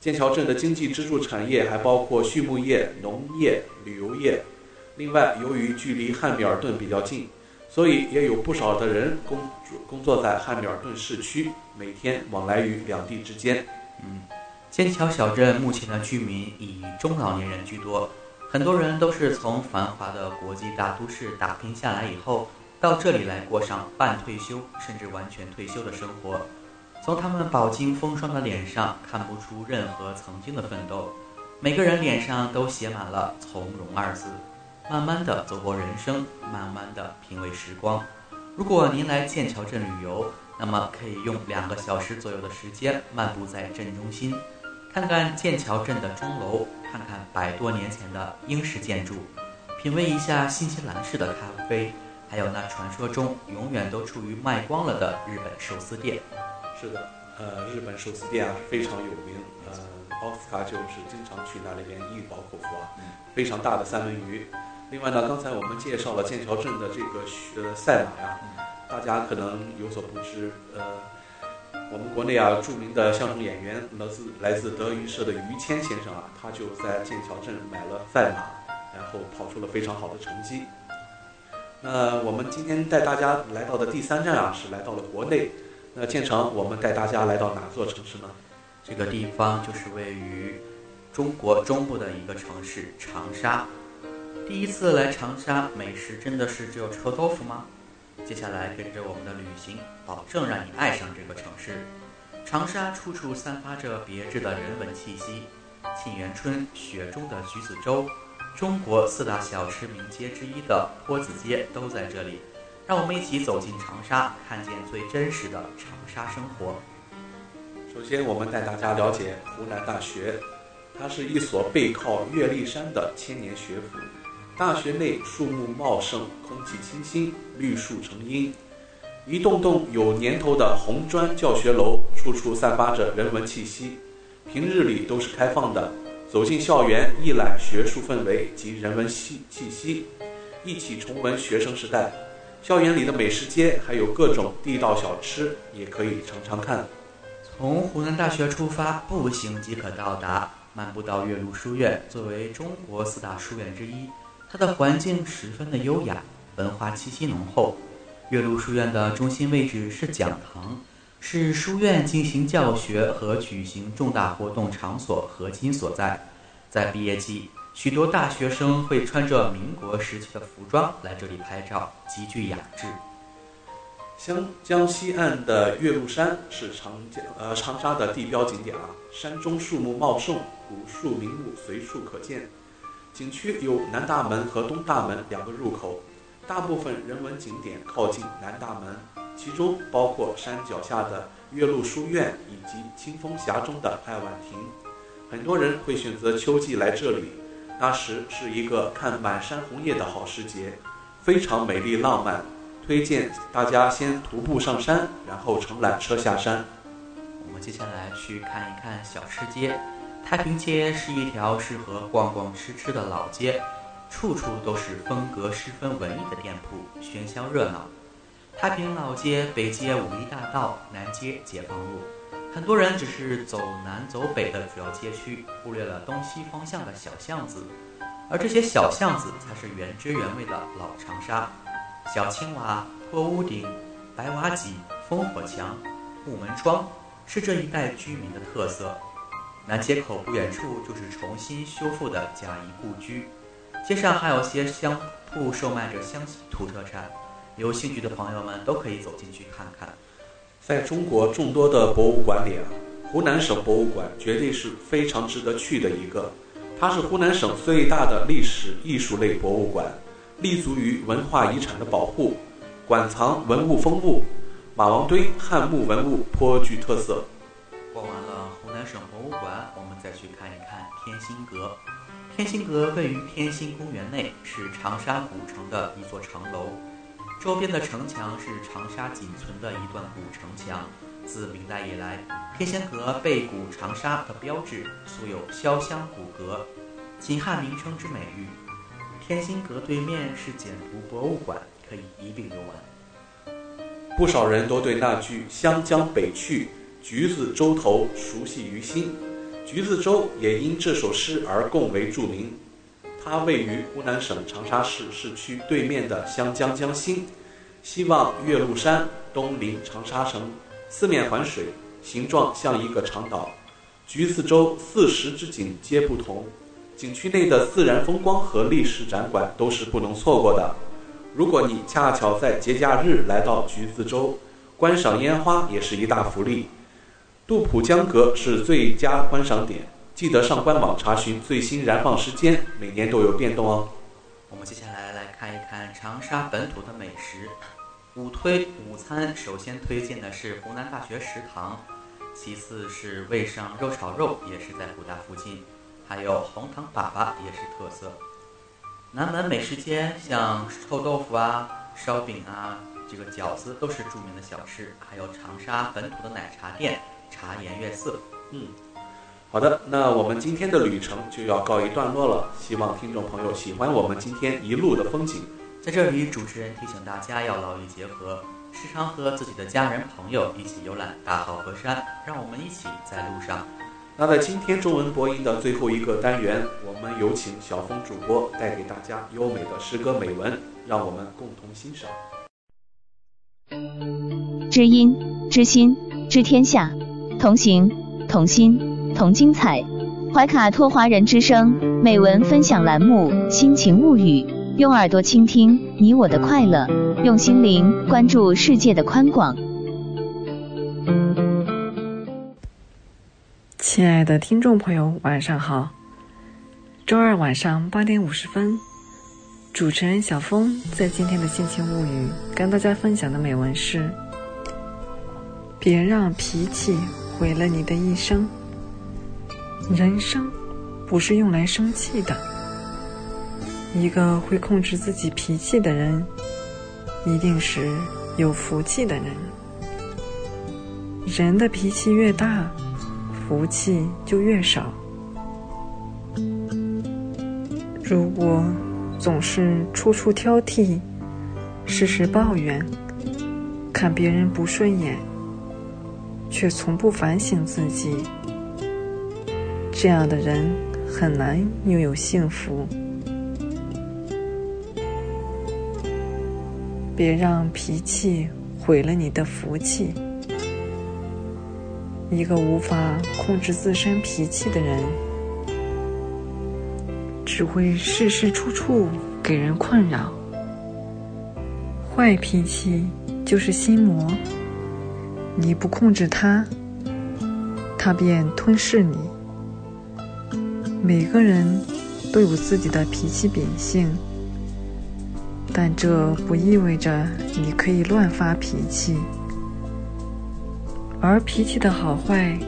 [SPEAKER 2] 剑桥镇的经济支柱产业还包括畜牧业、农业、旅游业。另外，由于距离汉密尔顿比较近。所以也有不少的人工工作在汉密尔顿市区，每天往来于两地之间。
[SPEAKER 1] 嗯，剑桥小镇目前的居民以中老年人居多，很多人都是从繁华的国际大都市打拼下来以后，到这里来过上半退休甚至完全退休的生活。从他们饱经风霜的脸上看不出任何曾经的奋斗，每个人脸上都写满了从容二字。慢慢的走过人生，慢慢的品味时光。如果您来剑桥镇旅游，那么可以用两个小时左右的时间漫步在镇中心，看看剑桥镇的钟楼，看看百多年前的英式建筑，品味一下新西兰式的咖啡，还有那传说中永远都处于卖光了的日本寿司店。
[SPEAKER 2] 是的，呃日本寿司店啊非常有名，呃奥斯卡就是经常去那里边一饱口福啊，非常大的三文鱼。另外呢，刚才我们介绍了剑桥镇的这个呃赛马呀，大家可能有所不知，呃，我们国内啊著名的相声演员来自来自德云社的于谦先生啊，他就在剑桥镇买了赛马，然后跑出了非常好的成绩。那我们今天带大家来到的第三站啊，是来到了国内。那建成，我们带大家来到哪座城市呢？
[SPEAKER 1] 这个地方就是位于中国中部的一个城市长沙。第一次来长沙，美食真的是只有臭豆腐吗？接下来跟着我们的旅行，保证让你爱上这个城市。长沙处处散发着别致的人文气息，沁园春、雪中的橘子洲，中国四大小吃名街之一的坡子街都在这里。让我们一起走进长沙，看见最真实的长沙生活。
[SPEAKER 2] 首先，我们带大家了解湖南大学，它是一所背靠岳麓山的千年学府。大学内树木茂盛，空气清新，绿树成荫。一栋栋有年头的红砖教学楼，处处散发着人文气息。平日里都是开放的，走进校园，一览学术氛围及人文气气息，一起重温学生时代。校园里的美食街，还有各种地道小吃，也可以尝尝看。
[SPEAKER 1] 从湖南大学出发，步行即可到达。漫步到岳麓书院，作为中国四大书院之一。它的环境十分的优雅，文化气息浓厚。岳麓书院的中心位置是讲堂，是书院进行教学和举行重大活动场所核心所在。在毕业季，许多大学生会穿着民国时期的服装来这里拍照，极具雅致。
[SPEAKER 2] 湘江西岸的岳麓山是长江呃长沙的地标景点啊，山中树木茂盛，古树名木随处可见。景区有南大门和东大门两个入口，大部分人文景点靠近南大门，其中包括山脚下的岳麓书院以及清风峡中的爱晚亭。很多人会选择秋季来这里，那时是一个看满山红叶的好时节，非常美丽浪漫。推荐大家先徒步上山，然后乘缆车下山。
[SPEAKER 1] 我们接下来去看一看小吃街。太平街是一条适合逛逛吃吃的老街，处处都是风格十分文艺的店铺，喧嚣热闹。太平老街北接五一大道，南接解放路，很多人只是走南走北的主要街区，忽略了东西方向的小巷子，而这些小巷子才是原汁原味的老长沙。小青瓦、破屋顶、白瓦脊、烽火墙、木门窗，是这一带居民的特色。南街口不远处就是重新修复的贾谊故居，街上还有些商铺售卖着湘西土特产，有兴趣的朋友们都可以走进去看看。
[SPEAKER 2] 在中国众多的博物馆里啊，湖南省博物馆绝对是非常值得去的一个。它是湖南省最大的历史艺术类博物馆，立足于文化遗产的保护，馆藏文物丰富，马王堆汉墓文物颇具特色。
[SPEAKER 1] 省博物馆，我们再去看一看天心阁。天心阁位于天心公园内，是长沙古城的一座城楼，周边的城墙是长沙仅存的一段古城墙。自明代以来，天心阁被古长沙的标志，素有“潇湘古阁”、秦汉名称之美誉。天心阁对面是简图博物馆，可以一并游玩。
[SPEAKER 2] 不少人都对那句“湘江北去”。橘子洲头熟悉于心，橘子洲也因这首诗而更为著名。它位于湖南省长沙市市区对面的湘江江心，西望岳麓山，东临长沙城，四面环水，形状像一个长岛。橘子洲四时之景皆不同，景区内的自然风光和历史展馆都是不能错过的。如果你恰巧在节假日来到橘子洲，观赏烟花也是一大福利。杜浦江阁是最佳观赏点，记得上官网查询最新燃放时间，每年都有变动哦。
[SPEAKER 1] 我们接下来来看一看长沙本土的美食。午推午餐，首先推荐的是湖南大学食堂，其次是味上肉炒肉，也是在湖大附近，还有红糖粑粑也是特色。南门美食街像臭豆腐啊、烧饼啊、这个饺子都是著名的小吃，还有长沙本土的奶茶店。茶颜悦色。
[SPEAKER 2] 嗯，好的，那我们今天的旅程就要告一段落了。希望听众朋友喜欢我们今天一路的风景。
[SPEAKER 1] 在这里，主持人提醒大家要劳逸结合，时常和自己的家人朋友一起游览大好河山，让我们一起在路上。
[SPEAKER 2] 那在今天中文播音的最后一个单元，我们有请小峰主播带给大家优美的诗歌美文，让我们共同欣赏。
[SPEAKER 3] 知音、知心、知天下，同行、同心、同精彩。怀卡托华人之声美文分享栏目《心情物语》，用耳朵倾听你我的快乐，用心灵关注世界的宽广。
[SPEAKER 13] 亲爱的听众朋友，晚上好。周二晚上八点五十分，主持人小峰在今天的心情物语跟大家分享的美文是：别让脾气毁了你的一生。人生不是用来生气的。一个会控制自己脾气的人，一定是有福气的人。人的脾气越大，福气就越少。如果总是处处挑剔，事事抱怨，看别人不顺眼，却从不反省自己，这样的人很难拥有幸福。别让脾气毁了你的福气。一个无法控制自身脾气的人，只会事事处处给人困扰。坏脾气就是心魔，你不控制它，它便吞噬你。每个人都有自己的脾气秉性。但这不意味着你可以乱发脾气，而脾气的好坏，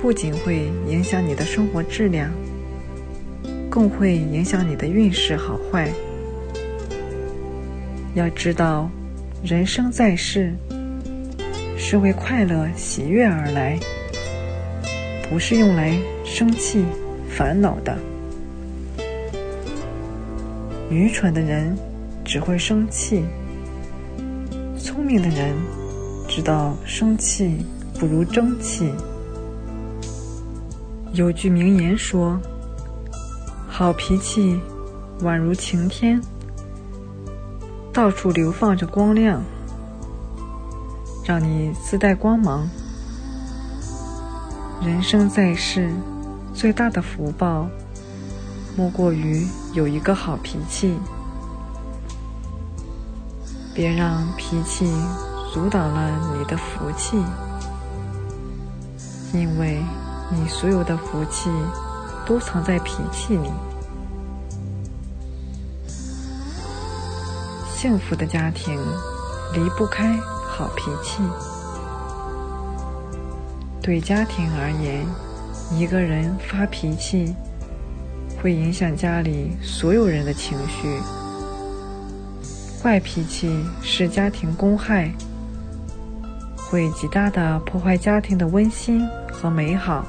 [SPEAKER 13] 不仅会影响你的生活质量，更会影响你的运势好坏。要知道，人生在世，是为快乐喜悦而来，不是用来生气烦恼的。愚蠢的人。只会生气，聪明的人知道生气不如争气。有句名言说：“好脾气宛如晴天，到处流放着光亮，让你自带光芒。”人生在世，最大的福报，莫过于有一个好脾气。别让脾气阻挡了你的福气，因为你所有的福气都藏在脾气里。幸福的家庭离不开好脾气。对家庭而言，一个人发脾气会影响家里所有人的情绪。坏脾气是家庭公害，会极大的破坏家庭的温馨和美好。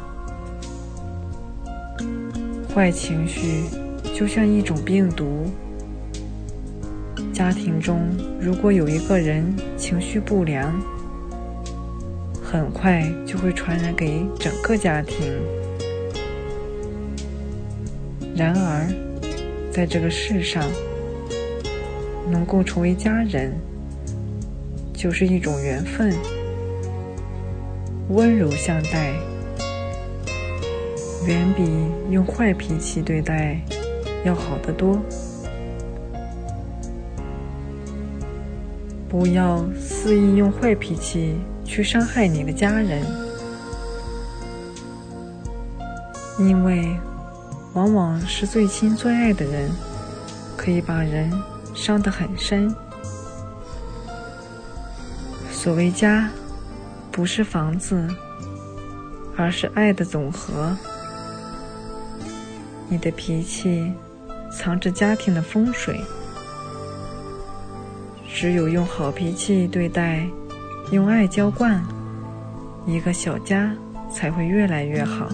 [SPEAKER 13] 坏情绪就像一种病毒，家庭中如果有一个人情绪不良，很快就会传染给整个家庭。然而，在这个世上，能够成为家人，就是一种缘分。温柔相待，远比用坏脾气对待要好得多。不要肆意用坏脾气去伤害你的家人，因为往往是最亲最爱的人，可以把人。伤得很深。所谓家，不是房子，而是爱的总和。你的脾气藏着家庭的风水。只有用好脾气对待，用爱浇灌，一个小家才会越来越好。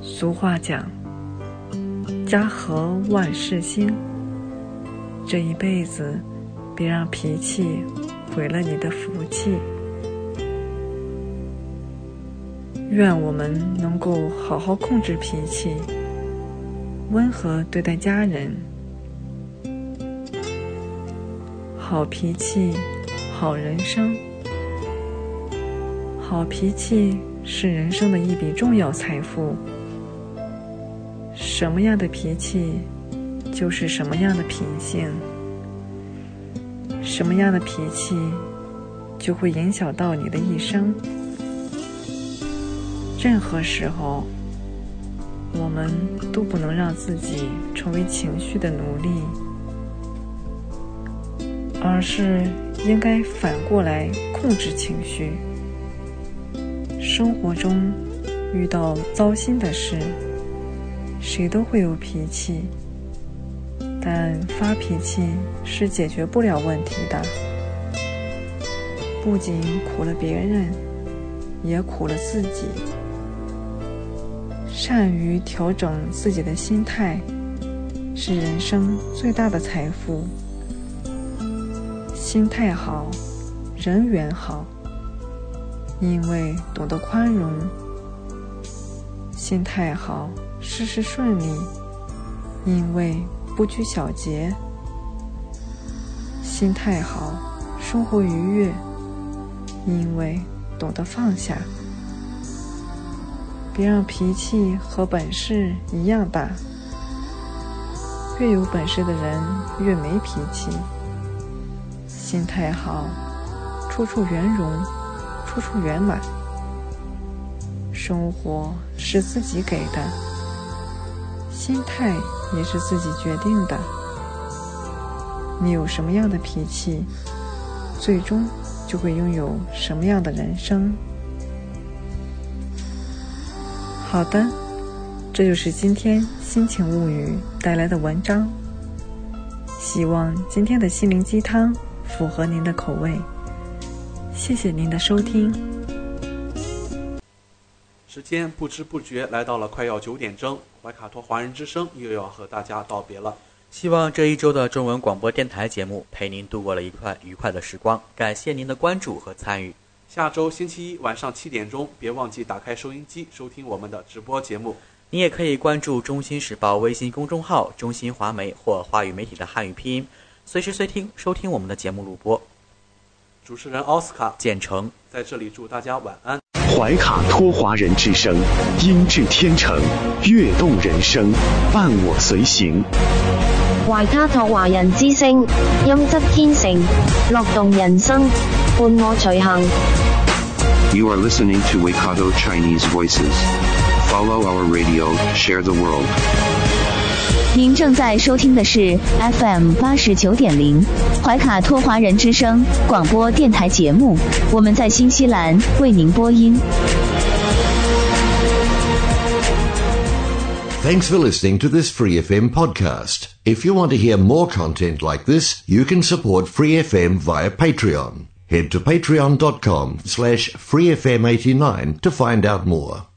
[SPEAKER 13] 俗话讲：“家和万事兴。”这一辈子，别让脾气毁了你的福气。愿我们能够好好控制脾气，温和对待家人。好脾气，好人生。好脾气是人生的一笔重要财富。什么样的脾气，就是什么样的品性。什么样的脾气，就会影响到你的一生。任何时候，我们都不能让自己成为情绪的奴隶，而是应该反过来控制情绪。生活中遇到糟心的事，谁都会有脾气，但发脾气是解决不了问题的，不仅苦了别人，也苦了自己。善于调整自己的心态，是人生最大的财富。心态好，人缘好。因为懂得宽容，心态好，事事顺利；因为不拘小节，心态好，生活愉悦；因为懂得放下。别让脾气和本事一样大，越有本事的人越没脾气。心态好，处处圆融。处处圆满，生活是自己给的，心态也是自己决定的。你有什么样的脾气，最终就会拥有什么样的人生。好的，这就是今天心情物语带来的文章。希望今天的心灵鸡汤符合您的口味。谢谢您的收听。
[SPEAKER 2] 时间不知不觉来到了快要九点钟，怀卡托华人之声又要和大家道别了。
[SPEAKER 1] 希望这一周的中文广播电台节目陪您度过了一块愉快的时光。感谢您的关注和参与。
[SPEAKER 2] 下周星期一晚上七点钟，别忘记打开收音机收听我们的直播节目。
[SPEAKER 1] 你也可以关注《中新时报》微信公众号“中新华媒”或华语媒体的汉语拼音，随时随听收听我们的节目录播。
[SPEAKER 2] 主持人奥斯卡
[SPEAKER 1] 简成
[SPEAKER 2] 在这里祝大家晚安。
[SPEAKER 6] 怀卡托华人之声，音质天成，悦动人生，伴我随行。
[SPEAKER 7] 怀卡托华人之声，音质天成，乐动人生，伴我随行。
[SPEAKER 8] You are listening to Waikato Chinese Voices. Follow our radio, share the world.
[SPEAKER 3] 您正在收听的是 FM 八十九点零怀卡托华人之声广播电台节目，我们在新西兰为您播音。
[SPEAKER 14] Thanks for listening to this Free FM podcast. If you want to hear more content like this, you can support Free FM via Patreon. Head to patreon.com slash freefm89 to find out more.